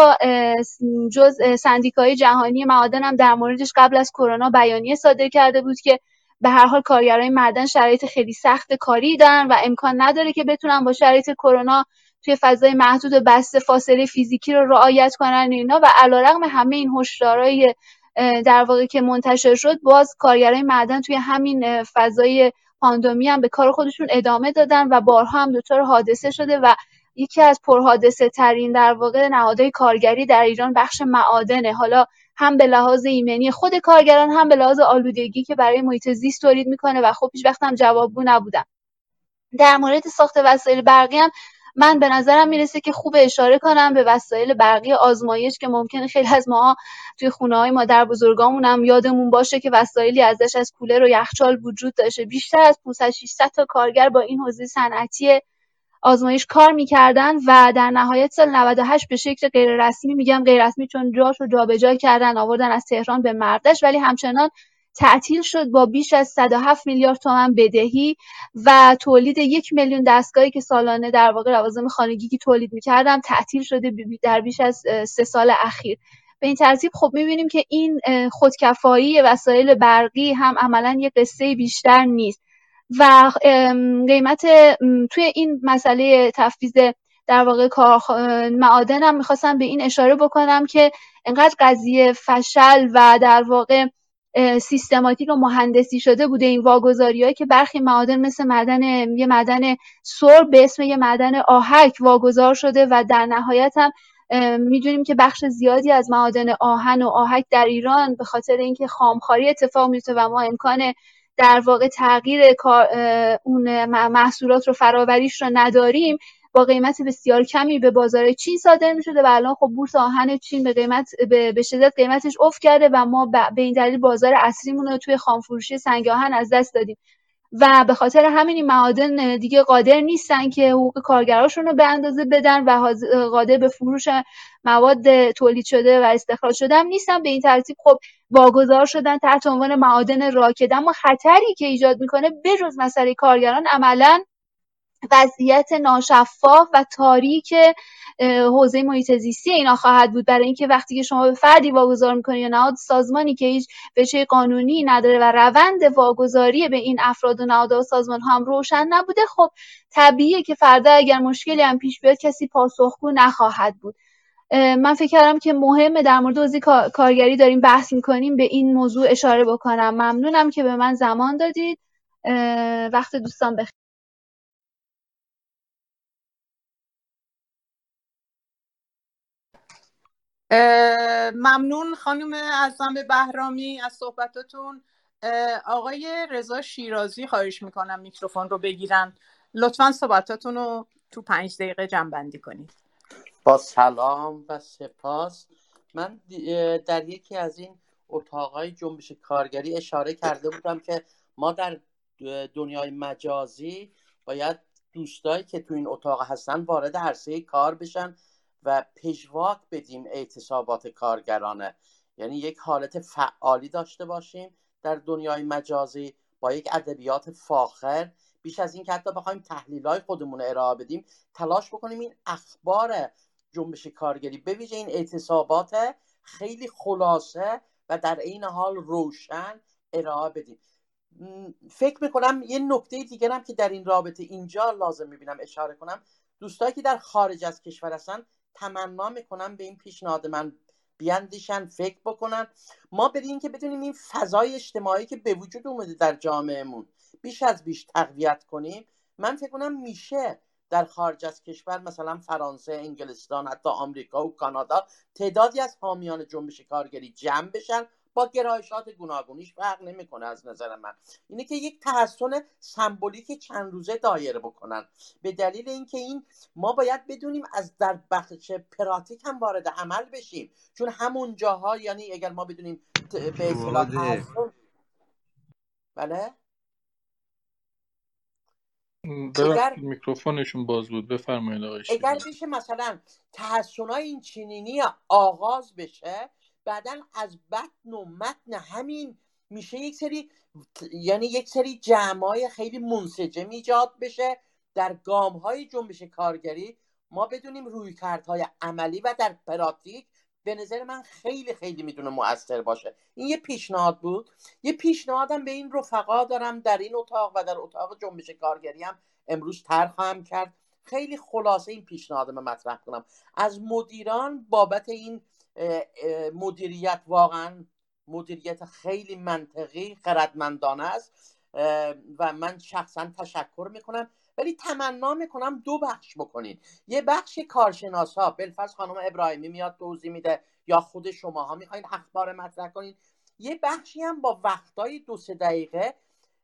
جز سندیکای جهانی معادن هم در موردش قبل از کرونا بیانیه صادر کرده بود که به هر حال کارگرای معدن شرایط خیلی سخت کاری دارن و امکان نداره که بتونن با شرایط کرونا توی فضای محدود بسته فاصله فیزیکی رو رعایت کنن اینا و علیرغم همه این هشدارهای در واقع که منتشر شد باز کارگرای معدن توی همین فضای پاندمی هم به کار خودشون ادامه دادن و بارها هم دچار حادثه شده و یکی از پرحادثه ترین در واقع نهادهای کارگری در ایران بخش معادنه. حالا هم به لحاظ ایمنی خود کارگران هم به لحاظ آلودگی که برای محیط زیست تولید می‌کنه و خب هیچ وقت هم جوابگو نبودن. در مورد ساخت وسایل برقی هم من به نظرم می‌رسه که خوب اشاره کنم به وسایل برقی آزمایش که ممکنه خیلی از ما توی خونه های مادر بزرگامون هم یادمون باشه که وسایلی ازش از کولر و یخچال وجود داشته. بیشتر از 500 600 تا کارگر با این حوزه صنعتی آزمایش کار می‌کردن و در نهایت سال 98 به شکل غیر رسمی میگم غیر رسمی چون جاش رو جابجا کردن آوردن از تهران به مردش ولی همچنان تعطیل شد با بیش از 107 میلیارد تومن بدهی و تولید یک میلیون دستگاهی که سالانه در واقع لوازم خانگی که تولید می‌کردم تعطیل شده در بیش از سه سال اخیر. به این ترتیب خب می‌بینیم که این خودکفایی وسایل برقی هم عملا یه قصه بیشتر نیست و قیمت توی این مسئله تفویض در واقع معادن هم می‌خواستم به این اشاره بکنم که انقدر قضیه فشل و در واقع سیستماتیک و مهندسی شده بوده این واگذاری که برخی معادن مثل معدن یه معدن سر به اسم یه معدن آهک واگذار شده و در نهایت هم می‌دونیم که بخش زیادی از معادن آهن و آهک در ایران به خاطر اینکه خامخاری اتفاق میفته و ما امکان در واقع تغییر اون محصولات رو فراوریش رو نداریم با قیمت بسیار کمی به بازار چین صادر می شده و الان خب بورس آهن چین به قیمت به شدت قیمتش افت کرده و ما به این دلیل بازار اصلیمون رو توی خامفروشی سنگ آهن از دست دادیم. و به خاطر همین این معادن دیگه قادر نیستن که حقوق کارگراشون رو به اندازه بدن و قادر به فروش مواد تولید شده و استخراج شده هم نیستن. به این ترتیب خب واگذار شدن تحت عنوان معادن راکد. اما خطری که ایجاد می‌کنه بجز مسئله کارگران عملا وضعیت ناشفاف و تاریک حوزه محیط زیستی اینا خواهد بود. برای اینکه وقتی که شما به فردی واگذار می‌کنید یا نهاد سازمانی که هیچ وجه قانونی نداره و روند واگذاری به این افراد و نهادها و سازمان هم روشن نبوده خب طبیعیه که فردا اگر مشکلی هم پیش بیاد کسی پاسخگو نخواهد بود. من فکر کردم که مهمه در مورد حوزه کارگری داریم بحث می‌کنیم به این موضوع اشاره بکنم. ممنونم که به من زمان دادید. وقت دوستان بخیر. ممنون خانم اعظم بهرامی از صحبتاتون آقای رضا شیرازی خواهش می‌کنم میکروفون رو بگیرن. لطفا صحبتاتون رو تو پنج دقیقه جنبندی کنید. با سلام و سپاس. من در یکی از این اتاقای جنبش کارگری اشاره کرده بودم که ما در دنیای مجازی باید دوستایی که تو این اتاق هستن وارد عرصه کار بشن و پژواک بدیم اعتصابات کارگرانه. یعنی یک حالت فعالی داشته باشیم در دنیای مجازی با یک ادبیات فاخر. بیش از این که حتی بخوایم تحلیل های خودمون ارائه بدیم تلاش بکنیم این اخبار جنبش کارگری به ویژه این اعتصابات خیلی خلاصه و در عین حال روشن ارائه بدیم. فکر می‌کنم یه نکته دیگر هم که در این رابطه اینجا لازم می‌بینم اشاره کنم. دوستایی که در خارج از کشور هستن تمنا می‌کنم به این پیشنهاد من. بیاندیشن فکر بکنن. ما بریم که بدونیم این فضای اجتماعی که به وجود اومده در جامعهمون بیش از بیش تقویت کنیم. من فکر کنم میشه در خارج از کشور مثلا فرانسه انگلستان حتی آمریکا و کانادا تعدادی از حامیان جنبش کارگری جمع بشن. با گرایشات گوناگونیش فرق نمی‌کنه از نظر من. اینه که یک تحسن سمبولیک چند روزه دایره بکنن. به دلیل اینکه این ما باید بدونیم از در بخش پراتیک هم وارد عمل بشیم. چون همون جاها یعنی اگر ما بدونیم به اصطلاح تحسن بله؟ اگر میکروفونشون باز بود. بفرمایید آقای اگر بشه مثلا تحسنای این چنینی آغاز بشه بعدا از بطن و متن همین میشه یک سری یعنی یک سری جمعای خیلی منسجم ایجاد بشه در گام های جنبش کارگری. ما بدونیم روی کردهای عملی و در پراتیک به نظر من خیلی خیلی می‌تونه مؤثر باشه. این یه پیشنهاد بود. یه پیشنهادم به این رفقا دارم در این اتاق و در اتاق جنبش کارگری هم امروز طرح خواهم کرد. خیلی خلاصه این پیشنهادم مطرح کنم. از مدیران بابت این مدیریت واقعا مدیریت خیلی منطقی خردمندانه است. و من شخصا تشکر می‌کنم. ولی تمنا می‌کنم دو بخش بکنید یه بخش کارشناس ها خانم ابراهیمی میاد توضیح میده یا خود شما ها می‌خواین اخبار مطرح کنید یه بخشی هم با وقتای دو سه دقیقه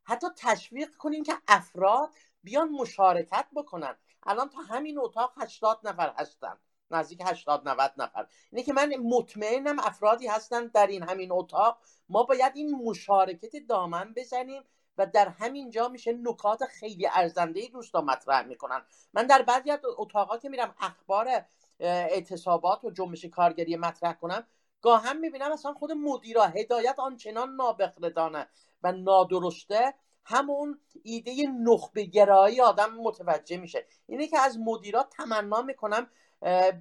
حتی تشویق کنین که افراد بیان مشارکت بکنن. الان تا همین اتاق 80 نفر هستن. نزدیک 80 90 نفر. اینه که من مطمئنم افرادی هستن در این همین اتاق. ما باید این مشارکت دامن بزنیم و در همین جا میشه نکات خیلی ارزنده دوستان مطرح می‌کنن. من در بعضی از اتاقا که میرم اخبار اعتصابات و جنبش کارگری مطرح کنم گاهم می‌بینم اصلا خود مدیرا هدایت آنچنان نابخردانه و نادرسته. همون ایده نخبه گرایی آدم متوجه میشه. اینه که از مدیرات تمنا می‌کنم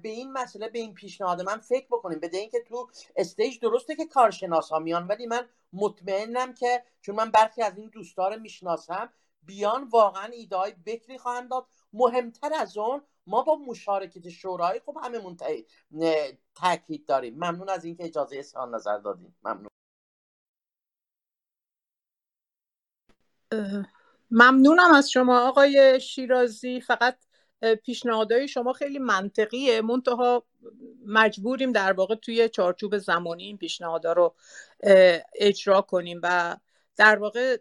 به این مسئله به این پیشنهاد من فکر بکنیم. بده اینکه تو استیج درسته که کارشناس ها میان ولی من مطمئنم که چون من برخی از این دوستا رو می‌شناسم بیان واقعا ایده های بکری خواهند داد. مهمتر از اون ما با مشارکت شورای خب هممون تاکید داریم. ممنون از اینکه اجازه اظهار نظر دادیم ممنون. ممنونم از شما آقای شیرازی. فقط پیشنهادهای شما خیلی منطقیه. منتها مجبوریم در واقع توی چارچوب زمانی این پیشنهادها رو اجرا کنیم و در واقع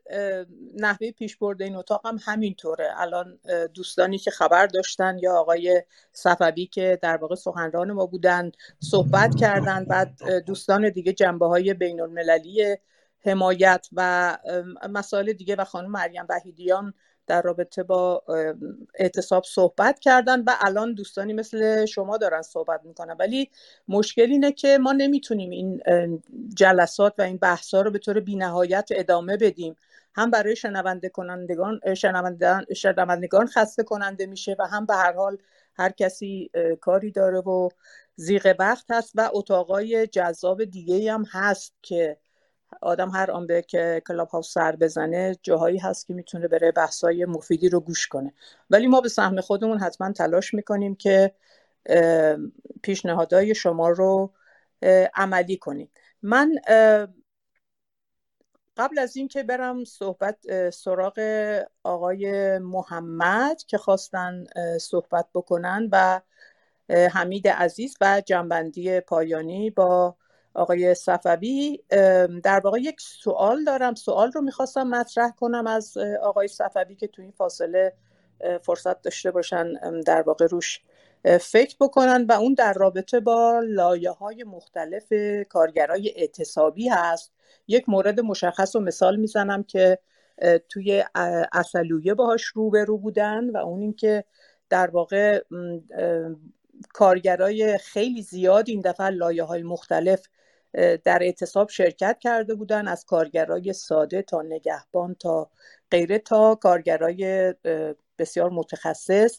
نحوه پیشبرد این اتاق هم همینطوره. الان دوستانی که خبر داشتن یا آقای صفوی که در واقع سخنران ما بودن صحبت کردن بعد دوستان دیگه جنبه های بین المللی حمایت و مسائل دیگه و خانم مریم وحیدیان در رابطه با اعتصاب صحبت کردن و الان دوستانی مثل شما دارن صحبت می‌کنن. ولی مشکل اینه که ما نمی‌تونیم این جلسات و این بحث ها رو به طور بینهایت ادامه بدیم. هم برای شنونده کنندگان شنوندگان خسته کننده میشه و هم به هر حال هر کسی کاری داره و زیغ وقت هست و اتاقای جذاب دیگه هم هست که آدم هر آن به که کلاب هاوس سر بزنه جاهایی هست که می‌تونه بره بحثای مفیدی رو گوش کنه. ولی ما به سهم خودمون حتما تلاش می‌کنیم که پیشنهادهای شما رو عملی کنیم. من قبل از اینکه برم صحبت سراغ آقای محمد که خواستن صحبت بکنن و حمید عزیز و جنبندی پایانی با آقای صفوی در واقع یک سوال دارم. سوال رو می‌خواستم مطرح کنم از آقای صفوی که تو این فاصله فرصت داشته باشن در واقع روش فکر بکنن و اون در رابطه با لایه های مختلف کارگرای اعتصابی هست. یک مورد مشخص و مثال می‌زنم که توی اصلویه باهاش روبرو بودن و اون اینکه در واقع کارگرای خیلی زیاد این دفعه لایه های مختلف در اعتصاب شرکت کرده بودن از کارگرای ساده تا نگهبان تا غیره تا کارگرای بسیار متخصص.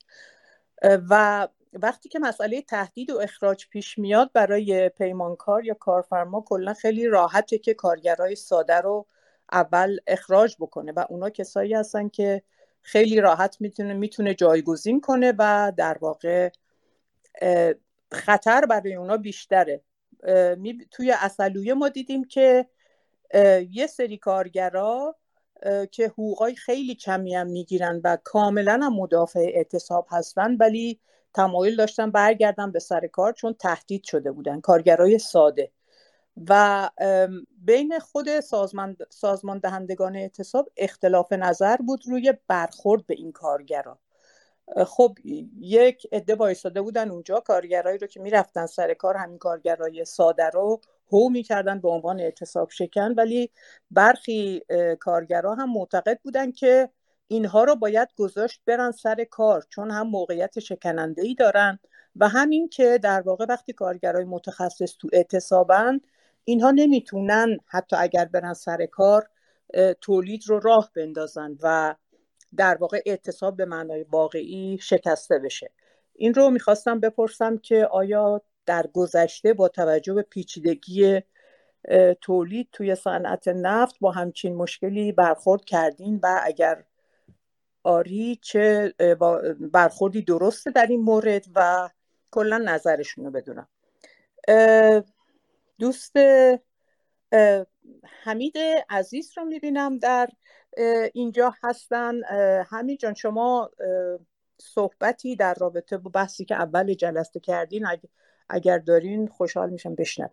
و وقتی که مسئله تهدید و اخراج پیش میاد برای پیمانکار یا کارفرما کلا خیلی راحته که کارگرای ساده رو اول اخراج بکنه و اونا کسایی هستن که خیلی راحت می‌تونه می‌تونه جایگزین کنه و در واقع خطر برای اونا بیشتره. توی اصلویه ما دیدیم که یه سری کارگرا که حقوقای خیلی کمی هم می‌گیرن و کاملا هم مدافع اعتصاب هستن ولی تمایل داشتن برگردن به سر کار چون تهدید شده بودن کارگرای ساده. و بین خود سازمان, سازمان دهندگان اعتصاب اختلاف نظر بود روی برخورد به این کارگرا. خب یک عده وایساده بودن اونجا کارگرایی رو که می‌رفتن سر کار همین کارگرای ساده رو هو می‌کردن به عنوان اعتصاب شکن. ولی برخی کارگرا هم معتقد بودن که اینها رو باید گذاشت برن سر کار چون هم موقعیت شکننده ای دارن. و همین که در واقع وقتی کارگرای متخصص تو اعتصابن اینها نمی‌تونن حتی اگر برن سر کار تولید رو راه بندازن. و در واقع اعتصاب به معنای واقعی شکسته بشه. این رو می‌خواستم بپرسم که آیا در گذشته با توجه به پیچیدگی تولید توی صنعت نفت با همچین مشکلی برخورد کردین و اگر آری چه برخوردی درسته در این مورد و کلا نظرشون رو بدونم. دوست حمید عزیز رو می‌بینم در اینجا هستن. حمید جان شما صحبتی در رابطه با بحثی که اول جلسه کردین اگر دارین خوشحال میشم بشنوم.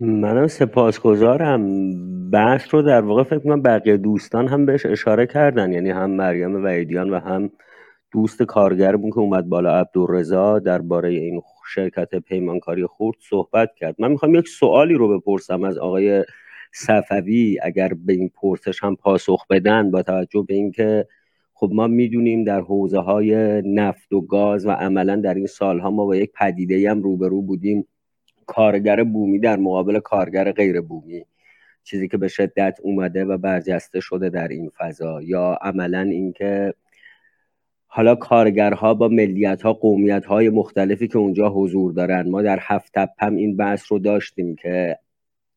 منم سپاسگزارم. بحث رو در واقع فکر کنم بقیه دوستان هم بهش اشاره کردن. یعنی هم مریم وعیدیان و هم دوست کارگرمون که اومد بالا عبدالرضا درباره این شرکت پیمانکاری خورد صحبت کرد. من می‌خوام یک سوالی رو بپرسم از آقای صفوی اگر به این پرسش هم پاسخ بدن با توجه به اینکه خب ما می‌دونیم در حوزه های نفت و گاز و عملا در این سالها ما با یک پدیده هم روبرو بودیم. کارگر بومی در مقابل کارگر غیر بومی. چیزی که به شدت اومده و برجسته شده در این فضا یا عملا اینکه حالا کارگرها با ملیت ها قومیت های مختلفی که اونجا حضور دارن. ما در هفت هم این بحث رو داشتیم که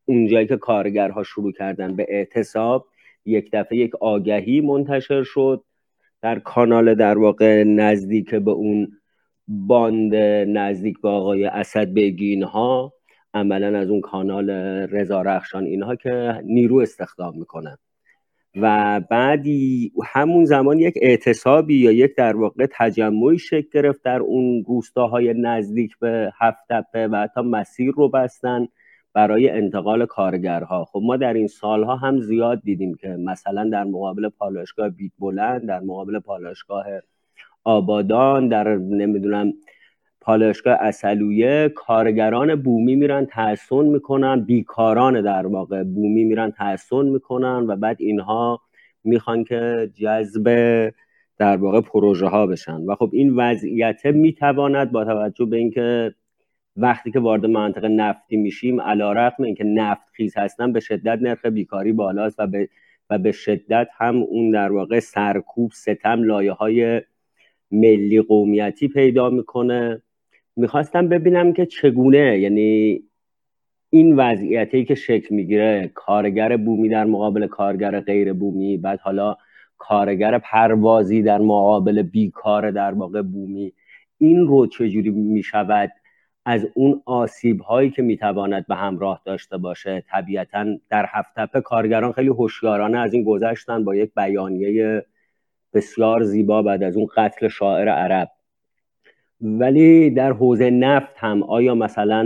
اونجایی که کارگرها شروع کردن به اعتصاب یک دفعه یک آگهی منتشر شد در کانال در واقع نزدیک به اون باند نزدیک به آقای اسد بگین ها عملا از اون کانال رضا رخشان اینها که نیرو استخدام می‌کنن. و بعدی همون زمان یک اعتصابی یا یک در واقع تجمعی شکل گرفت در اون روستاهای نزدیک به هفت و حتی مسیر رو بستن. برای انتقال کارگرها. خب ما در این سالها هم زیاد دیدیم که مثلا در مقابل پالایشگاه بیت بلند در مقابل پالایشگاه آبادان در نمی‌دونم پالایشگاه اصلویه کارگران بومی میرن تحسن می‌کنن بیکاران در واقع بومی میرن تحسن می‌کنن و بعد اینها می‌خوان که جذب در واقع پروژه ها بشن. و خب این وضعیت می‌تواند با توجه به اینکه وقتی که وارد منطقه نفتی میشیم علا رقم اینکه نفت خیز هستن به شدت نرخ بیکاری بالاست و به و به شدت هم اون در واقع سرکوب ستم لایه های ملی قومیتی پیدا می‌کنه. می‌خواستم ببینم که چگونه یعنی این وضعیتی که شکل می‌گیره کارگر بومی در مقابل کارگر غیر بومی بعد حالا کارگر پروازی در مقابل بیکار در واقع بومی این رو چجوری می‌شود؟ از اون آسیب هایی که می‌تواند به همراه داشته باشه. طبیعتا در هفت کارگران خیلی هوشیارانه از این گذشتن با یک بیانیه بسیار زیبا بعد از اون قتل شاعر عرب. ولی در حوزه نفت هم آیا مثلا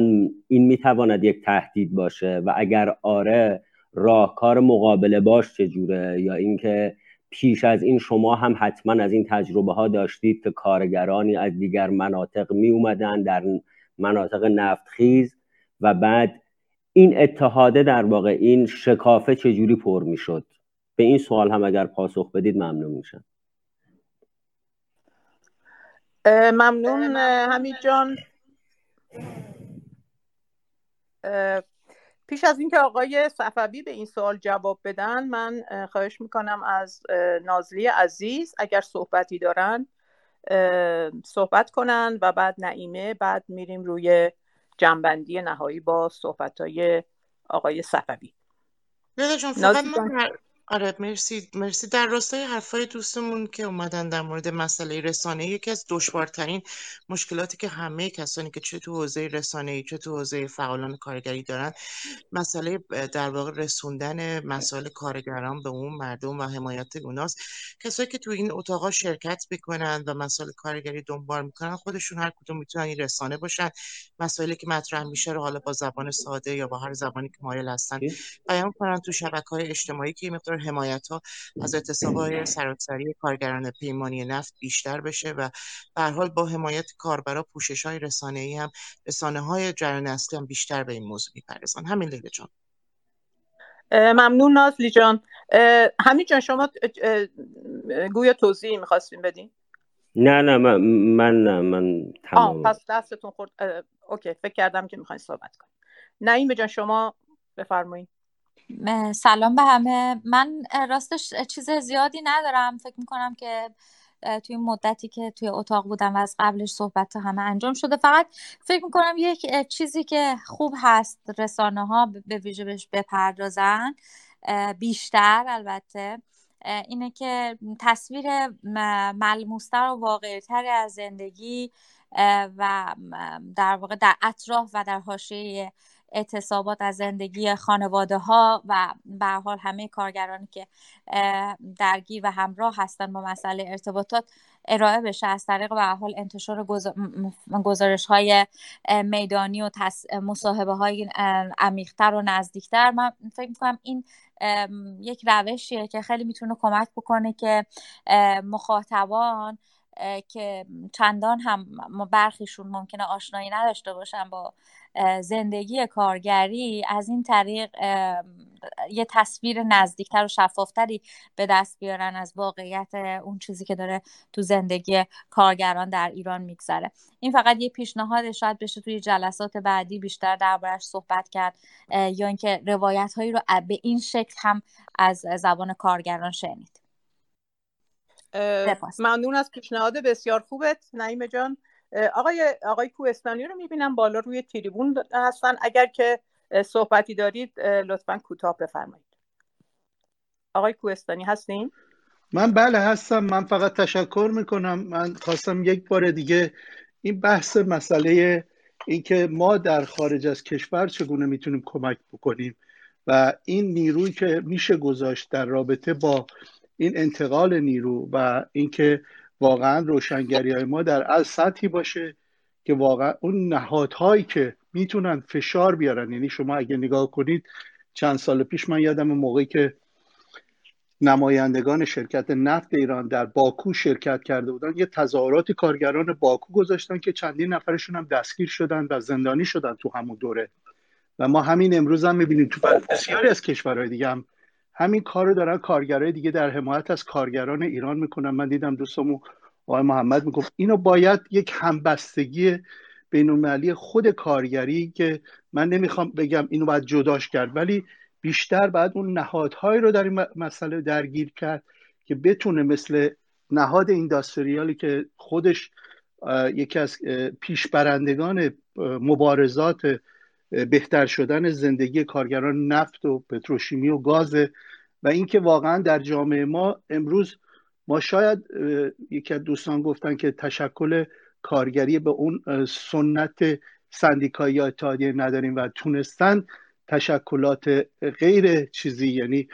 این می‌تواند یک تهدید باشه؟ و اگر آره راهکار مقابله باش چجوره یا اینکه پیش از این شما هم حتما از این تجربه ها داشتید که کارگرانی از دیگر مناطق می اومدن در مناطق نفتخیز و بعد این اتحاده در واقع این شکافه چجوری پر می‌شد؟ به این سوال هم اگر پاسخ بدید ممنون میشم. ممنون حمید جان. پیش از اینکه آقای صفوی به این سوال جواب بدن من خواهش می‌کنم از نازلی عزیز اگر صحبتی دارن صحبت کنن و بعد نعیمه بعد میریم روی جنبندی نهایی با صحبت های آقای صفوی. آره مرسی مرسی. در راستای حرفای دوستمون که اومدن در مورد مسئله رسانه یکی از دشوارترین مشکلاتی که همه کسانی که چه تو حوزه رسانه چه تو حوزه فعالان کارگری دارن مسئله در واقع رسوندن مسائل کارگران به اون مردم و حمایت اوناست. کسایی که تو این اتاقا شرکت می‌کنن و مسائل کارگری دنبال می‌کنن خودشون هر کدوم می‌تونن این رسانه باشن. مسائلی که مطرح میشه رو حالا با زبان ساده یا با هر زبانی که مایل هستن بیان کنن تو شبکه های اجتماعی که مقدار حمایت ها از های سراسری کارگران پیمانی نفت بیشتر بشه و به حال با حمایت کاربرا پوشش های رسانه ای هم رسانه های جریان اصلی هم بیشتر به این موضوع می‌پردازن. همین لیله جان. ممنون نازلی جان. همین جان شما گویا توضیحی می‌خواستیم بدین؟ نه نه من من نه من تمام. پس دستتون خورد. اوکی فکر کردم که می‌خواین صحبت کنیم نعیم جان شما بفرمایید سلام به همه. من راستش چیز زیادی ندارم. فکر می‌کنم که توی مدتی که توی اتاق بودم و از قبلش صحبت همه انجام شده فقط فکر می‌کنم یک چیزی که خوب هست رسانه ها به ویژه بهش بپردازن بیشتر البته اینه که تصویر ملموستر و واقعیتری از زندگی و در واقع در اطراف و در حاشیه اعتصابات از زندگی خانواده ها و به حال همه کارگرانی که درگیر و همراه هستن با مسئله ارتباطات ارائه بشه. از طریق به حال انتشار گزارش های میدانی و مصاحبه های عمیقتر و نزدیکتر. من فکر می‌کنم این یک روشیه که خیلی می‌تونه کمک بکنه که مخاطبان که چندان هم برخیشون ممکنه آشنایی نداشته باشن با زندگی کارگری از این طریق یه تصویر نزدیکتر و شفافتری به دست بیارن از واقعیت اون چیزی که داره تو زندگی کارگران در ایران میگذره. این فقط یه پیشنهاد شاید بشه توی جلسات بعدی بیشتر دربارش صحبت کرد یا اینکه روایت هایی رو به این شکل هم از زبان کارگران شنید. ممنون از پیشنهاد بسیار خوبت نعیم جان. آقای آقای کوهستانی رو می‌بینم بالا روی تریبون هستن. اگر که صحبتی دارید لطفا کوتاه بفرمایید. آقای کوهستانی هستین؟ من بله هستم. من فقط تشکر می‌کنم. من خواستم یک بار دیگه این بحث مسئله اینکه ما در خارج از کشور چگونه می‌تونیم کمک بکنیم و این نیروی که میشه گذاشت در رابطه با این انتقال نیرو و اینکه واقعا روشنگری های ما در از سطحی باشه که واقعا اون نهادهایی که می‌تونن فشار بیارن. یعنی شما اگه نگاه کنید چند سال پیش من یادم موقعی که نمایندگان شرکت نفت ایران در باکو شرکت کرده بودن یه تظاهرات کارگران باکو گذاشتن که چندین نفرشون هم دستگیر شدن و زندانی شدن تو همون دوره. و ما همین امروز هم می‌بینیم تو بسیاری از کشورهای دیگه هم همین کار رو دارن کارگرای دیگه در حمایت از کارگران ایران می‌کنن. من دیدم دوستمو آقای محمد می‌گفت اینو باید یک همبستگی بین خود کارگری که من نمی‌خوام بگم اینو باید جداش کرد ولی بیشتر بعد اون نهادهایی رو در این مسئله درگیر کرد که بتونه مثل نهاد اینداستریالی که خودش یکی از پیشبرندگان مبارزات بهتر شدن زندگی کارگران نفت و پتروشیمی و گاز و اینکه واقعا در جامعه ما امروز ما شاید یکی از دوستان گفتن که تشکل کارگری به اون سنت سندیکایی یا اتحادیه نداریم و تونستن تشکلات غیر چیزی یعنی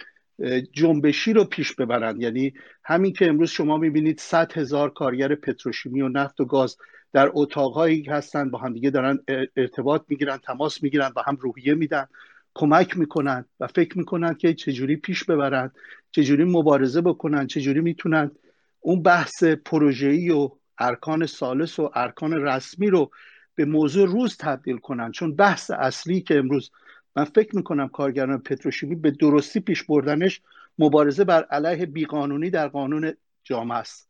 جنبشی رو پیش ببرند یعنی همین که امروز شما می‌بینید صد هزار کارگر پتروشیمی و نفت و گاز در اتاقهایی هستن با همدیگه دارن ارتباط می‌گیرن تماس می‌گیرن و هم روحیه میدن کمک می‌کنن و فکر می‌کنن که چجوری پیش ببرن چجوری مبارزه بکنن چجوری می‌تونن اون بحث پروژه‌ای و ارکان سالس و ارکان رسمی رو به موضوع روز تبدیل کنن. چون بحث اصلی که امروز من فکر می‌کنم کارگران پتروشیمی به درستی پیش بردنش مبارزه بر علیه بیقانونی در قانون جامعه است.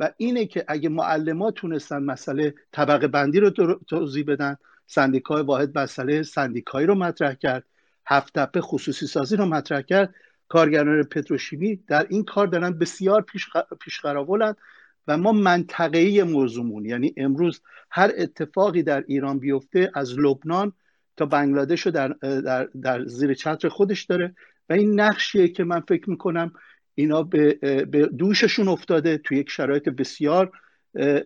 و اینه که اگه معلمات تونستن مسئله طبقه بندی رو توضیح بدن سندیکای واحد مسئله سندیکایی رو مطرح کرد هفت تپه خصوصی سازی رو مطرح کرد. کارگران پتروشیمی در این کار دارن بسیار پیش, پیش و ما منطقه‌ای موضوعمون یعنی امروز هر اتفاقی در ایران بیفته از لبنان تا بنگلادش رو در, در, در زیر چتر خودش داره. و این نقشیه که من فکر می‌کنم اینا به, دوششون افتاده توی یک شرایط بسیار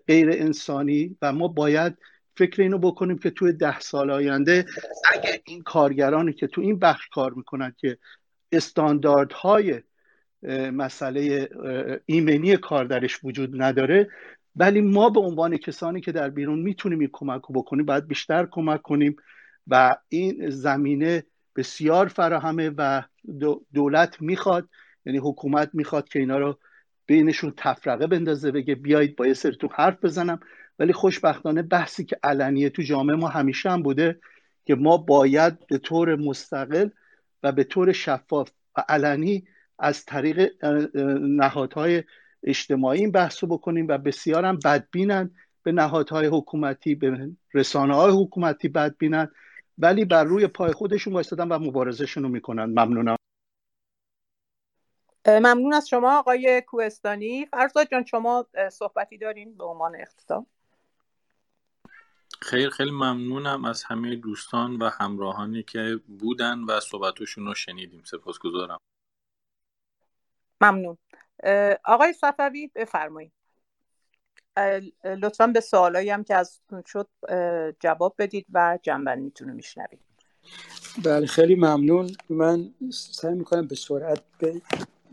غیر انسانی و ما باید فکر اینو بکنیم که توی ده سال آینده اگر این کارگرانی که تو این بخش کار می‌کنن که استانداردهای مسئله ایمنی کار درش وجود نداره ولی ما به عنوان کسانی که در بیرون می‌تونیم این کمک رو بکنیم باید بیشتر کمک کنیم و این زمینه بسیار فراهمه و دولت می‌خواد یعنی حکومت می‌خواد که اینا رو بینشون تفرقه بندازه بگه بیایید با یه تو حرف بزنم. ولی خوشبختانه بحثی که علنیه تو جامعه ما همیشه هم بوده که ما باید به طور مستقل و به طور شفاف و علنی از طریق نهادهای اجتماعی این بحث رو بکنیم و بسیار هم بدبینن. به نهادهای حکومتی به رسانه های حکومتی بدبینن. ولی بر روی پای خودشون وایستادن و مبارزشون رو می‌کنن. ممنونم. ممنون از شما آقای کوهستانی. فرزاد جان شما صحبتی دارین به عنوان اختتام خیلی خیلی ممنونم از همه دوستان و همراهانی که بودن و صحبتشون رو شنیدیم. سپاسگزارم. ممنون. آقای صفوی بفرمایید. لطفا به سوالایی هم که از شد جواب بدید و جنبندیتون رو میشنوید بله خیلی ممنون. من سعی می‌کنم به سرعت به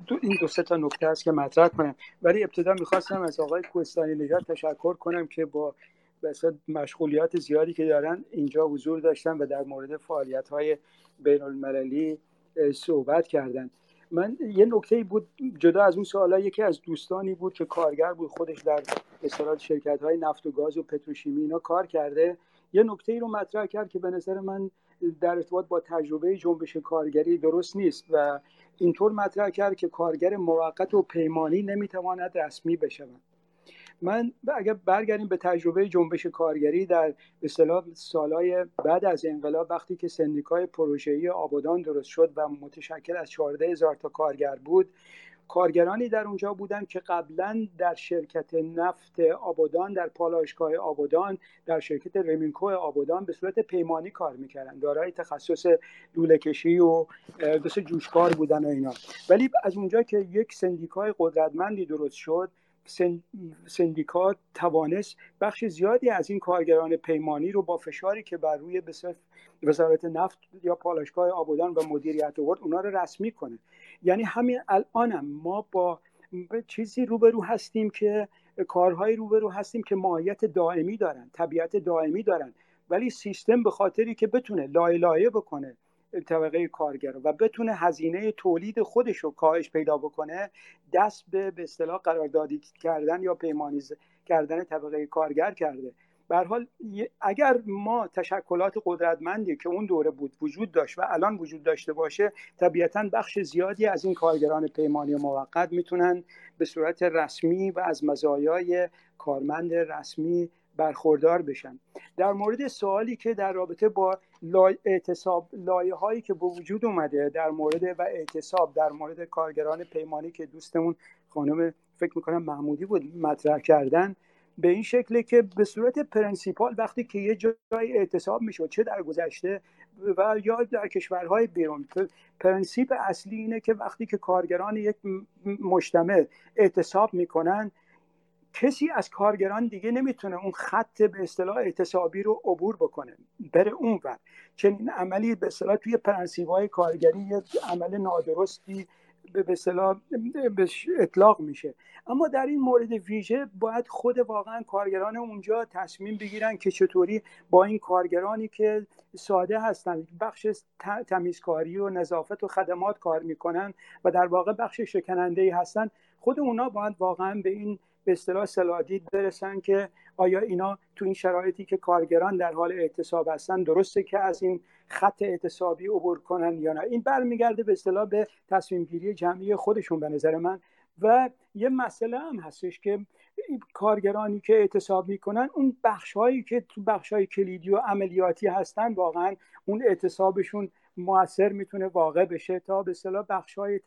دو این دو سه تا نکته است که مطرح کنم. ولی ابتدا می‌خواستم از آقای کوهستانی نژاد تشکر کنم که با بسیار مشغولیات زیادی که دارن اینجا حضور داشتن و در مورد فعالیت های بین المللی صحبت کردن. من یه نکته بود جدا از اون سوالا یکی از دوستانی بود که کارگر بود خودش در اصطلاح شرکت های نفت و گاز و پتروشیمی اینا کار کرده. یه نکته ای رو مطرح کرد که به نظر من در ارتباط با تجربه جنبش کارگری درست نیست و اینطور مطرح کرد که کارگر موقت و پیمانی نمی‌تواند رسمی بشود. من اگر برگردیم به تجربه جنبش کارگری در اصطلاح سالهای بعد از انقلاب وقتی که سندیکای پروژه‌ای آبادان درست شد و متشکل از 14 هزار تا کارگر بود کارگرانی در اونجا بودند که قبلا در شرکت نفت آبادان در پالایشگاه آبادان در شرکت رمینکو آبادان به صورت پیمانی کار می‌کردن. دارای تخصص لوله کشی و مثل جوشکار بودن و اینا. ولی از اونجا که یک سندیکای قدرتمندی درست شد سندیکات توانست بخش زیادی از این کارگران پیمانی رو با فشاری که بر روی وزارت نفت یا پالایشگاه آبادان و مدیریت آورد اونا رو رسمی کنه. یعنی همین الانم ما با چیزی روبرو هستیم که کارهایی روبرو هستیم که ماهیت دائمی دارن طبیعت دائمی دارن. ولی سیستم به خاطری که بتونه لایه لایه بکنه طبقه کارگر و بتونه هزینه تولید خودش رو کاهش پیدا بکنه دست به به اصطلاح قراردادی کردن یا پیمانی کردن طبقه کارگر کرده. به حال اگر ما تشکلات قدرتمندی که اون دوره بود وجود داشت و الان وجود داشته باشه طبیعتا بخش زیادی از این کارگران پیمانی موقت می‌تونن به صورت رسمی و از مزایای کارمند رسمی برخوردار بشن. در مورد سوالی که در رابطه با اعتصاب لایه هایی که به وجود اومده در مورد و اعتصاب در مورد کارگران پیمانی که دوستمون خانم فکر می‌کنم محمودی بود مطرح کردن به این شکله که به صورت پرنسیپال وقتی که یه جای اعتصاب می‌شد چه در گذشته و یا در کشورهای بیرون پرنسیپ اصلی اینه که وقتی که کارگران یک مجتمع اعتصاب می‌کنن کسی از کارگران دیگه نمی‌تونه اون خط به اصطلاح اعتصابی رو عبور بکنه. بره اون ور. چنین عملی به اصطلاح توی پرنسیپ های کارگری یک عمل نادرستی به اصطلاح اطلاق میشه. اما در این مورد ویژه باید خود واقعا کارگران اونجا تصمیم بگیرن که چطوری با این کارگرانی که ساده هستن بخش تمیزکاری و نظافت و خدمات کار می‌کنن و در واقع بخش شکننده ای هستن خود اونا باید واقعا به این به اصطلاح سلادید برسن که آیا اینا تو این شرایطی که کارگران در حال اعتصاب هستن درسته که از این خط اعتصابی عبور کنن یا نه؟ این برمیگرده به اصطلاح به تصمیم گیری جمعی خودشون به نظر من. و یه مسئله هم هستش که کارگرانی که اعتصاب می‌کنن اون بخش هایی که تو بخش های کلیدی و عملیاتی هستن واقعا اون اعتصابشون موثر می‌تونه واقع بشه تا به اصطلاح بخش های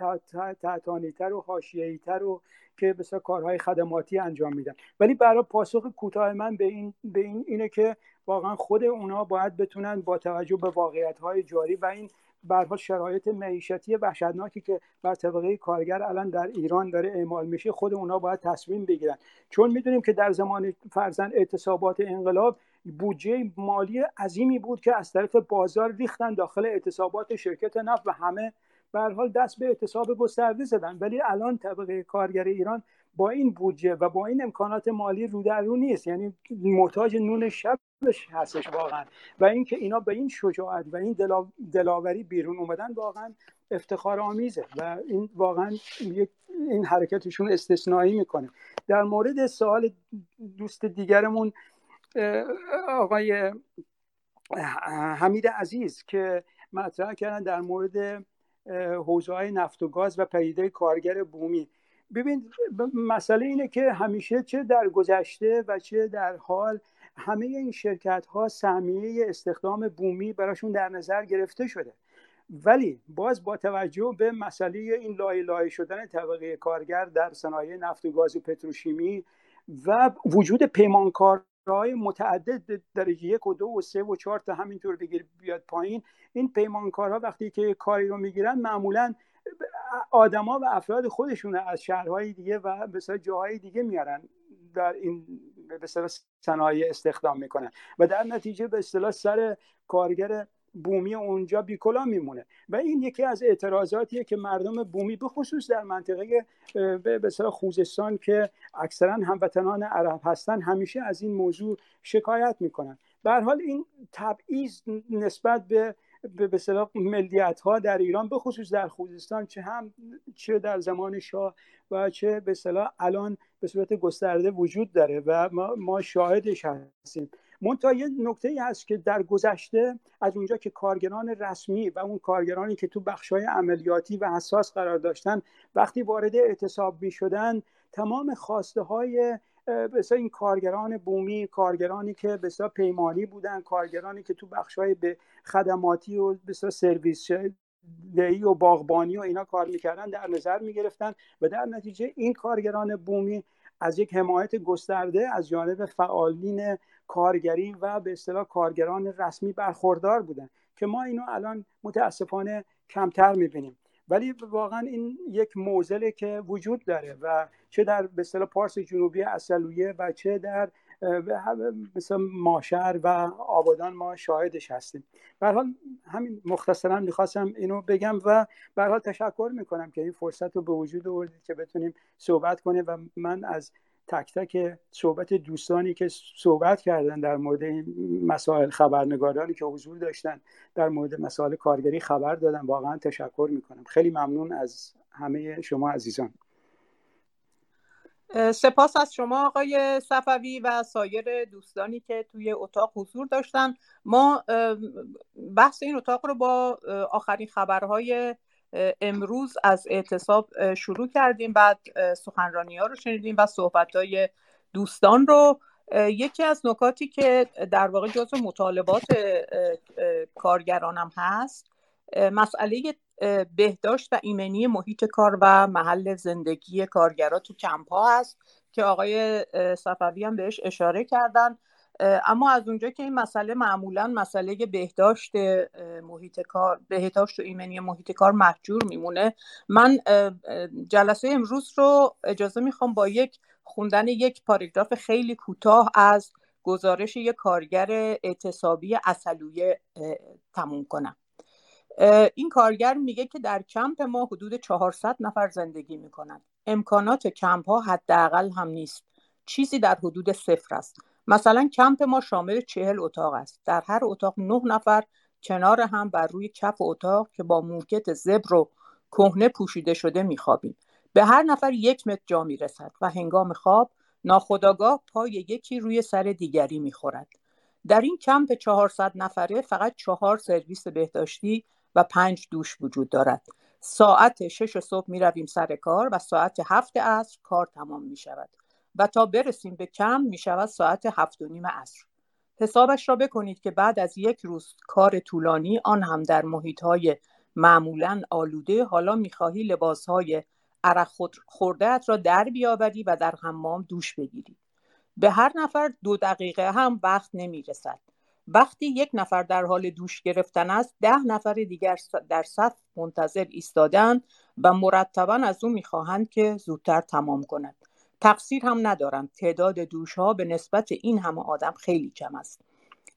تر و حاشیه‌ای تر و که بسیار کارهای خدماتی انجام میدن. ولی برای پاسخ کوتاه من به این به این اینه که واقعا خود اونا باید بتونن با توجه به واقعیت های جاری و این برها شرایط معیشتی وحشتناکی که بر طبقه کارگر الان در ایران داره اعمال میشه خود اونا باید تصمیم بگیرن. چون می‌دونیم که در زمان فرزن اعتصابات انقلاب بودجه مالی عظیمی بود که از طرف بازار ریختن داخل اعتصابات شرکت نفت و همه. به حال دست به اعتصاب گسترده زدن. ولی الان طبقه کارگر ایران با این بودجه و با این امکانات مالی رو در رو نیست. یعنی محتاج نون شبش هستش واقعا. و اینکه اینا به این شجاعت و این دلاوری بیرون اومدن واقعا افتخار آمیزه و این واقعا این حرکتشون استثنایی می‌کنه. در مورد سوال دوست دیگرمون آقای حمید عزیز که مطرح کردن در مورد حوزه های نفت و گاز و پدیده کارگر بومی. ببین مسئله اینه که همیشه چه در گذشته و چه در حال همه این شرکت ها سهمیه استخدام بومی براشون در نظر گرفته شده. ولی باز با توجه به مسئله این لای لای شدن طبقه کارگر در صنایع نفت و گاز و پتروشیمی و وجود پیمانکارهای متعدد درجه یک و دو و سه و چهار تا همینطور بگیر بیاد پایین. این پیمانکارها وقتی که کاری رو می‌گیرن معمولا آدما و افراد خودشون از شهرهای دیگه و به جاهای دیگه میارن در این به صنایع استخدام می‌کنن. و در نتیجه به اصطلاح سر کارگر بومی اونجا بیکلا میمونه. و این یکی از اعتراضاتیه که مردم بومی به خصوص در منطقه به خوزستان که اکثرا هموطنان عرب هستن همیشه از این موضوع شکایت می‌کنن. به حال این تبعیض نسبت به به صلاح ملیت ها در ایران به خصوص در خوزستان چه هم چه در زمان شاه و چه به الان به صورت گسترده وجود داره و ما, ما شاهدش هستیم. منتها یه نکته ای هست که در گذشته از اونجا که کارگران رسمی و اون کارگرانی که تو بخشای عملیاتی و حساس قرار داشتن وقتی وارد اعتصاب می شدن تمام خواسته های بسیار این کارگران بومی کارگرانی که بسیار پیمانی بودن کارگرانی که تو بخشای به خدماتی و بسیار سرویس دهی و باغبانی و اینا کار می‌کردن در نظر می‌گرفتن و در نتیجه این کارگران بومی از یک حمایت گسترده از جانب فعالین کارگری و به اصطلاح کارگران رسمی برخوردار بودن که ما اینو الان متاسفانه کمتر می‌بینیم. ولی واقعا این یک موزله که وجود داره و چه در به اصطلاح پارس جنوبی اصلویه و چه در مثل ماشر و آبادان ما شاهدش هستیم. به حال همین مختصرا می‌خواستم اینو بگم و به حال تشکر می‌کنم که این فرصت رو به وجود آوردید که بتونیم صحبت کنیم و من از تک تک صحبت دوستانی که صحبت کردن در مورد این مسائل خبرنگارانی که حضور داشتن در مورد مسائل کارگری خبر دادن واقعا تشکر می‌کنم. خیلی ممنون از همه شما عزیزان. سپاس از شما آقای صفوی و سایر دوستانی که توی اتاق حضور داشتن. ما بحث این اتاق رو با آخرین خبرهای امروز از اعتصاب شروع کردیم. بعد سخنرانی ها رو شنیدیم و صحبت های دوستان رو. یکی از نکاتی که در واقع جزو مطالبات کارگرانم هست مسئله بهداشت و ایمنی محیط کار و محل زندگی کارگرا تو کمپ ها هست که آقای صفوی هم بهش اشاره کردن. اما از اونجا که این مسئله معمولا مسئله بهداشت محیط کار بهداشت و ایمنی محیط کار محجور میمونه. من جلسه امروز رو اجازه می‌خوام با یک خوندن یک پاراگراف خیلی کوتاه از گزارش یک کارگر اعتصابی اصلویه تموم کنم. این کارگر میگه که در کمپ ما حدود 400 نفر زندگی می‌کنن. امکانات کمپ ها حداقل هم نیست. چیزی در حدود صفر است. مثلا کمپ ما شامل چهل اتاق است. در هر اتاق نه نفر کنار هم بر روی کف اتاق که با موکت زبر و کهنه پوشیده شده میخوابیم. به هر نفر یک متر جا می‌رسد و هنگام خواب ناخداگاه پای یکی روی سر دیگری می‌خورد. در این کمپ 400 نفره فقط چهار سرویس بهداشتی و پنج دوش وجود دارد. ساعت شش صبح می رویم سر کار و ساعت هفت عصر کار تمام می شود و تا برسیم به کم می شود ساعت هفت و نیم عصر. حسابش را بکنید که بعد از یک روز کار طولانی آن هم در محیط های معمولا آلوده حالا می‌خواهی لباس های عرق خوردهت را در بیاوری و در حمام دوش بگیری. به هر نفر دو دقیقه هم وقت نمی رسد وقتی یک نفر در حال دوش گرفتن است ده نفر دیگر در صف منتظر ایستادن و مرتبا از او می‌خواهند که زودتر تمام کند. تقصیر هم ندارم تعداد دوش ها به نسبت این همه آدم خیلی کم است.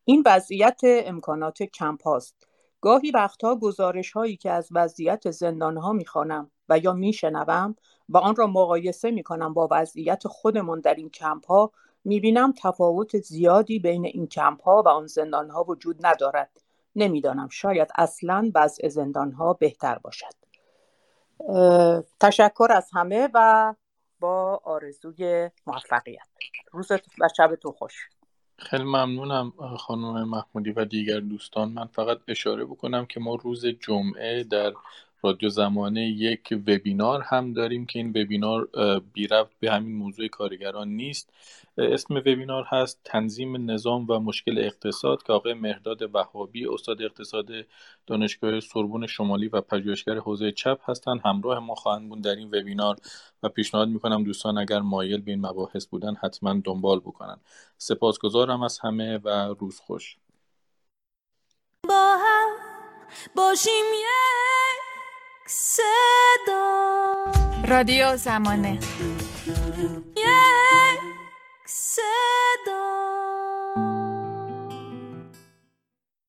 این وضعیت امکانات کمپ هاست. گاهی وقتها گزارش هایی که از وضعیت زندان ها می‌خوانم و یا میشنوم و آن را مقایسه می‌کنم با وضعیت خودمان در این کمپ ها می‌بینم تفاوت زیادی بین این کمپ ها و آن زندان ها وجود ندارد. نمی‌دانم شاید اصلا وضع زندان ها بهتر باشد. تشکر از همه و با آرزوی موفقیت. روزت و شبتون خوش. خیلی ممنونم خانم محمودی و دیگر دوستان. من فقط اشاره بکنم که ما روز جمعه در رادیو زمانه یک وبینار هم داریم که این وبینار بی رفت به همین موضوع کارگران نیست. اسم وبینار هست تنظیم نظام و مشکل اقتصاد که آقای مهداد وهابی استاد اقتصاد دانشگاه سربون شمالی و پژوهشگر حوزه چپ هستند. همراه ما خواهند بود در این وبینار و پیشنهاد می‌کنم دوستان اگر مایل به این مباحث بودن حتما دنبال بکنن. سپاسگزارم از همه و روز خوش. با هم باشیم صدا. رادیو زمانه. یک صدا.